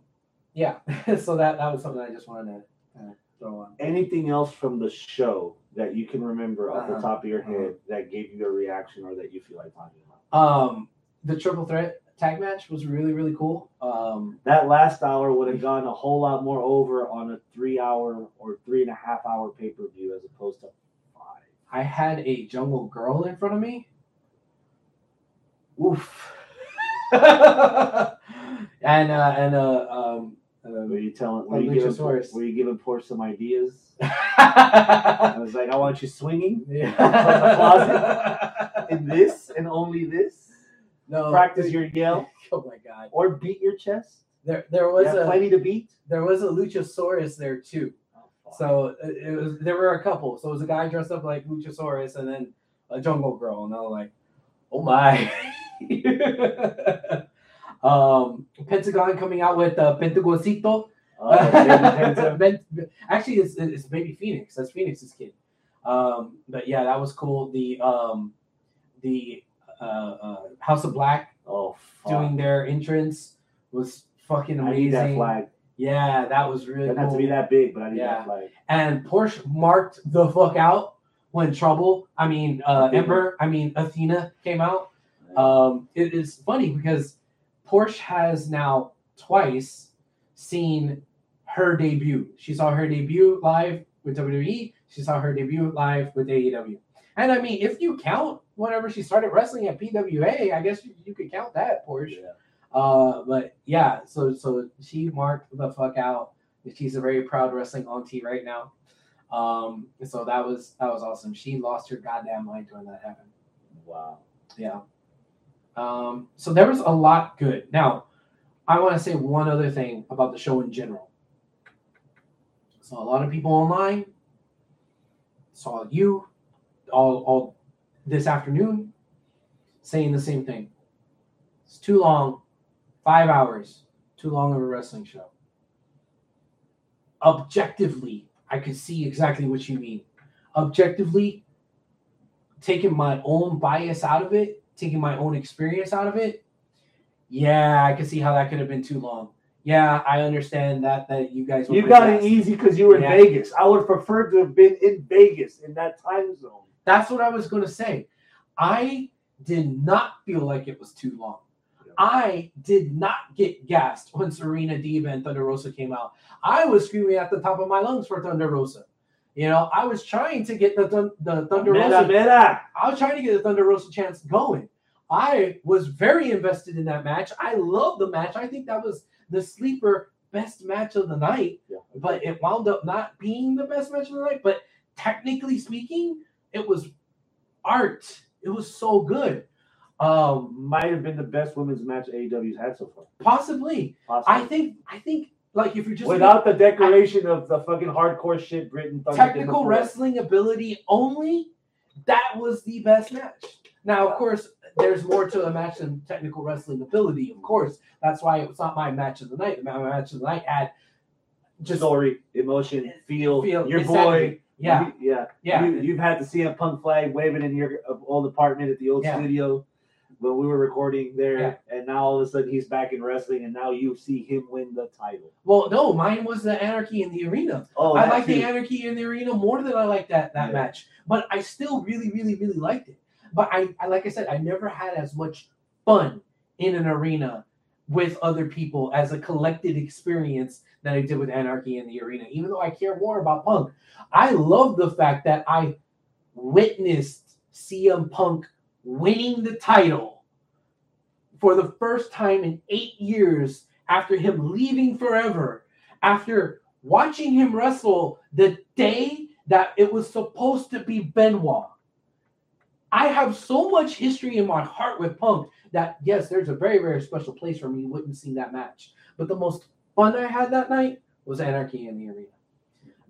yeah. *laughs* so that that was something I just wanted to kind of throw on. Anything else from the show that you can remember off the Uh-huh. top of your head that gave you a reaction or that you feel like talking about? Um, the triple threat tag match was really really cool. Um, That last hour would have gone a whole lot more over on a three hour or three and a half hour pay per view as opposed to five. I had a jungle girl in front of me. Oof. *laughs* and uh and uh um Were uh, you telling? Were you, giving, were you giving some ideas? *laughs* I was like, I want you swinging *laughs* yeah. in this and only this. no Practice your yell oh my god or beat your chest. there there was a plenty to beat. there was a luchasaurus there too So uh, it was there were a couple. So it was a guy dressed up like Luchasaurus and then a jungle girl, and I was like, oh my. *laughs* um Pentagon coming out with uh Pentagocito. Oh, Penta. *laughs* Actually it's it's baby Phoenix. That's Phoenix's kid. Um but yeah, that was cool. The um the uh, uh House of Black oh, fuck. doing their entrance was fucking I need that amazing. flag. Yeah, that was really Doesn't have to be that big, but I need Yeah. that flag. and Porsche marked the fuck out when Trouble, I mean uh, Ember, I mean Athena came out. Um, it is funny because Porsche has now twice seen her debut. She saw her debut live with WWE. She saw her debut live with AEW. And I mean, if you count whenever she started wrestling at PWA, I guess you, you could count that Porsche. Yeah. Uh, but yeah, so so she marked the fuck out. She's a very proud wrestling auntie right now. Um, so that was that was awesome. She lost her goddamn mind when that happened. Wow. Yeah. Um, so there was a lot good. Now, I want to say one other thing about the show in general. Saw a lot of people online. Saw you all all this afternoon saying the same thing. It's too long. Five hours. Too long of a wrestling show. Objectively, I could see exactly what you mean. Objectively, taking my own bias out of it, taking my own experience out of it, yeah, I can see how that could have been too long. Yeah, I understand that that you guys. You got it easy because you were Yeah. in Vegas. I would prefer to have been in Vegas in that time zone. That's what I was going to say. I did not feel like it was too long. Yeah. I did not get gassed when Serena Diva and Thunder Rosa came out. I was screaming at the top of my lungs for Thunder Rosa. You know, I was trying to get the the Thunder Mera, Rosa. mera. I was trying to get the Thunder Rosa chance going. I was very invested in that match. I love the match. I think that was the sleeper best match of the night, Yeah. but it wound up not being the best match of the night. But technically speaking, it was art. It was so good. Um, Might have been the best women's match AEW's had so far. possibly. Possibly. I think. I think. Like if you're just Without the decoration of the fucking hardcore shit Britain technical wrestling ability only, that was the best match. Now, of course, there's more to a match than technical wrestling ability. Of course, that's why it was not my match of the night. My match of the night had just story, emotion, feel, Feel, your boy. yeah, you, yeah, yeah. You, you've had the CM Punk flag waving in your old apartment at the old Yeah. studio when we were recording there, Yeah. and now all of a sudden he's back in wrestling, and now you see him win the title. Well, no, mine was the anarchy in the arena. Oh, I like the anarchy in the arena more than I like that that Yeah. match. But I still really, really, really liked it. But I, I like I said, I never had as much fun in an arena with other people as a collected experience that I did with Anarchy in the arena. Even though I care more about Punk, I love the fact that I witnessed CM Punk winning the title for the first time in eight years after him leaving forever, after watching him wrestle the day that it was supposed to be Benoit. I have so much history in my heart with Punk that yes, there's a very, very special place for me witnessing that match. But the most fun I had that night was Anarchy in the arena.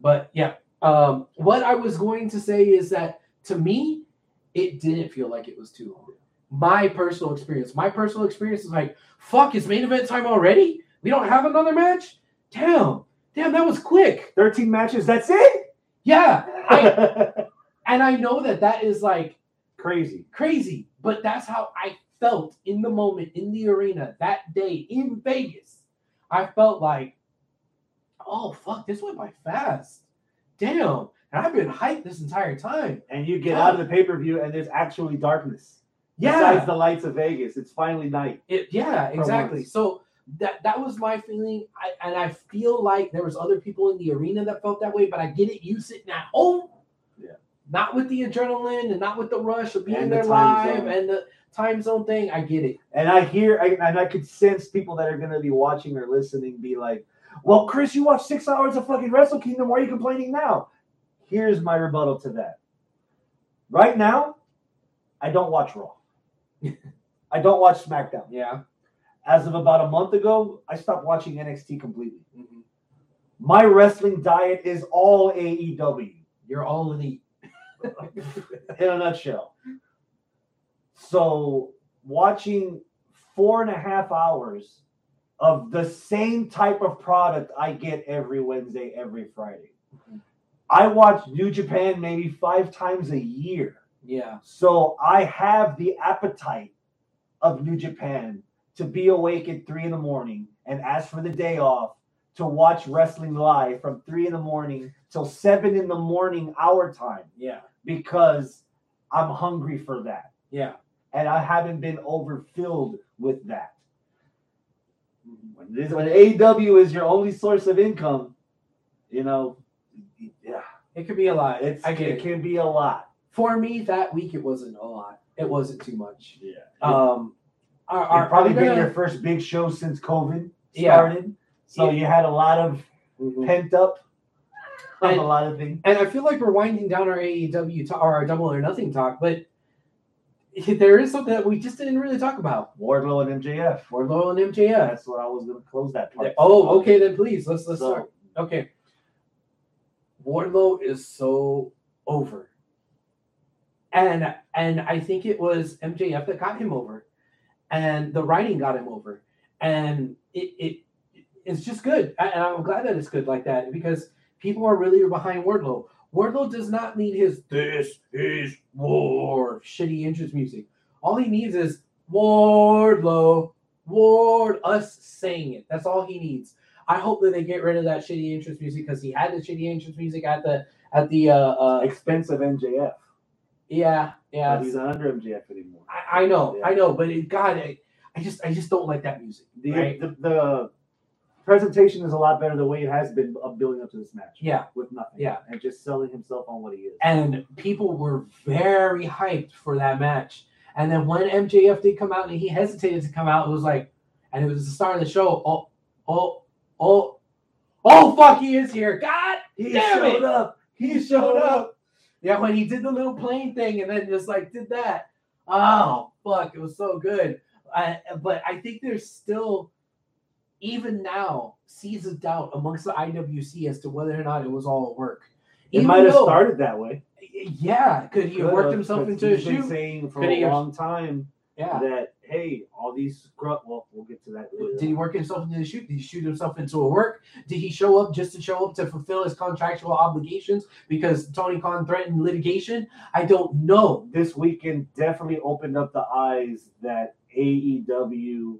But yeah, um, what I was going to say is that to me, it didn't feel like it was too long. My personal experience, my personal experience is like, fuck, it's main event time already. We don't have another match. Damn, damn, that was quick. Thirteen matches. That's it. Yeah, I, *laughs* and I know that that is like Crazy. crazy, but that's how I felt in the moment in the arena that day in Vegas. I felt like, oh fuck, this went by fast. Damn, and I've been hyped this entire time. And you get out of the pay per view, and there's actually darkness. Yeah, Besides the lights of Vegas, it's finally night. It, yeah, exactly. once. So that that was my feeling, I, and I feel like there was other people in the arena that felt that way. But I get it. You sitting at home, Yeah. not with the adrenaline and not with the rush of being And there live zone. and the time zone thing. I get it. And I hear, I, and I could sense people that are going to be watching or listening be like, well, Chris, you watched six hours of fucking Wrestle Kingdom. Why are you complaining now? Here's my rebuttal to that. Right now, I don't watch Raw. *laughs* I don't watch SmackDown. Yeah. As of about a month ago, I stopped watching NXT completely. Mhm. My wrestling diet is all AEW You're all elite. *laughs* in a nutshell. So watching four and a half hours of the same type of product I get every Wednesday, every Friday. I watch New Japan maybe five times a year. yeah. So I have the appetite of New Japan to be awake at three in the morning and ask for the day off to watch wrestling live from three in the morning till seven in the morning our time Yeah. because I'm hungry for that. Yeah. And I haven't been overfilled with that. When, this, when AW is your only source of income, you know, yeah, It could be a lot. it's, I get it it. can be a lot. For me, that week it wasn't a lot. It wasn't too much. Yeah. Um, are, are, probably been your first big show since COVID Yeah. started. So Yeah. you had a lot of Mhm. pent up And- a lot of things. And I feel like we're winding down our AEW talk, or our Double or Nothing talk, but there is something that we just didn't really talk about. Wardlow and MJF. Wardlow and MJF. That's what I was gonna close that part. Oh, okay, then please let's let's So- start. Okay, Wardlow is so over, and and I think it was MJF that got him over, and the writing got him over, and it it it's just good, and I'm glad that it's good like that because people are really behind Wardlow. Wardlow does not need his "This is war" shitty entrance music. All he needs is Wardlow, Ward, us saying it. That's all he needs. I hope that they get rid of that shitty entrance music because he had the shitty entrance music at the at the uh, uh expensive MJF. yeah yeah. But he's not under MJF anymore. I, I know Yeah. I know, but it, God, I, I just I just don't like that music. The, right? the the presentation is a lot better the way it has been of building up to this match. Yeah. With nothing. Yeah. And just selling himself on what he is. and people were very hyped for that match. And then when MJF did come out and he hesitated to come out, it was like, and it was the start of the show. Oh, oh, Oh, oh, fuck, he is here. God He damn showed it. up. He showed up. Yeah, when he did the little plane thing and then just like did that. Oh, fuck, it was so good. I, but I think there's still, even now, seeds of doubt amongst the IWC as to whether or not it was all a work. It Even might have though- started that way. Yeah, could he have worked himself into a shoot? saying for Could a have- long time Yeah. that hey, all these scrub. Well, we'll get to that later. Did he work himself into the shoot? Did he shoot himself into a work? Did he show up just to show up to fulfill his contractual obligations because Tony Khan threatened litigation? I don't know. this weekend definitely opened up the eyes that AEW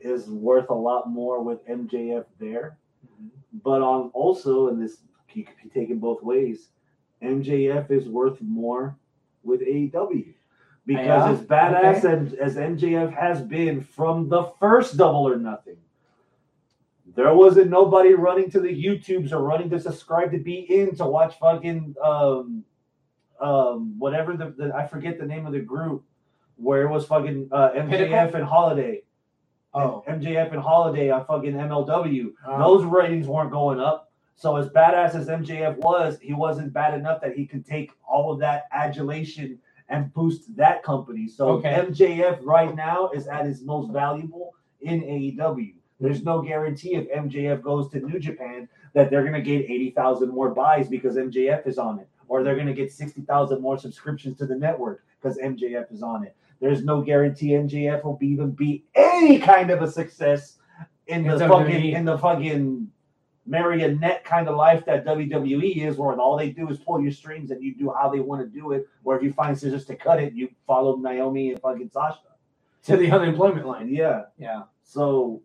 is worth a lot more with MJF there. Mm-hmm. But on also, and this you could be taken both ways, MJF is worth more with AEW. Because as badass as, as MJF has been from the first double or nothing, there wasn't nobody running to the YouTubes or running to subscribe to be in to watch fucking um um whatever the, the I forget the name of the group where it was fucking uh, MJF Pinnacle? and Holliday. Oh, MJF and Holliday on fucking MLW. Oh. Those ratings weren't going up. So as badass as MJF was, he wasn't bad enough that he could take all of that adulation and boost that company. So Okay. MJF right now is at his most valuable in AEW. There's no guarantee if MJF goes to New Japan that they're going to get 80,000 more buys because MJF is on it, or they're going to get 60,000 more subscriptions to the network because MJF is on it. There's no guarantee MJF will be even be any kind of a success in the In fucking in the fucking marionette kind of life that WWE is, where all they do is pull your strings and you do how they want to do it. Or if you find scissors to cut it, you follow Naomi and fucking Sasha. to the *laughs* unemployment line. Yeah, Yeah, so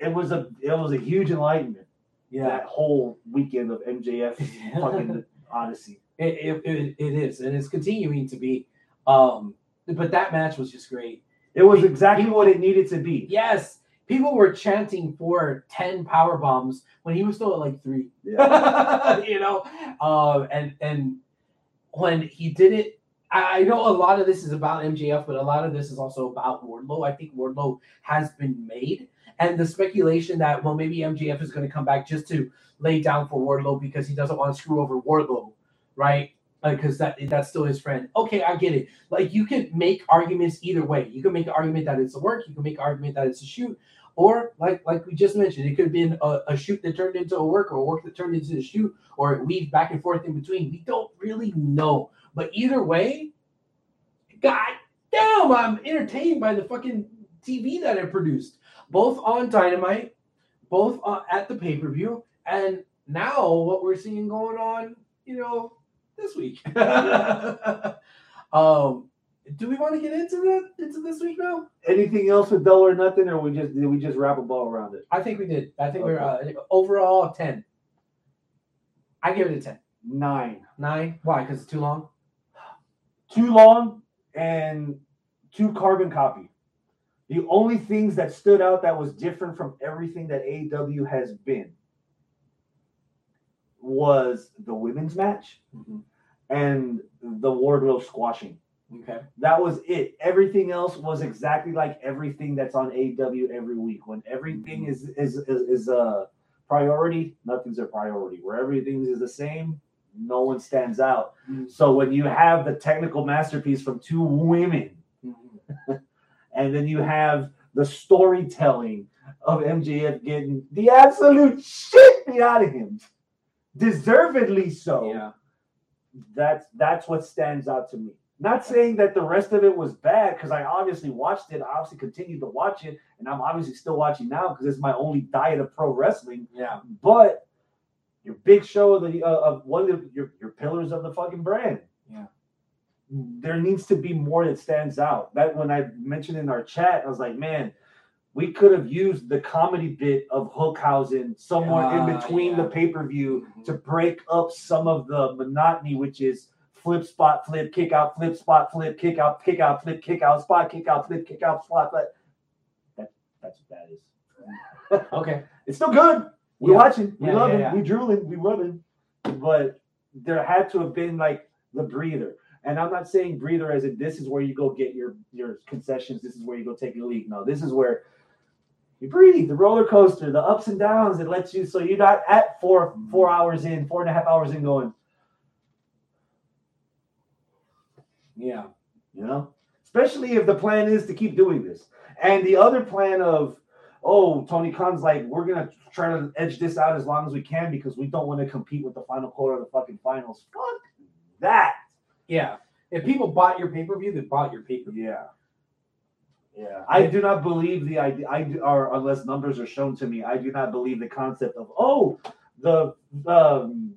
it was a it was a huge enlightenment. yeah. That whole weekend of MJF *laughs* fucking Odyssey. It, it, it, it is, and it's continuing to be. Um, but that match was just great. It was exactly what it needed to be. Yes, people were chanting for ten power bombs when he was still at like three. Yeah. *laughs* you know, um, and and when he did it, I, I know a lot of this is about MJF, but a lot of this is also about Wardlow. I think Wardlow has been made, and the speculation that well maybe MJF is going to come back just to lay down for Wardlow because he doesn't want to screw over Wardlow, right? Because that that's still his friend. Okay, I get it. Like you can make arguments either way. You can make an argument that it's a work. You can make an argument that it's a shoot. Or like like we just mentioned, it could have been a, a shoot that turned into a work or a work that turned into a shoot or it weaved back and forth in between. We don't really know. But either way, god damn, I'm entertained by the fucking TV that it produced. Both on Dynamite, both uh, at the pay-per-view, and now what we're seeing going on, you know, this week. *laughs* um do we want to get into that into this week now? Anything else with double or nothing, or we just did we just wrap a ball around it? I think we did. I think we're uh, overall 10. I give it a 10. Nine. Nine. Why? Because it's too long? Too long and too carbon copy. The only things that stood out that was different from everything that AW has been was the women's match and the Wardlow squashing. Okay. That was it. Everything else was exactly like everything that's on AEW every week. When everything is is is, is a priority, nothing's a priority. Where everything is the same, no one stands out. Mhm. So when you have the technical masterpiece from two women, Mm-hmm. *laughs* and then you have the storytelling of MJF getting the absolute shit beat out of him, deservedly so Yeah. that's that's what stands out to me. Not saying that the rest of it was bad because I obviously watched it. I obviously continued to watch it, and I'm obviously still watching now because it's my only diet of pro wrestling. Yeah. But your big show of the uh, of one of the, your your pillars of the fucking brand. Yeah. There needs to be more that stands out. That when I mentioned in our chat, I was like, man, we could have used the comedy bit of Hookhausen somewhere Ah, in between yeah. the pay per view Mhm. to break up some of the monotony, which is flip, spot, flip, kick out, flip, spot, flip, kick out, kick out, flip, kick out, spot, kick out, flip, kick out, spot. But that, that's what that is. *laughs* Okay. It's still good. We're Yeah. watching. We Yeah, love it. We drooling. We rubbing. But there had to have been like the breather. And I'm not saying breather as in this is where you go get your your concessions. This is where you go take your league. No, this is where You breathe the roller coaster, the ups and downs. It lets you so you're not at four four hours in, four and a half hours in, going. Yeah. You know, especially if the plan is to keep doing this, and the other plan of, oh, Tony Khan's like, we're gonna try to edge this out as long as we can because we don't want to compete with the final quarter of the fucking finals. Fuck that. Yeah. If people bought your pay per view, they bought your pay per view. Yeah. Yeah, I do not believe the idea. I do, or unless numbers are shown to me, I do not believe the concept of oh, the um,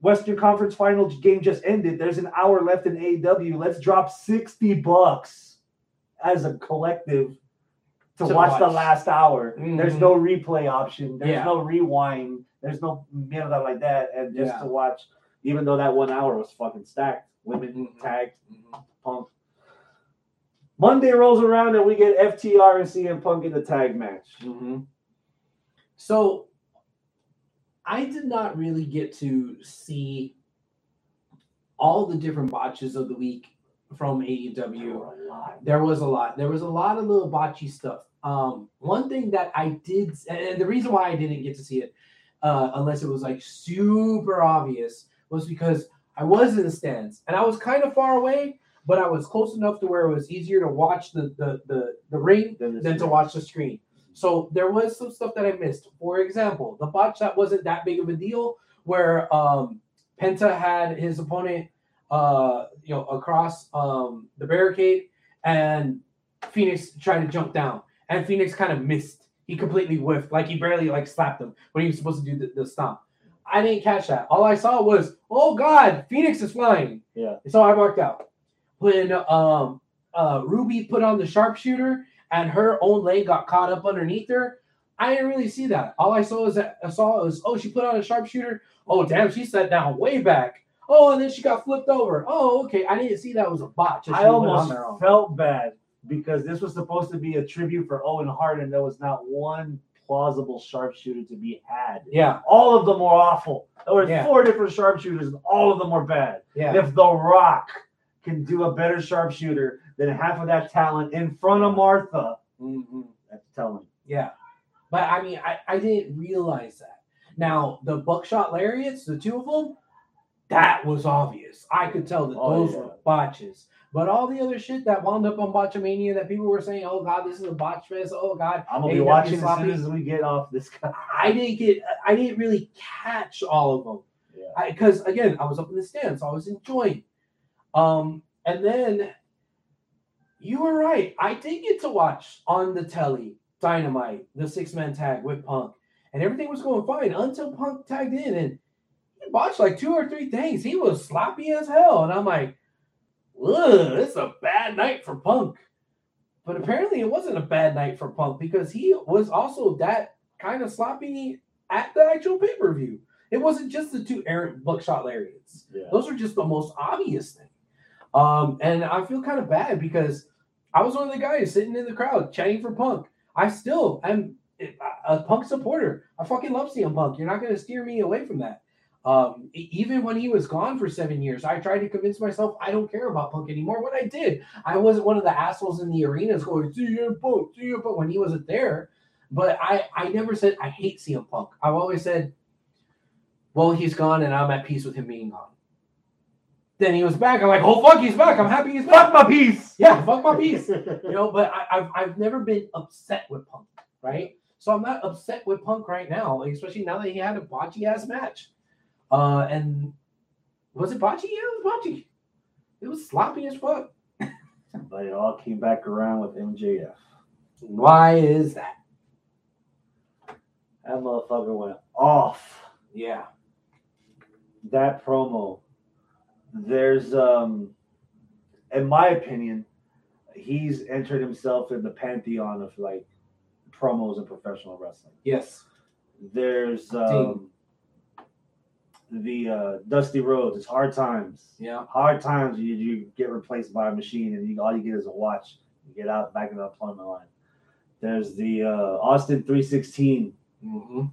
Western Conference Final game just ended. There's an hour left in AEW. Let's drop sixty bucks as a collective to, To watch, the last hour. There's Mhm. no replay option. There's Yeah. no rewind. There's no mierda like that. And just Yeah. to watch, even though that one hour was fucking stacked, women Mhm. tagged, Mhm. Punk. Monday rolls around and we get FTR and CM Punk in the tag match. Mhm. So I did not really get to see all the different botches of the week from AEW. There was a lot. There was a lot of little botchy stuff. Um, one thing that I did, and the reason why I didn't get to see it, uh, unless it was like super obvious, was because I was in the stands and I was kind of far away, but I was close enough to where it was easier to watch the the the, the ring Then than to watch the screen. So there was some stuff that I missed. For example, the botch that wasn't that big of a deal, where um, Penta had his opponent, uh, you know, across um, the barricade, and Phoenix tried to jump down, and Phoenix kind of missed. He completely whiffed, like he barely like slapped him when he was supposed to do the, the stomp. I didn't catch that. All I saw was, oh God, Phoenix is flying. Yeah. So I marked out. When um uh Ruby put on the sharpshooter and her own leg got caught up underneath her, I didn't really see that. All I saw was that I saw was oh she put on a sharpshooter. Oh damn, she sat down way back. Oh, and then she got flipped over. Oh, okay. I didn't see that was a botch. I she went on almost felt bad because this was supposed to be a tribute for Owen Hart, and there was not one plausible sharpshooter to be had. Yeah, All of them were awful. There were Yeah. four different sharpshooters, and all of them were bad. yeah. If The Rock can do a better sharpshooter than half of that talent in front of Martha, Mhm. that's telling. Yeah. But I mean, I, I didn't realize that. Now, the buckshot lariats, the two of them, that was obvious. I could tell that Oh, those yeah. were botches. But all the other shit that wound up on Botchamania that people were saying, oh God, this is a botch fest. Oh God. I'm gonna be watching as soon as we get off this. *laughs* guy. I didn't get, I didn't really catch all of them. Yeah. Because again, I was up in the stands, so I was enjoying. Um, and then you were right. I did get to watch on the telly Dynamite, the six man tag with Punk, and everything was going fine until Punk tagged in and he botched like two or three things. He was sloppy as hell, and I'm like, ugh, it's a bad night for Punk. But apparently, it wasn't a bad night for Punk because he was also that kind of sloppy at the actual pay per view. It wasn't just the two errant buckshot lariats. Yeah. Those are just the most obvious thing. Um, and I feel kind of bad because I was one of the guys sitting in the crowd chanting for Punk. I still am a Punk supporter. I fucking love CM Punk. You're not going to steer me away from that. Um, even when he was gone for seven years, I tried to convince myself I don't care about Punk anymore. When I did, I wasn't one of the assholes in the arenas going CM Punk, CM Punk when he wasn't there. But I, I never said I hate CM Punk. I've always said, well, he's gone, and I'm at peace with him being gone. Then he was back. I'm like, oh fuck, he's back. I'm happy he's back. Fuck my piece. Yeah, fuck my piece. You know, but I, I've I've never been upset with Punk, right? So I'm not upset with Punk right now, especially now that he had a botchy ass match. Uh, and was it botchy? Yeah, it was botchy. It was sloppy as fuck. But it all came back around with MJF. Why is that? That motherfucker went off. Yeah. That promo. There's um in my opinion, he's entered himself in the pantheon of like promos in professional wrestling. Yes. There's um the uh Dusty Rhodes, it's hard times. Yeah. Hard times you, you get replaced by a machine and you all you get is a watch. You get out back in the employment line. There's the uh Austin 316 Mm-hmm.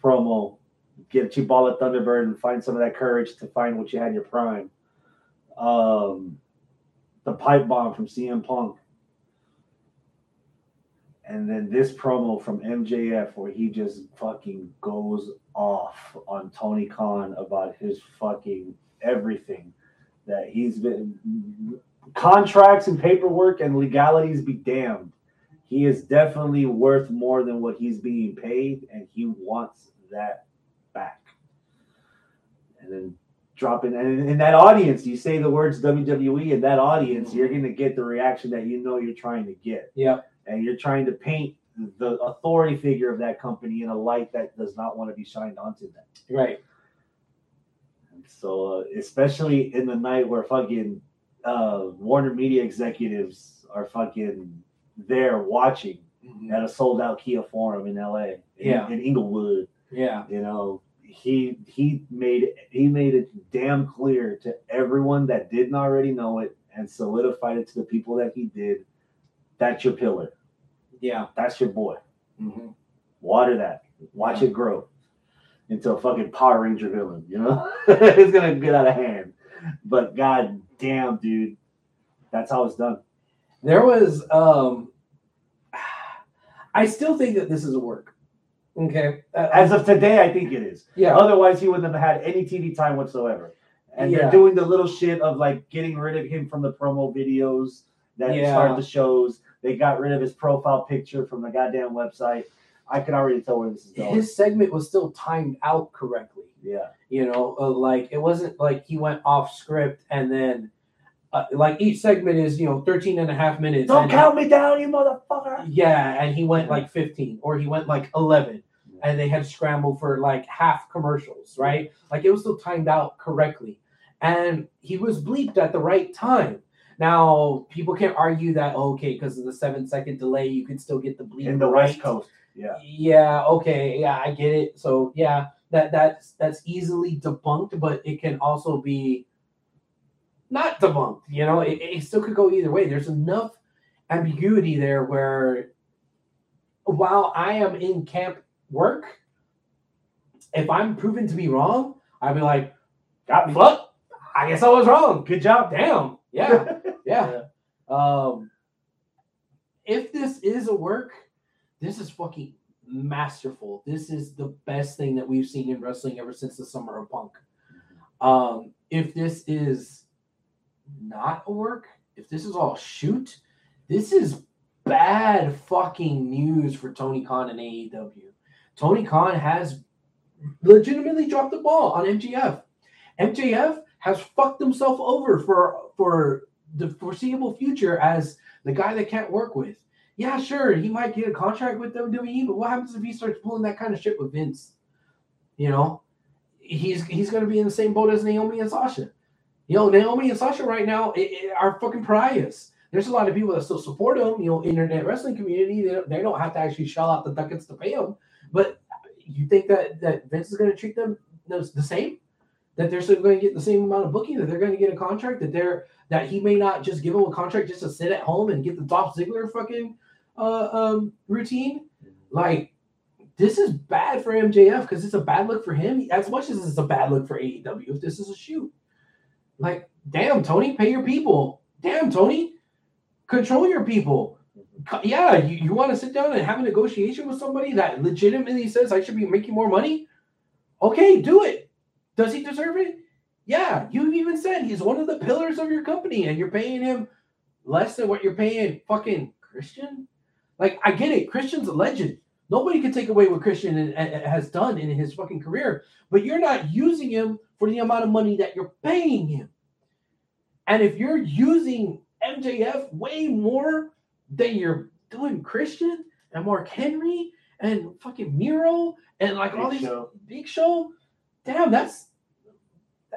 promo. Get cheap ball at Thunderbird and find some of that courage to find what you had in your prime. Um, the pipe bomb from CM Punk. And then this promo from MJF where he just fucking goes off on Tony Khan about his fucking everything that he's been contracts and paperwork and legalities be damned. He is definitely worth more than what he's being paid, and he wants that back. And then dropping and in that audience, you say the words WWE, and that audience, you're gonna get the reaction that you know you're trying to get. Yeah. And you're trying to paint the authority figure of that company in a light that does not want to be shined onto them. Right. And so, uh, especially in the night where fucking uh, Warner Media executives are fucking there watching at a sold out Kia Forum in LA, in, Yeah. in Inglewood, Yeah. you know, he he made he made it damn clear to everyone that didn't already know it and solidified it to the people that he did. That's your pillar. Yeah. That's your boy. hmm Water that. Watch it grow into a fucking Power Ranger villain. You know, *laughs* it's gonna get out of hand. But god damn, dude, that's how it's done. There was um *sighs* I still think that this is a work. Okay. Uh, As of today, I think it is. yeah. Otherwise, he wouldn't have had any TV time whatsoever. And Yeah. they're doing the little shit of like getting rid of him from the promo videos that Yeah. start the shows. They got rid of his profile picture from the goddamn website. I can already tell where this is going. His segment was still timed out correctly. yeah. You know, uh, like it wasn't like he went off script and then uh, like each segment is, you know, 13 and a half minutes. Don't and- count me down, you motherfucker. Yeah, and he went like 15 or he went like 11 and they had to scramble for like half commercials, right? Like it was still timed out correctly. And he was bleeped at the right time. Now, people can't argue that, oh, okay, because of the seven second delay, you could still get the bleep In the right. West Coast. Yeah. Yeah, okay, yeah, I get it. So yeah, that that's that's easily debunked, but it can also be not debunked. You know, it, it still could go either way. There's enough ambiguity there where while I am in camp work, if I'm proven to be wrong, I'd be like, Got me. fuck, I guess I was wrong. Good job. Damn. *laughs* Yeah. Yeah. Um, if this is a work, this is fucking masterful. This is the best thing that we've seen in wrestling ever since the summer of punk. Um, if this is not a work, if this is all shoot, this is bad fucking news for Tony Khan and AEW. Tony Khan has legitimately dropped the ball on MJF. MJF has fucked himself over for for the foreseeable future as the guy they can't work with. Yeah, sure, he might get a contract with WWE, but what happens if he starts pulling that kind of shit with Vince? You know, he's he's gonna be in the same boat as Naomi and Sasha. You know, Naomi and Sasha right now i- i- are fucking pariahs. There's a lot of people that still support them. You know, internet wrestling community. They don't, they don't have to actually shell out the ducats to pay them. But you think that that Vince is going to treat them the the same? That they're still going to get the same amount of booking? That they're going to get a contract? That they're that he may not just give them a contract just to sit at home and get the Dolph Ziggler fucking uh, um, routine? Like this is bad for MJF because it's a bad look for him as much as it's a bad look for AEW if this is a shoot. Like, damn, Tony, pay your people. Damn, Tony, control your people. Yeah, you, you want to sit down and have a negotiation with somebody that legitimately says I should be making more money? Okay, do it. Does he deserve it? Yeah, you've even said he's one of the pillars of your company and you're paying him less than what you're paying fucking Christian. Like, I get it. Christian's a legend. Nobody can take away what Christian has done in his fucking career, but you're not using him for the amount of money that you're paying him. And if you're using MJF way more than you're doing Christian and Mark Henry and fucking Miro and like all these Show. big show, damn, that's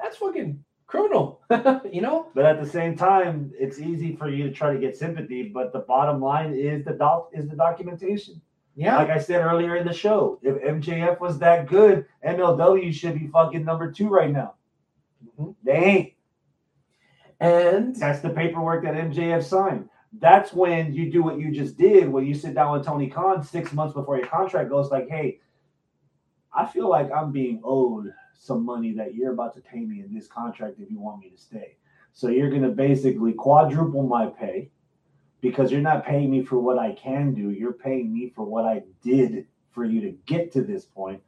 that's fucking criminal, *laughs* you know? But at the same time, it's easy for you to try to get sympathy. But the bottom line is the doc is the documentation. Yeah, Like I said earlier in the show, if MJF was that good, MLW should be fucking number two right now. Mhm. They ain't. and That's the paperwork that MJF signed. That's when you do what you just did, when you sit down with Tony Khan six months before your contract goes, like, hey, I feel like I'm being owed some money that you're about to pay me in this contract if you want me to stay. So you're gonna basically quadruple my pay, because you're not paying me for what I can do. You're paying me for what I did for you to get to this point.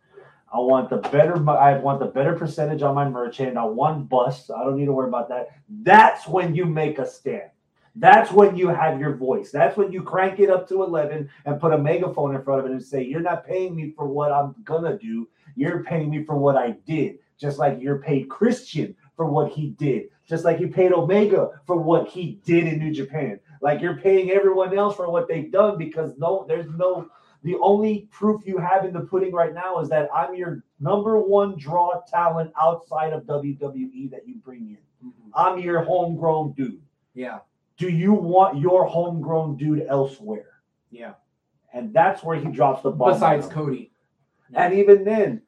I want the better. I want the better percentage on my merchant. I want bust. I don't need to worry about that. That's when you make a stand. That's when you have your voice. That's when you crank it up to 11 and put a megaphone in front of it and say, You're not paying me for what I'm going to do. You're paying me for what I did. Just like you're paid Christian for what he did. Just like you paid Omega for what he did in New Japan. Like you're paying everyone else for what they've done because no, there's no the only proof you have in the pudding right now is that I'm your number one draw talent outside of WWE that you bring in. Mm-hmm. I'm your homegrown dude. Yeah. Do you want your homegrown dude elsewhere? Yeah. And that's where he drops the ball. Besides Cody. And even then,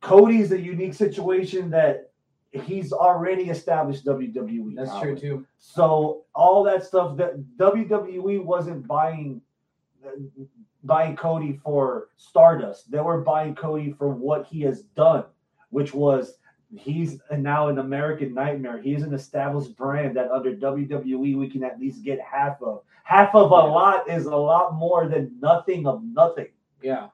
Cody's a unique situation that he's already established WWE. That's true too. So all that stuff that WWE wasn't buying buying Cody for Stardust. They were buying Cody for what he has done, which was he's now an American nightmare. He's an established brand that under WWE we can at least get half of. Half of a lot is a lot more than nothing of nothing. Yeah.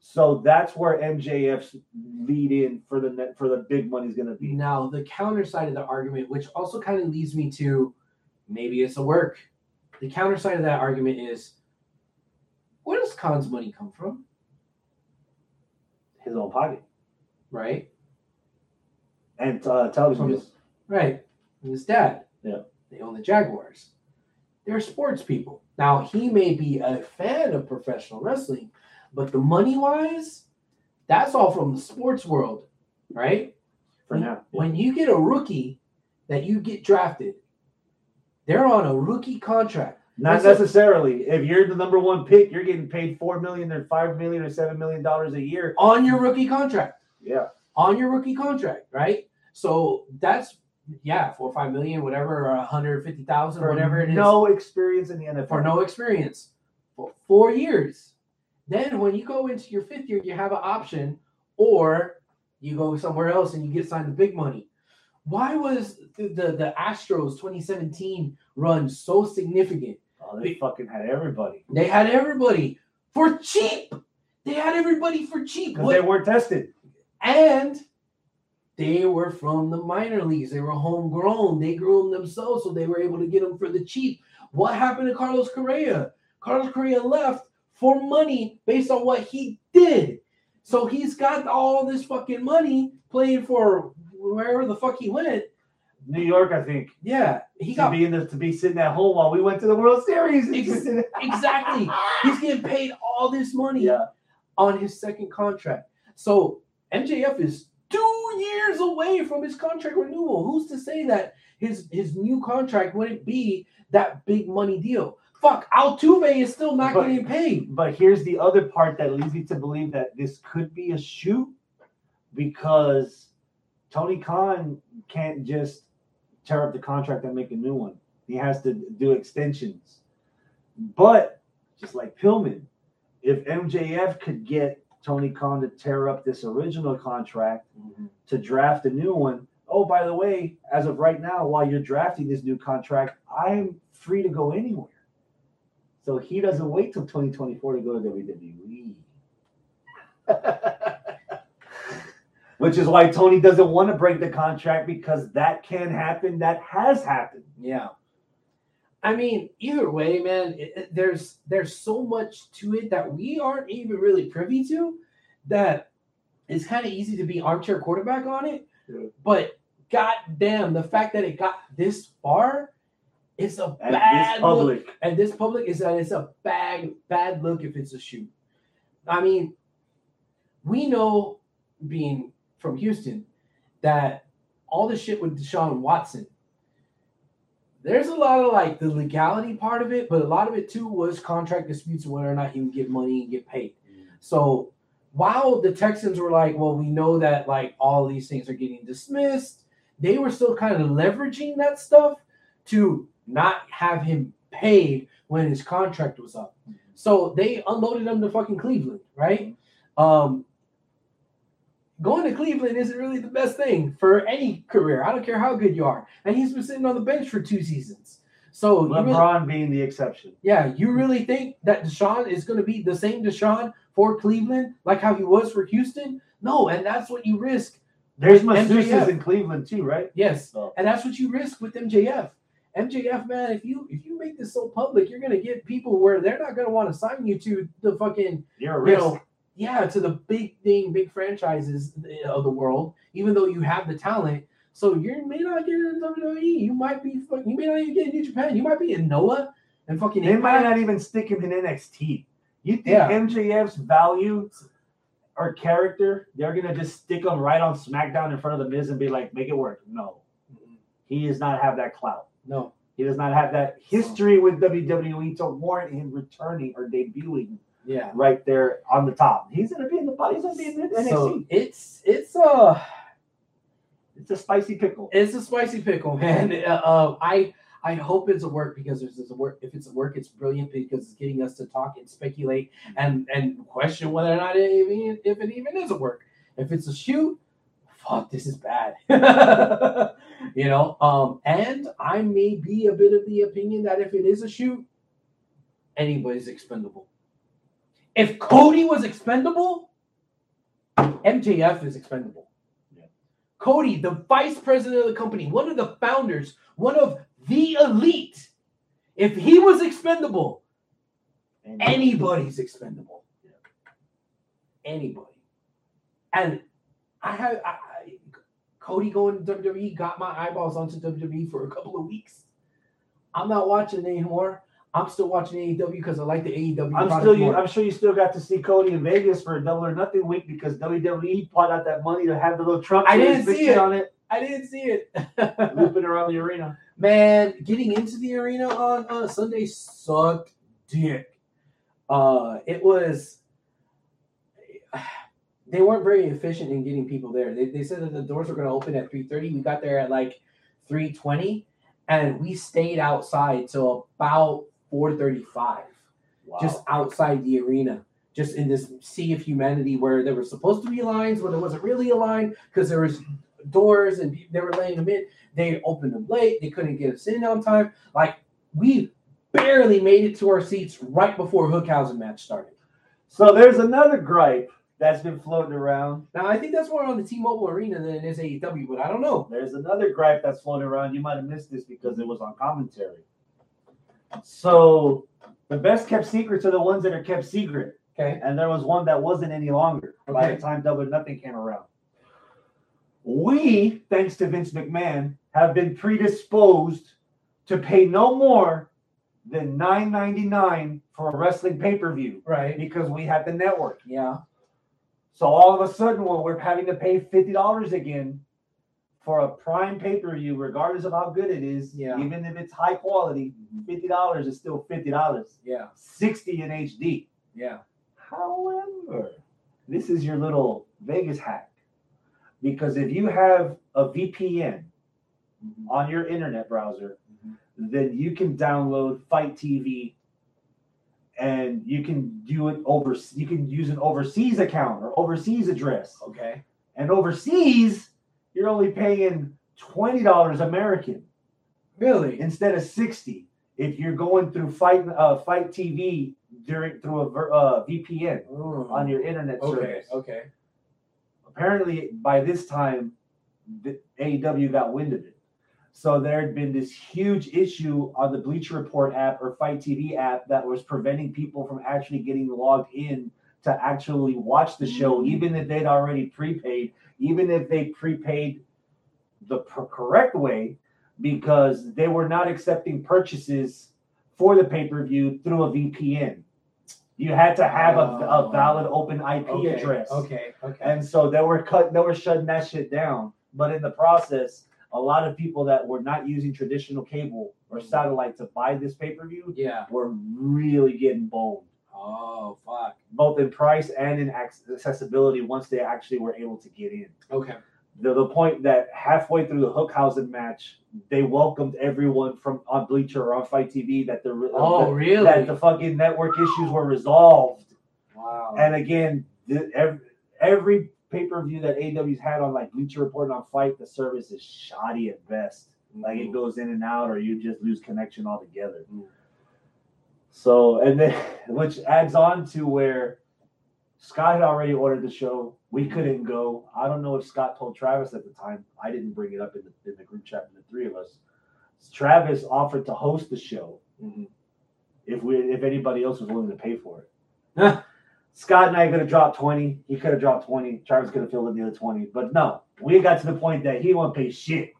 So that's where MJF's lead in for the net for the big money is going to be. Now the counter side of the argument, which also kind of leads me to maybe it's a work. The counter side of that argument is where does Khan's money come from? His own pocket Right? and uh, television deals. Right. And his dad. Yeah. They own the Jaguars. They're sports people. Now he may be a fan of professional wrestling, but the money wise, that's all from the sports world, right? for now. When you get a rookie that you get drafted, they're on a rookie contract. Not necessarily. If you're the number one pick, you're getting paid four million or five million or seven million dollars a year. on your rookie contract. Yeah. On your rookie contract, right? So that's yeah, four or five million, whatever, or a hundred fifty thousand, For whatever it is, No experience in the NFL. for no experience for four years. Then when you go into your fifth year, you have an option, or you go somewhere else and you get signed the big money. Why was the the, the Astros 2017 run so significant? Oh, they fucking had everybody They had everybody for cheap. They had everybody for cheap. because What- they weren't tested. and they were from the minor leagues. They were homegrown. They grew them themselves, so they were able to get them for the cheap. What happened to Carlos Correa? Carlos Correa left for money based on what he did. So he's got all this fucking money playing for wherever the fuck he went. New York, I think, Yeah, he to got be in the, to be sitting at home while we went to the World Series. Ex- *laughs* exactly. He's getting paid all this money yeah, on his second contract. So MJF is two years away from his contract renewal. Who's to say that his his new contract wouldn't be that big money deal? Fuck, Altuve is still not But- getting paid. but here's the other part that leads me to believe that this could be a shoot because Tony Khan can't just tear up the contract and make a new one. He has to do extensions. But just like Pillman, if MJF could get Tony Khan to tear up this original contract to draft a new one, oh, by the way, as of right now, while you're drafting this new contract, I'm free to go anywhere. So he doesn't wait till 2024 to go to WWE. *laughs* Which is why Tony doesn't want to break the contract because that can happen. That has happened. Yeah. I mean, either way, man, it, it- there's there's so much to it that we aren't even really privy to that it's kind of easy to be armchair quarterback on it. Yeah. But goddamn, the fact that it got this far, it's a And bad it's look. And this public is that it's a bad bad look if it's a shoot. I mean, we know being from Houston that all the shit with Deshaun Watson. There's a lot of like the legality part of it, but a lot of it too was contract disputes and whether or not he would get money and get paid. Mm. So while the Texans were like, well, we know that like all these things are getting dismissed, they were still kind of leveraging that stuff to not have him paid when his contract was up. So they unloaded him to fucking Cleveland, right? Um, going to Cleveland isn't really the best thing for any career. I don't care how good you are. And he's been sitting on the bench for two seasons. So you really- LeBron being the exception. yeah, you really think that Deshaun is going to be the same Deshaun for Cleveland, like how he was for Houston? No, and that's what you risk. There's masseuses in Cleveland too, right? Yes, So and that's what you risk with MJF. MJF, man, if you if you make this so public, you're gonna get people where they're not gonna want to sign you to the fucking you're a you risk. know, yeah, to the big thing, big franchises eh, of the world, even though you have the talent. So you may not get in WWE. You might be you may not even get in New Japan. You might be in Noah and fucking They might not even stick him in NXT. You think Yeah. MJF's value or character, they're gonna just stick him right on SmackDown in front of the Miz and be like, make it work? No, he does not have that clout. No. He does not have that history with WWE to warrant him returning or debuting Yeah. right there on the top. He's gonna be in the body. he's gonna be in the NXT. So it's it's uh it's a spicy pickle. it's a spicy pickle, man. Uh, uh, I I hope it's a work because there's, there's a work. If it's a work, it's brilliant because it's getting us to talk and speculate and and question whether or not it even if it even is a work. If it's a shoot, fuck, this is bad. *laughs* you know. Um, and I may be a bit of the opinion that if it is a shoot, anybody's expendable. If Cody was expendable, MJF is expendable. Cody, the vice president of the company, one of the founders, one of the elite, if he was expendable, anybody's expendable. Anybody. And I have I- Cody going to WWE got my eyeballs onto WWE for a couple of weeks. I'm not watching anymore. I'm still watching AEW because I like the AEW. I'm still you. I'm sure you still got to see Cody in Vegas for a double or nothing week because WWE put out that money to have the little truck I didn't see it. on it, I didn't see it. *laughs* looping around the arena. Man, getting into the arena on uh, Sunday sucked dick. Uh, it was. They weren't very efficient in getting people there. They, they said that the doors were going to open at three thirty. We got there at like three twenty, and we stayed outside till about four thirty five, Wow. just outside the arena, just in this sea of humanity where there were supposed to be lines, but there wasn't really a line because there was doors and they were laying them in. They opened them late. They couldn't get us in on time. Like we barely made it to our seats right before Hookhausen match started. so there's another gripe that's been floating around. Now I think that's more on the T-Mobile Arena than it is AEW, but I don't know. There's another gripe that's floating around. You might have missed this because it was on commentary. So the best kept secrets are the ones that are kept secret. Okay. And there was one that wasn't any longer by the time Double Nothing came around. We, thanks to Vince McMahon, have been predisposed to pay no more than $9.99 for a wrestling pay-per-view Right. because we had the network. Yeah. So all of a sudden, when we're having to pay fifty dollars again for a prime pay per view, regardless of how good it is, Yeah. even if it's high quality, mm-hmm. fifty dollars is still fifty dollars. Yeah. Sixty in HD. Yeah. However, this is your little Vegas hack, because if you have a VPN mm-hmm. on your internet browser, mm-hmm. then you can download FITE TV and you can do it over you can use an overseas account or overseas address. Okay. And overseas, you're only paying $20 American Really? instead of 60 if you're going through FITE uh, FITE TV during through a uh, VPN Mm. on your internet Okay. service. Okay. Apparently, by this time, the AEW got wind of it. So there had been this huge issue on the Bleacher Report app or FITE TV app that was preventing people from actually getting logged in to actually watch the show, mm. even if they'd already prepaid, even if they prepaid the correct way, because they were not accepting purchases for the pay per view through a VPN. You had to have a, a oh. valid open IP Okay. address. Okay. Okay. And so they were cut, they were shutting that shit down. But in the process, a lot of people that were not using traditional cable or mm-hmm. satellite to buy this pay per view yeah. were really getting boned, Oh fuck. both in price and in accessibility once they actually were able to get in. Okay. The, the point that halfway through the Hookhausen match, they welcomed everyone from on Bleacher or on FITE TV that the uh, Oh that, really? that the fucking network issues were resolved. wow. And again, the, every, every pay per view that AW's had on like Bleacher Report and on FITE, the service is shoddy at best. Like it Mhm. goes in and out, or you just lose connection altogether. Mm. So, and then *laughs* which adds on to where Scott had already ordered the show. We couldn't go. I don't know if Scott told Travis at the time. I didn't bring it up in the, in the group chat with the three of us. Travis offered to host the show Mhm. if we if anybody else was willing to pay for it. *laughs* Scott and I could have dropped 20. He could have dropped 20. Travis could have filled in the other 20. But no, we got to the point that he won't pay shit.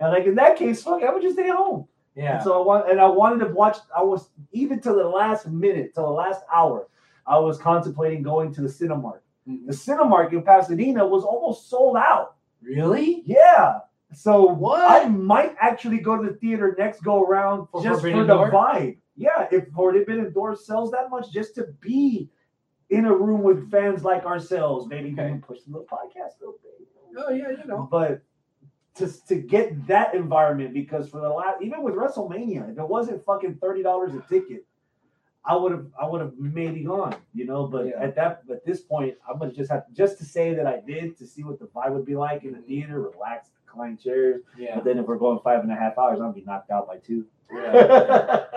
And like in that case, fuck, it, I would just stay home. Yeah. And so I want, and I wanted to watch. I was even to the last minute, till the last hour, I was contemplating going to the Cinemark. Mhm. The Cinemark in Pasadena was almost sold out. Really? Yeah. So What? I might actually go to the theater next go around For just for the Door? vibe. Yeah, if Forbidden Door sells that much, just to be in a room with fans like ourselves, maybe Okay. even push the little podcast a little bit. Oh yeah, you know. But to to get that environment, because for the last, even with WrestleMania, if it wasn't fucking thirty dollars a ticket, I would have I would have maybe gone, you know. But Yeah. at that at this point, I'm gonna just have just to say that I did to see what the vibe would be like in the theater, relaxed, reclined chairs. Yeah. But then if we're going five and a half hours, I'm gonna be knocked out by two. yeah. *laughs*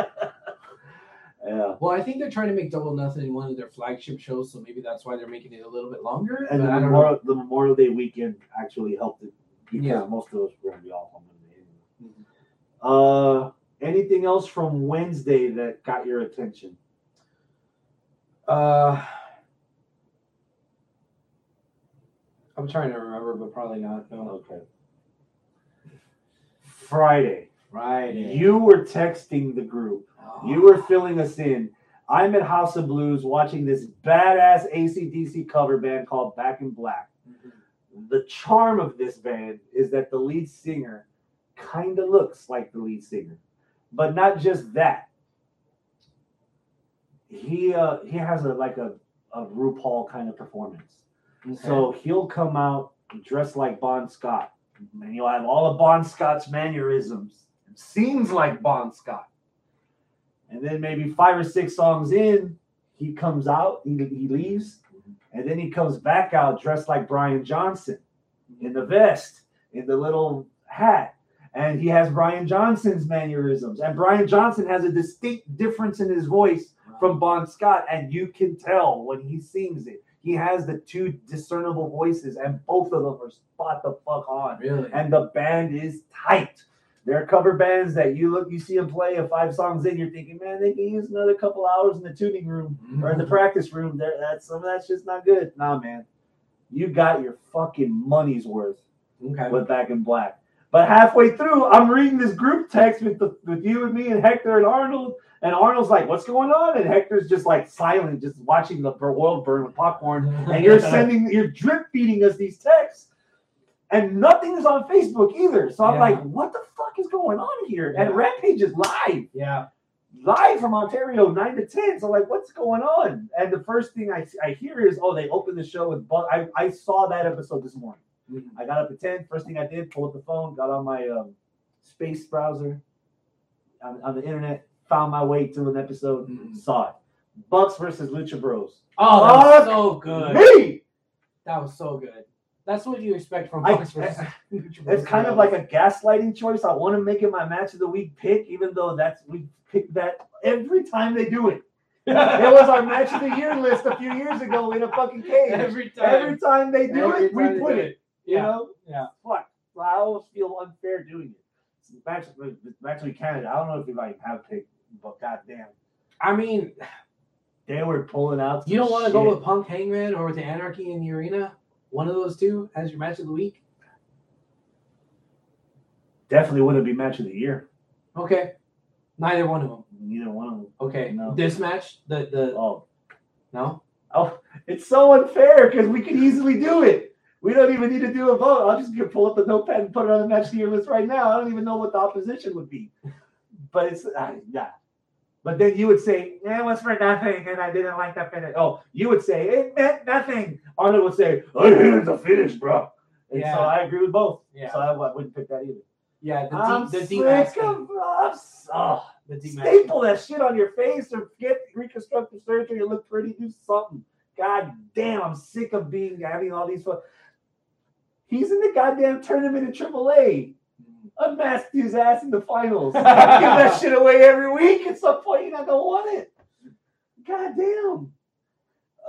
yeah. Well, I think they're trying to make Double Nothing one of their flagship shows, so maybe that's why they're making it a little bit longer. And the don't know. Memorial, the Memorial Day weekend actually helped it because Yeah. most of us were gonna be off on Monday. Mhm. Uh, anything else from Wednesday that got your attention? Uh, I'm trying to remember, but probably not. No. Okay. Friday, Friday. you were texting the group. You were filling us in. I'm at House of Blues watching this badass ACDC cover band called Back in Black. The charm of this band is that the lead singer kind of looks like the lead singer, but not just that. He uh, he has a like a, a RuPaul kind of performance. Okay. So he'll come out dressed like Bon Scott, and you'll have all of Bon Scott's mannerisms. It seems like Bon Scott. And then maybe five or six songs in, he comes out, he, he leaves, mm-hmm. and then he comes back out dressed like Brian Johnson in the vest, in the little hat. And he has Brian Johnson's mannerisms. And Brian Johnson has a distinct difference in his voice from Bon Scott, and you can tell when he sings it. He has the two discernible voices, and both of them are spot the fuck on. really. And the band is tight. There are cover bands that you look, you see them play a five songs in, you're thinking, man, they can use another couple hours in the tuning room or in the mhm. practice room. There, that's some of that's just not good. Nah, man, you got your fucking money's worth okay. with Back in Black. But halfway through, I'm reading this group text with the, with you and me and Hector and Arnold, and Arnold's like, "What's going on?" And Hector's just like silent, just watching the world burn with popcorn. And you're *laughs* sending, you're drip feeding us these texts, and nothing is on Facebook either. So I'm Yeah. like, "What the fuck is going on here?" And Yeah. Rampage is live Yeah. live from Ontario, nine to ten. So like, what's going on? And the first thing I, I hear is, oh, they opened the show with. But I, I saw that episode this morning. Mhm. I got up at ten. First thing I did, pulled up the phone, got on my um, space browser on, on the internet, found my way to an episode, Mhm. saw it. Bucks versus Lucha Bros. Oh, that was so good. Me, That was so good. That's what you expect from I- Bucks versus Lucha it's kind of like a gaslighting choice. I want to make it my match of the week pick, even though that's we pick that every time they do it. *laughs* It was our match of the year list a few years ago in a fucking cage. every time. Every time they do Every it, we put do it. You Yeah. know? Yeah. Fuck. I always feel unfair doing it. It's Match, match with Canada. I don't know if you like have picked, but goddamn, I mean, they were pulling out. you don't want to go with Punk Hangman or with the Anarchy in the Arena? One of those two as your match of the week? Definitely wouldn't be match of the year. Okay. Neither one of them. Neither one of them. Okay. No. This match, the the Oh, no. oh, it's so unfair because we could easily do it. We don't even need to do a vote. I'll just pull up the notepad and put it on the match of the year list right now. I don't even know what the opposition would be. But it's uh, yeah. But then you would say, "Yeah, it was for nothing," and I didn't like that finish. Oh, you would say it meant nothing. Arnold would say, "I hated the finish, bro." And Yeah. so I agree with both. Yeah. So I wouldn't pick that either. Yeah. The I'm the sick of I'm oh, The staple that shit on your face or get reconstructive surgery. and look pretty. Do something. God damn, I'm sick of being having all these. Fun. He's in the goddamn tournament in AAA. Unmasked his ass in the finals. *laughs* Give that shit away every week. At some point, you're not gonna want it. God damn.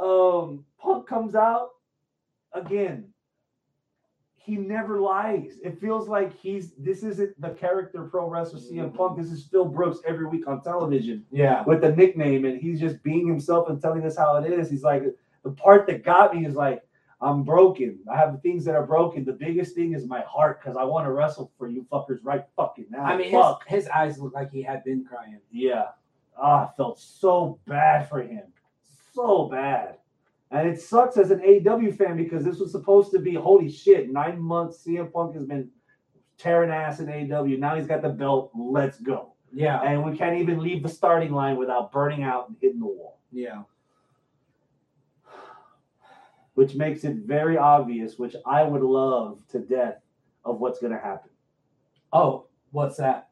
Um, Punk comes out again. He never lies. It feels like he's this isn't the character pro wrestler CM Punk. This is Phil Brooks every week on television Yeah. with the nickname, and he's just being himself and telling us how it is. He's like, the part that got me is like, I'm broken. I have things that are broken. The biggest thing is my heart because I want to wrestle for you fuckers right fucking now. I mean, his, fuck. his eyes looked like he had been crying. Yeah. Ah, I felt so bad for him. So bad. And it sucks as an AW fan because this was supposed to be holy shit. Nine months CM Punk has been tearing ass in AW. Now he's got the belt. Let's go. Yeah. And we can't even leave the starting line without burning out and hitting the wall. Yeah. Which makes it very obvious, which I would love to death of what's gonna happen. Oh, what's that?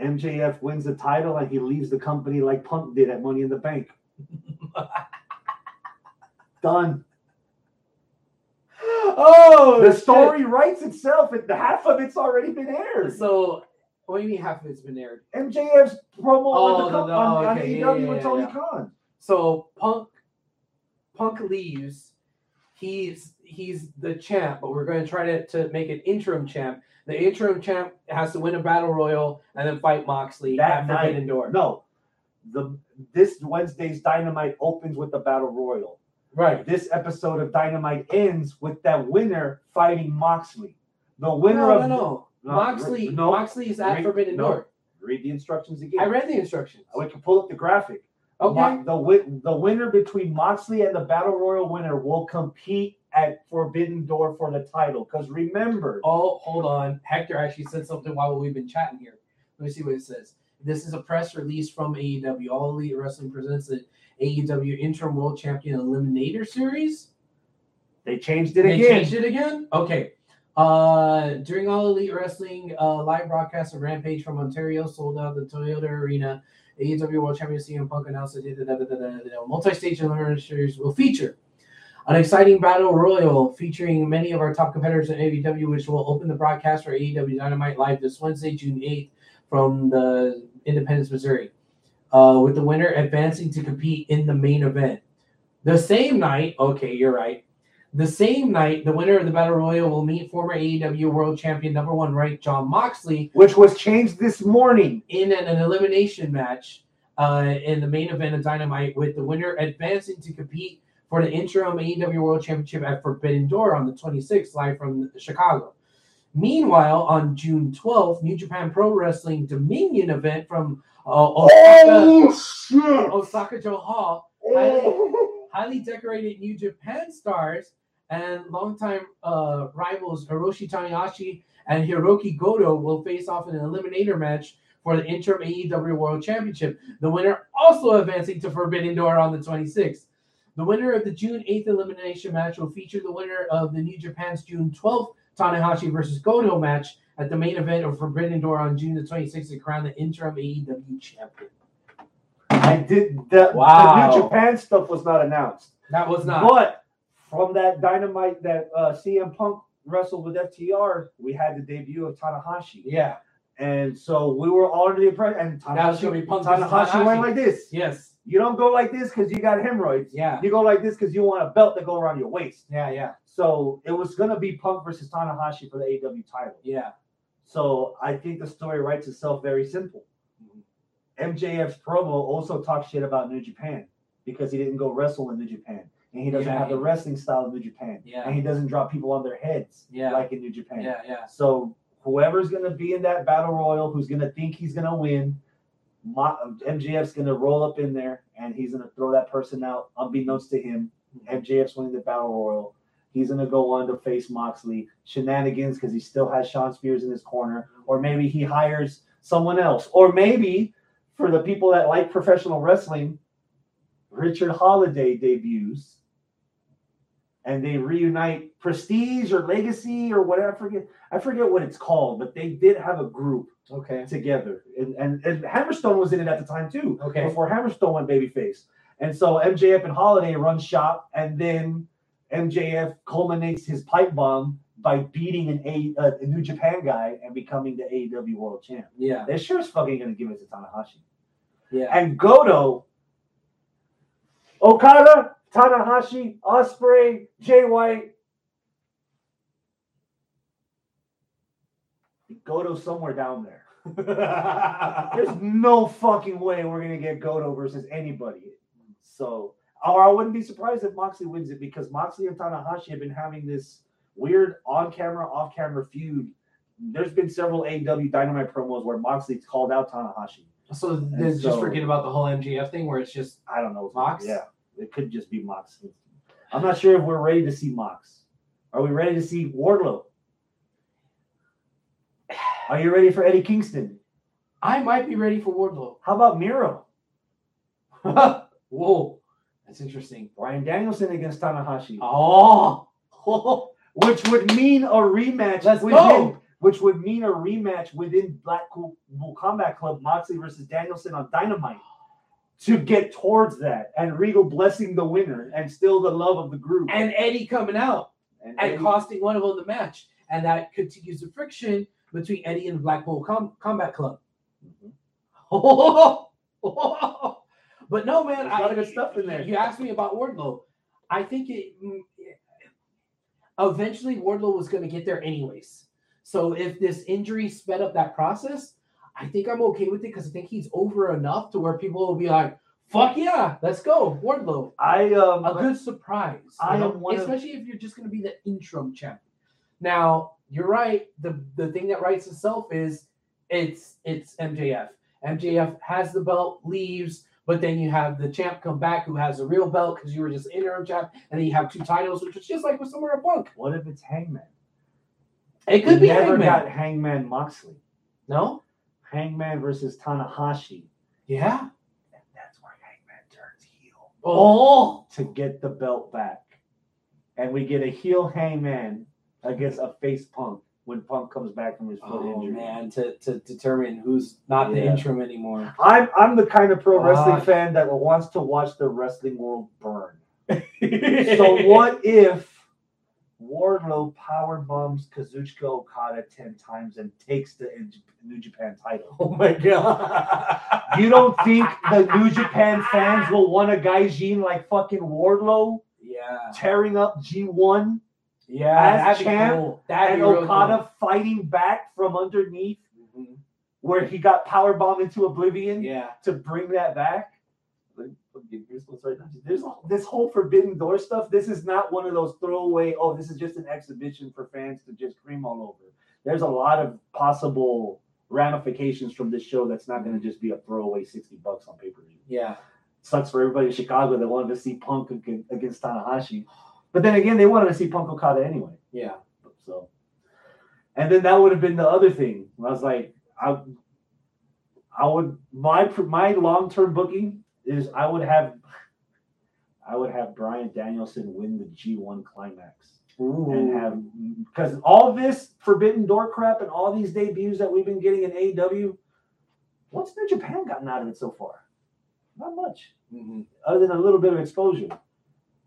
MJF wins the title and he leaves the company like Punk did at Money in the Bank. *laughs* Done. Oh, The story writes itself, and the half of it's already been aired. So, what do you mean half of it's been aired? MJF's promo Oh, on, the, the- co- on, oh, on okay, AEW yeah, yeah, with Tony. Khan. So Punk, Punk leaves. He's he's the champ, but we're going to try to, to make an interim champ. The interim champ has to win a battle royal and then fight Moxley That night. Door. No, the this Wednesday's Dynamite opens with the Battle Royal. Right. This episode of Dynamite ends with that winner fighting Moxley. The winner No, of no, no. No, Moxley, no. Moxley is at Read- Forbidden no. Door. read the instructions again. I read the instructions. I We can pull up the graphic. Okay. Mo- the win- the winner between Moxley and the Battle Royal winner will compete at Forbidden Door for the title. Because remember, Oh, hold on. Hector actually said something while we've been chatting here. Let me see what it says. This is a press release from AEW. All Elite Wrestling presents the AEW Interim World Champion Eliminator Series. they changed it They again. changed it again? Okay. Uh, during All Elite Wrestling uh, live broadcast of Rampage from Ontario, sold out the Toyota Arena. AEW World Champion CM Punk announced that multi-stage eliminator series will feature an exciting battle royal featuring many of our top competitors in AEW, which will open the broadcast for AEW Dynamite live this Wednesday, June 8th, from the Independence, Missouri, uh, with the winner advancing to compete in the main event. The same night, okay, you're right. The same night, the winner of the Battle Royal will meet former AEW World Champion number one ranked Jon Moxley which was changed this morning. in an, an elimination match uh, in the main event of Dynamite, with the winner advancing to compete for the interim AEW World Championship at Forbidden Door on the 26th, live from Chicago. Meanwhile, on June 12th, New Japan Pro Wrestling Dominion event from uh, Osaka, shit! Osaka-jo Hall Oh. highly decorated New Japan stars and longtime uh, rivals Hiroshi Tanahashi and Hirooki Goto will face off in an eliminator match for the interim AEW World Championship. The winner also advancing to Forbidden Door on the 26th. The winner of the June 8th elimination match will feature the winner of the New Japan's June 12th Tanahashi versus Goto match at the main event of Forbidden Door on June the 26th to crown the interim AEW champion. I did the, Wow. the New Japan stuff was not announced. That was not. But from that dynamite that uh, CM Punk wrestled with FTR, we had the debut of Tanahashi. Yeah. And so we were already impressed. And Now it's Tanahashi, Punk Tanahashi Tanahashi. went like this. Yes. You don't go like this because you got hemorrhoids. Yeah. You go like this because you want a belt to go around your waist. Yeah. Yeah. So it was gonna be Punk versus Tanahashi for the AW title. Yeah. So I think the story writes itself very simple. MJF's promo also talks shit about New Japan because he didn't go wrestle in New Japan. And he doesn't Yeah, have the wrestling style of New Japan. Yeah. And he doesn't drop people on their heads Yeah. like in New Japan. Yeah. Yeah. So whoever's gonna be in that battle royal, who's gonna think he's gonna win, MJF's gonna roll up in there and he's gonna throw that person out, unbeknownst to him. Mm-hmm. MJF's winning the battle royal. He's gonna go on to face Moxley. Shenanigans because he still has Shawn Spears in his corner, or maybe he hires someone else, or maybe for the people that like professional wrestling, Richard Holliday debuts, and they reunite Prestige or Legacy or whatever. I forget. I forget what it's called, but they did have a group Okay. together, and and, and Hammerstone was in it at the time too Okay. before Hammerstone went babyface. And so MJF and Holliday run shop, and then MJF culminates his pipe bomb, by beating an A, uh, a New Japan guy and becoming the AEW World Champ. Yeah. They're sure as fucking gonna give it to Tanahashi. Yeah. And Goto, Okada, Tanahashi, Osprey, Jay White. Goto somewhere down there. *laughs* There's no fucking way we're gonna get Goto versus anybody. So, or I wouldn't be surprised if Moxley wins it because Moxley and Tanahashi have been having this weird on-camera, off-camera feud. There's been several AEW Dynamite promos where Moxley's called out Tanahashi. So then just forget about the whole MJF thing where it's just I don't know. Mox? Yeah, it could just be Mox. I'm not sure if we're ready to see Mox. Are we ready to see Wardlow? Are you ready for Eddie Kingston? I might be ready for Wardlow. How about Miro? *laughs* Whoa. That's interesting. Bryan Danielson against Tanahashi, Oh. *laughs* which would mean a rematch. Let's within, go. Which would mean a rematch within Blackpool Combat Club, Moxley versus Danielson on Dynamite, to get towards that, and Regal blessing the winner, and still the love of the group, and Eddie coming out and and costing one of them the match. And that continues the friction between Eddie and Blackpool Com- Combat Club. Mhm. *laughs* but no, man, There's a lot of good stuff in there. You asked me about Wardlow. I think it eventually Wardlow was going to get there anyways. So if this injury sped up that process, I think I'm okay with it because I think he's over enough to where people will be like, "Fuck yeah, let's go, Wardlow." I um, a good surprise. I am one of- especially if you're just going to be the interim champ. Now you're right. The the thing that writes itself is it's it's MJF. MJF has the belt, leaves, but then you have the champ come back who has the real belt because you were just interim champ, and then you have two titles, which is just like with somewhere a Punk. What if it's Hangman? It could we be never Hangman. got Hangman Moxley. No, Hangman versus Tanahashi. yeah. And that's where Hangman turns heel oh. oh, to get the belt back. And we get a heel Hangman against a face Punk when Punk comes back from his foot oh injury. man, to, to determine who's not the interim anymore. I'm I'm the kind of pro wrestling fan that wants to watch the wrestling world burn. *laughs* so what if Wardlow power bombs Kazuchika Okada ten times and takes the New Japan title? *laughs* Oh my god. You don't think the New Japan fans will want a Gaijin like fucking Wardlow Yeah. tearing up G1 Yeah. As champ cool. And Okada fighting back from underneath cool. Mhm. where he got power bombed into oblivion Yeah. to bring that back? Like, I'm getting goosebumps right. There's this whole Forbidden Door stuff. This is not one of those throwaway. Oh, this is just an exhibition for fans to just cream all over. There's a lot of possible ramifications from this show. That's not going to just be a throwaway sixty bucks on pay per view. Yeah. sucks for everybody in Chicago that wanted to see Punk against Tanahashi. But then again, they wanted to see Punk Okada anyway. Yeah. So, and then that would have been the other thing. I was like, I, I would my my long term booking is I would have, *laughs* I would have Bryan Danielson win the G one climax and have because all this Forbidden Door crap and all these debuts that we've been getting in AEW, what's New Japan gotten out of it so far? Not much Mhm. other than a little bit of exposure.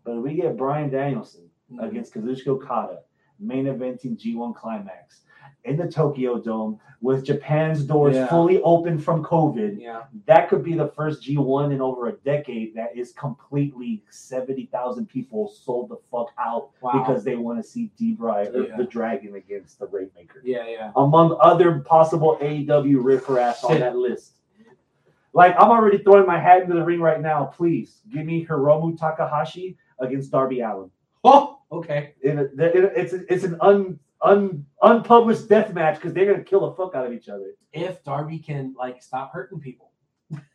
But if we get Bryan Danielson Mhm. against Kazuchika Okada, main eventing G1 Climax in the Tokyo Dome with Japan's doors Yeah. fully open from COVID, Yeah. that could be the first G1 in over a decade that is completely 70,000 people sold the fuck out Wow. because they want to see D-Bry Yeah. the Dragon against the Rainmaker Yeah. Yeah. among other possible AEW riffraffs on that list. Like I'm already throwing my hat into the ring right now. Please give me Hiromu Takahashi against Darby Allin. Oh. Okay. In a- it's it's an un, un unpublished death match because they're gonna kill the fuck out of each other. If Darby can like stop hurting people.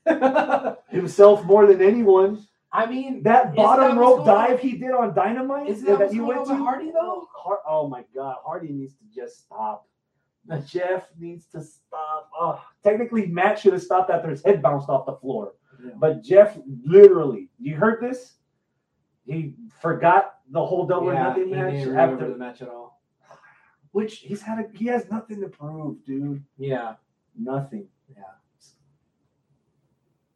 *laughs* *laughs* Himself more than anyone. I mean, That bottom that rope dive he did on Dynamite Isn't that what's you went to Hardy, though? Har- oh my god, Hardy needs to just stop. Jeff needs to stop. Oh, technically, Matt should have stopped after his head bounced off the floor. But Jeff literally, you heard this? He forgot the whole double or yeah, nothing he match after the match at all. Which he's had a, he has nothing to prove, dude. Yeah. Nothing. Yeah.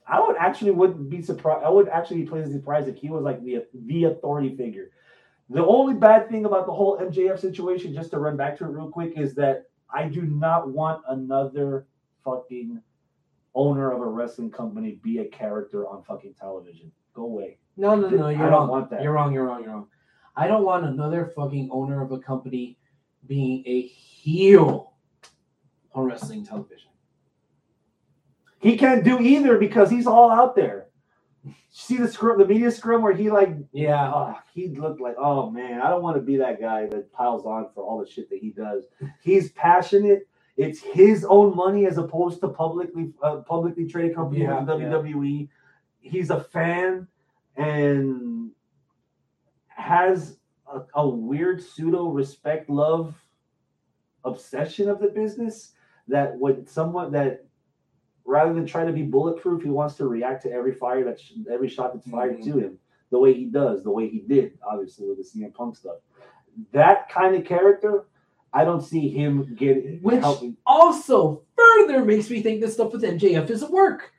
I would actually wouldn't be surprised. I would actually be pleasantly surprised if he was like the the authority figure. The only bad thing about the whole MJF situation, just to run back to it real quick, is that I do not want another fucking owner of a wrestling company be a character on fucking television. Go away. No, no, no, you're don't wrong. want that. You're wrong. You're wrong. You're wrong. I don't want another fucking owner of a company being a heel on wrestling television. He can't do either because he's all out there. See the scrum, the media scrum where he like Yeah. oh, he looked like, oh man, I don't want to be that guy that piles on for all the shit that he does. He's passionate. It's his own money as opposed to publicly uh, publicly traded company Yeah, like WWE. He's a fan and has a, a weird pseudo respect love obsession of the business that would someone that rather than try to be bulletproof, he wants to react to every fire that every shot that's fired Mhm. to him the way he does, the way he did, obviously with the CM Punk stuff. That kind of character, I don't see him get Which- helping. Also, further makes me think this stuff with MJF isn't work.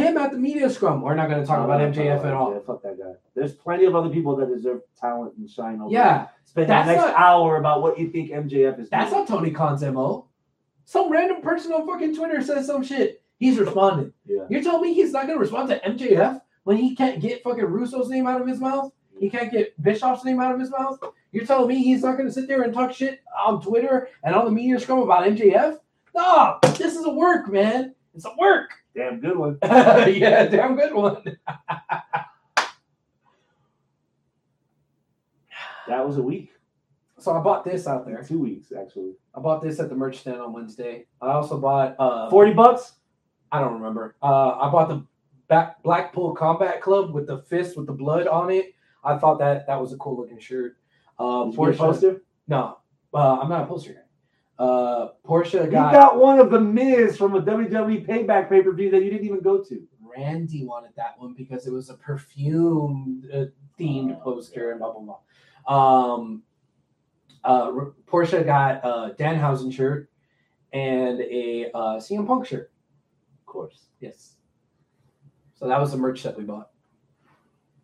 Him at the media scrum. We're not going to talk oh, about MJF at all. Yeah, fuck that guy. There's plenty of other people that deserve talent and shine over. Yeah, Spend that's the next not- hour about what you think MJF is. that's doing. not Tony Khan's MO. Some random person on fucking Twitter says some shit. He's responding. Yeah. You're telling me he's not going to respond to MJF when he can't get fucking Russo's name out of his mouth? He can't get Bischoff's name out of his mouth? You're telling me he's not going to sit there and talk shit on Twitter and on the media scrum about MJF? No, this is a work, man. A work. Damn good one. *laughs* yeah, damn good one. That was a week. So I bought this out there. Two weeks actually. I bought this at the merch stand on Wednesday. I also bought uh Forty bucks. I don't remember. Uh I bought the back Blackpool Combat Club with the fist with the blood on it. I thought that that was a cool looking shirt. Get a poster? no, uh, I'm not a poster guy. Uh Porsche You got, got one of the Miz from a WWE Payback pay per view that you didn't even go to. Randy wanted that one because it was a perfume uh, themed Oh, poster and blah blah blah. Um, uh, Porsche got a Danhausen shirt and a uh, CM Punk shirt. Of course. Yes. So that was the merch that we bought.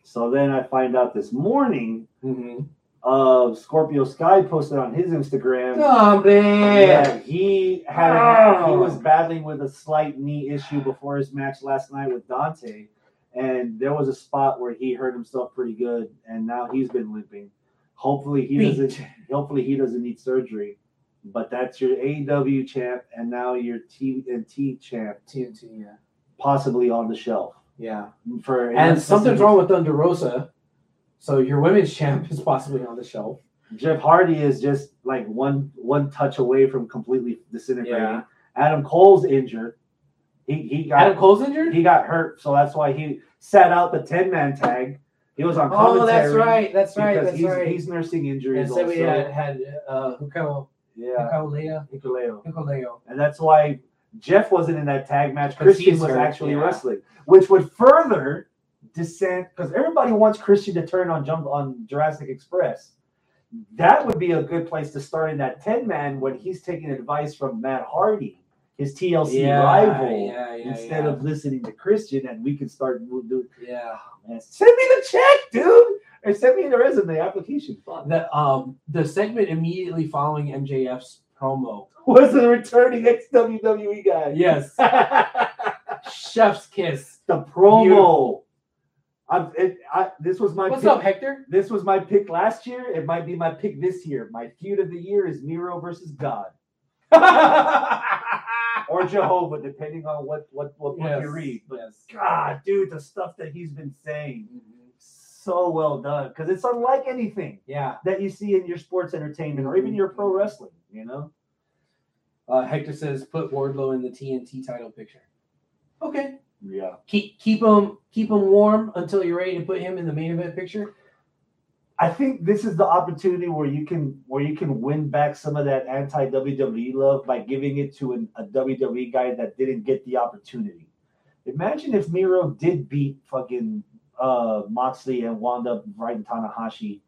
So then I find out this morning Mm-hmm. Uh, Scorpio Sky posted on his Instagram Oh that he had a, he was battling with a slight knee issue before his match last night with Dante, and there was a spot where he hurt himself pretty good, and now he's been limping. Hopefully he Beat. doesn't. *laughs* Hopefully he doesn't need surgery. But that's your AEW champ, and now your TNT champ, TNT, yeah, possibly on the shelf yeah. for And something's wrong with Thunder Rosa, so your women's champ is possibly on the shelf. Jeff Hardy is just like one one touch away from completely disintegrating. Yeah. Adam Cole's injured. He he got Adam Cole's injured. he got hurt, so that's why he sat out the ten man tag. He was on Commentary Oh, that's right. That's right. That's he's, right. he's nursing injuries and also. we had had uh, Hukao, yeah, Hikuleo. And that's why Jeff wasn't in that tag match. Christian was actually yeah. wrestling, which would further descent because everybody wants Christian to turn on jump on Jurassic Express. That would be a good place to start in that ten man when he's taking advice from Matt Hardy, his TLC Yeah, rival, yeah, yeah, instead of listening to Christian, and we can start doing. Yeah. Man, send me the check, dude, or send me the resume application. The um the segment immediately following MJF's promo. *laughs* Was the returning ex WWE guy? Yes. *laughs* Chef's kiss. the promo. Beautiful. I'm, it, I, this was my What's pick. up, Hector? This was my pick last year. It might be my pick this year. My feud of the year is Miro versus God *laughs* or Jehovah, depending on what what what book yes. you read. But yes. God, dude, the stuff that he's been saying, Mhm. so well done because it's unlike anything Yeah. that you see in your sports entertainment or even your pro wrestling. You know, Uh, Hector says put Wardlow in the TNT title picture. Okay. Yeah. Keep keep him keep him warm until you're ready to put him in the main event picture. I think this is the opportunity where you can where you can win back some of that anti WWE love by giving it to an, a WWE guy that didn't get the opportunity. Imagine if Miro did beat fucking uh, Moxley and wound up right in Tanahashi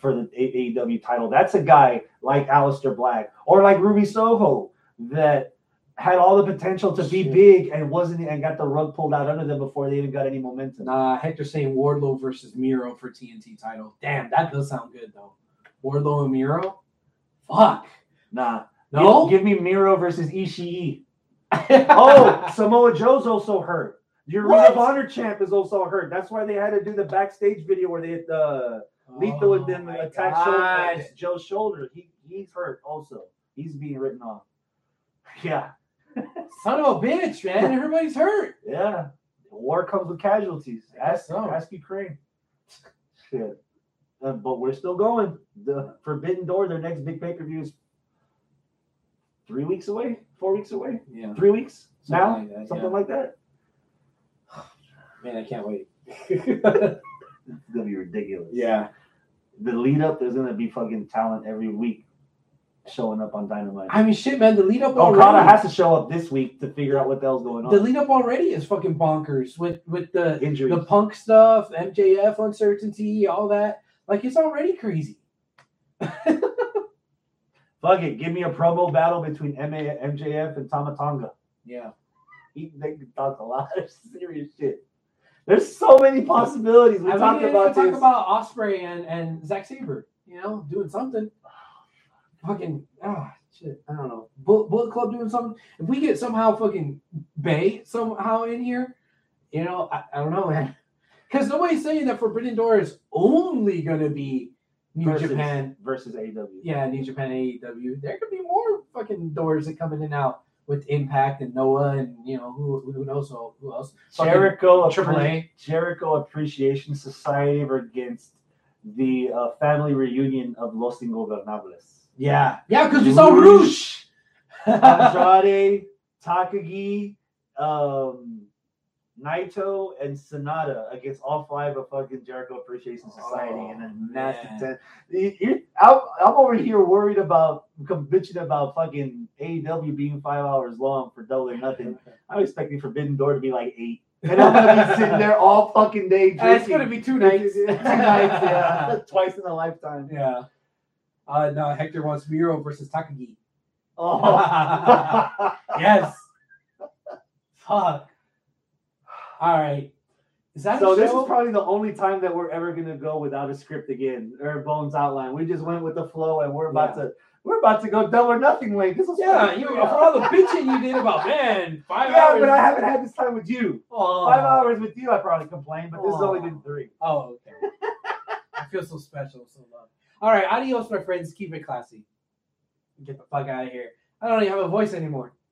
for the AEW title. That's a guy like Aleister Black or like Ruby Soho that had all the potential to be Shit. big and wasn't and got the rug pulled out under them before they even got any momentum. Nah, Hector saying Wardlow versus Miro for TNT title. Damn, that does sound good though. Wardlow and Miro. Fuck. Nah. No. Give, give me Miro versus Ishii. *laughs* Oh, Samoa Joe's also hurt. Your Ring of Honor champ is also hurt. That's why they had to do the backstage video where they had Lethal oh and them Oh attack shoulder, Joe's shoulder. He he's hurt also. He's being written off. *laughs* Yeah, *laughs* Son of a bitch, man. Everybody's hurt. yeah. War comes with casualties. Ask so. ask Ukraine. Shit. Uh, but we're still going. The Forbidden Door, their next big pay per view is three weeks away, four weeks away, Yeah. three weeks Something now, like that, something yeah. like that. *sighs* Man, I can't wait. *laughs* It's gonna be ridiculous. yeah. The lead up, there's gonna be fucking talent every week showing up on Dynamite. I mean, shit, man. The lead up oh, Okada already. has to show up this week to figure out what the hell's going on. the lead up already is fucking bonkers with with the Injuries. the punk stuff, MJF uncertainty, all that. Like it's already crazy. *laughs* Fuck it, give me a promo battle between MA, MJF and Tama Tonga. Yeah. He they can talk a lot of *laughs* serious shit. There's so many possibilities. We I talked mean, about talk about Osprey and and Zack Sabre. You know, doing something. Fucking ah shit. I don't know. Bullet, Bullet Club doing something. If we get somehow fucking Bey somehow in here, you know, I, I don't know, man. Because nobody's saying that Forbidden Door is only gonna be New versus, Japan. versus AEW. Yeah, New Japan AEW. There could be more fucking doors that come in and out with Impact and Noah and you know who who knows who who else. Jericho Triple Appre- Jericho Appreciation Society against the uh, family reunion of Los Ingobernables. Yeah, yeah, because we saw Rush. Andrade, *laughs* Takagi, um, Naito, and Sanada against all five of fucking Jericho Appreciation Society Oh, in a nasty. You- you- I'm, I'm over here worried about bitching about fucking AEW being five hours long for double or nothing. *laughs* I'm expecting Forbidden Door to be like eight. *laughs* And I'm gonna be sitting there all fucking day drinking. Uh, it's gonna be two nights. two nights, yeah. Twice in a lifetime. Yeah. Uh, no, Hector wants Miro versus Takagi. Oh. *laughs* *laughs* Yes. Fuck. All right. Is that So this is probably the only time that we're ever gonna go without a script again or Bones outline. We just went with the flow, and we're about Yeah. to we're about to go double or nothing late. This was yeah, you for all the *laughs* bitching you did about man five yeah, hours. but I haven't had this time with you. Oh. Five hours with you, I probably complained, but this has only been three. Oh, okay. I feel so special, so loved. All right, adios, my friends. Keep it classy. Get the fuck out of here. I don't even have a voice anymore.